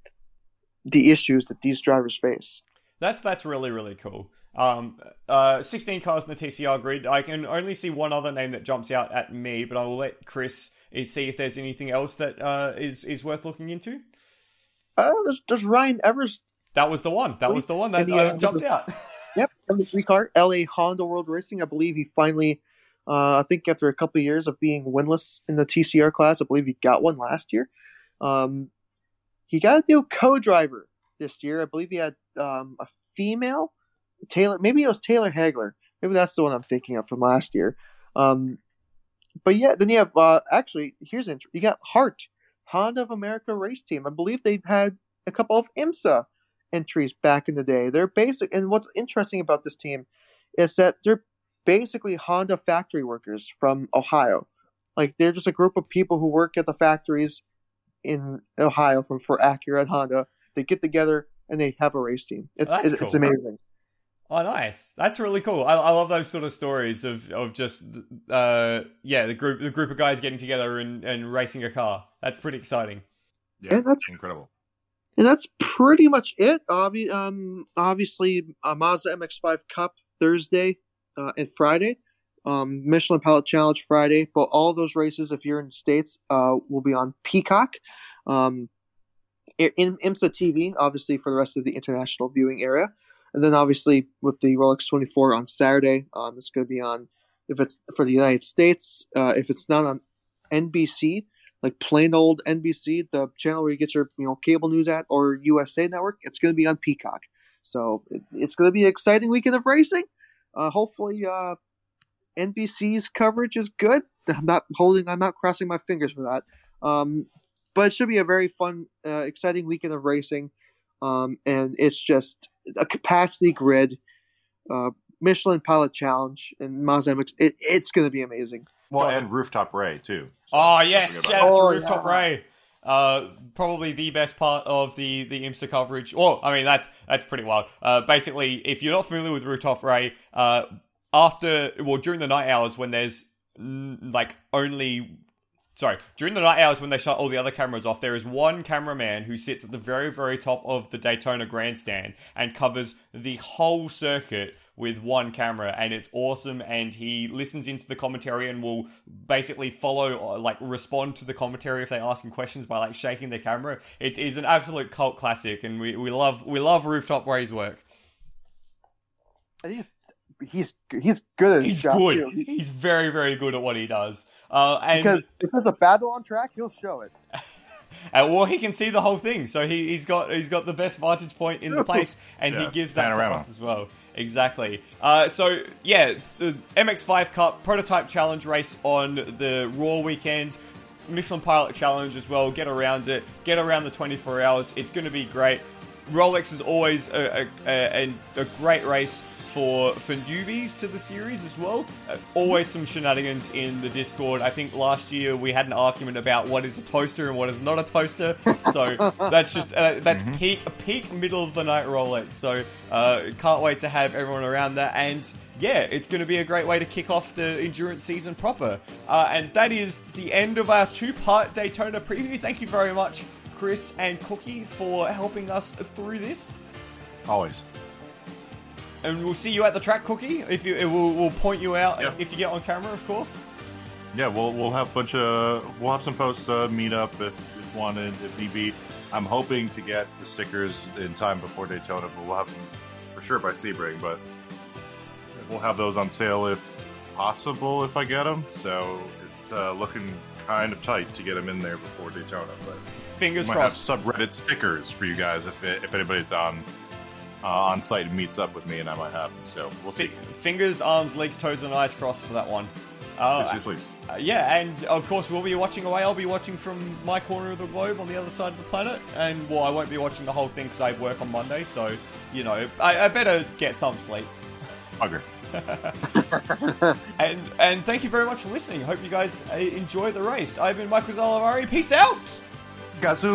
the issues that these drivers face. that's that's really really cool. Um, uh, 16 cars in the TCR grid. I can only see one other name that jumps out at me, but I will let Chris uh, see if there's anything else that uh, is is worth looking into. Uh, there's, there's Ryan Evers. That was the one. That was the one that the, uh, jumped out. [laughs] Yep, three car, LA Honda World Racing. I believe he finally, uh, I think after a couple of years of being winless in the TCR class, I believe he got one last year. Um, he got a new co-driver this year. I believe he had um, a female Taylor. Maybe it was Taylor Hagler. Maybe that's the one I'm thinking of from last year. Um, but yeah, then you have uh, actually here's int- you got Hart Honda of America race team. I believe they've had a couple of IMSA entries back in the day. They're basic, and what's interesting about this team is that they're basically Honda factory workers from Ohio. Like they're just a group of people who work at the factories in Ohio from for Acura and Honda. They get together and they have a race team. It's That's it's, it's cool. amazing. Oh, nice. That's really cool. I, I love those sort of stories of, of just, uh, yeah, the group the group of guys getting together and, and racing a car. That's pretty exciting. Yeah, And that's- incredible. And that's pretty much it. Obvi- um, obviously, uh, Mazda MX-5 Cup Thursday uh, and Friday. Um, Michelin Pilot Challenge Friday. But all those races, if you're in the States, uh, will be on Peacock. Um, in, in IMSA TV, obviously, for the rest of the international viewing area. And then, obviously, with the Rolex 24 on Saturday, um, it's going to be on, if it's for the United States, uh, if it's not on NBC, like plain old NBC, the channel where you get your you know cable news at, or USA Network, it's going to be on Peacock. So it, it's going to be an exciting weekend of racing. Uh, hopefully, uh, NBC's coverage is good. I'm not holding, I'm not crossing my fingers for that. Um, but it should be a very fun, uh, exciting weekend of racing. Um, and it's just a capacity grid, uh, Michelin Pilot Challenge, and Mazda MX. It, it's going to be amazing. Well, and Rooftop Ray too. So Oh yes, forget shout out to Oh, Rooftop yeah. Ray. Uh, probably the best part of the the IMSA coverage. Well, I mean that's that's pretty wild. Uh, basically, if you're not familiar with Rooftop Ray, uh, after well during the night hours when there's like only sorry during the night hours when they shut all the other cameras off, there is one cameraman who sits at the very very top of the Daytona grandstand and covers the whole circuit with one camera and it's awesome and he listens into the commentary and will basically follow or like respond to the commentary if they ask him questions by like shaking the camera. It's, it's an absolute cult classic and we, we love we love rooftop ray's work. And he's he's he's good at he's good. too. He's very very good at what he does uh, and because if there's a battle on track, he'll show it. [laughs] Uh, well, he can see the whole thing, so he, he's got he's got the best vantage point in the place, and he gives that panorama. to us as well. Exactly. Uh, so yeah, the MX5 Cup prototype challenge race on the Roar weekend, Michelin Pilot Challenge as well. Get around it. Get around the 24 hours. It's going to be great. Rolex is always a, a, a, a great race for for newbies to the series as well. Uh, always some shenanigans in the Discord. I think last year we had an argument about what is a toaster and what is not a toaster. So [laughs] that's just uh, that's peak peak middle of the night Rolex. So uh, can't wait to have everyone around that and. Yeah, it's going to be a great way to kick off the endurance season proper. Uh, and that is the end of our two part Daytona preview. Thank you very much, Chris and Cookie, for helping us through this. Always. And we'll see you at the track, Cookie. If you, we'll, we'll point you out Yeah. if you get on camera, of course. Yeah, we'll we'll have a bunch of we'll have some posts uh, meet up if, if wanted if need be. I'm hoping to get the stickers in time before Daytona, but we'll have them for sure by Sebring. But we'll have those on sale if possible if I get them. So it's uh, looking kind of tight to get them in there before Daytona. But Fingers we might have crossed. subreddit stickers for you guys if if anybody's on uh, on site and meets up with me, and I might have them. So we'll Fi- see. fingers, arms, legs, toes, and eyes crossed for that one. Uh, Please, please. Uh, yeah, and of course we'll be watching away. I'll be watching from my corner of the globe on the other side of the planet, and well, I won't be watching the whole thing because I work on Monday. So you know, I, I better get some sleep. [laughs] Bugger. [laughs] And and thank you very much for listening. Hope you guys uh, enjoy the race. I've been Michael Zalavari. Peace out. Gazoo.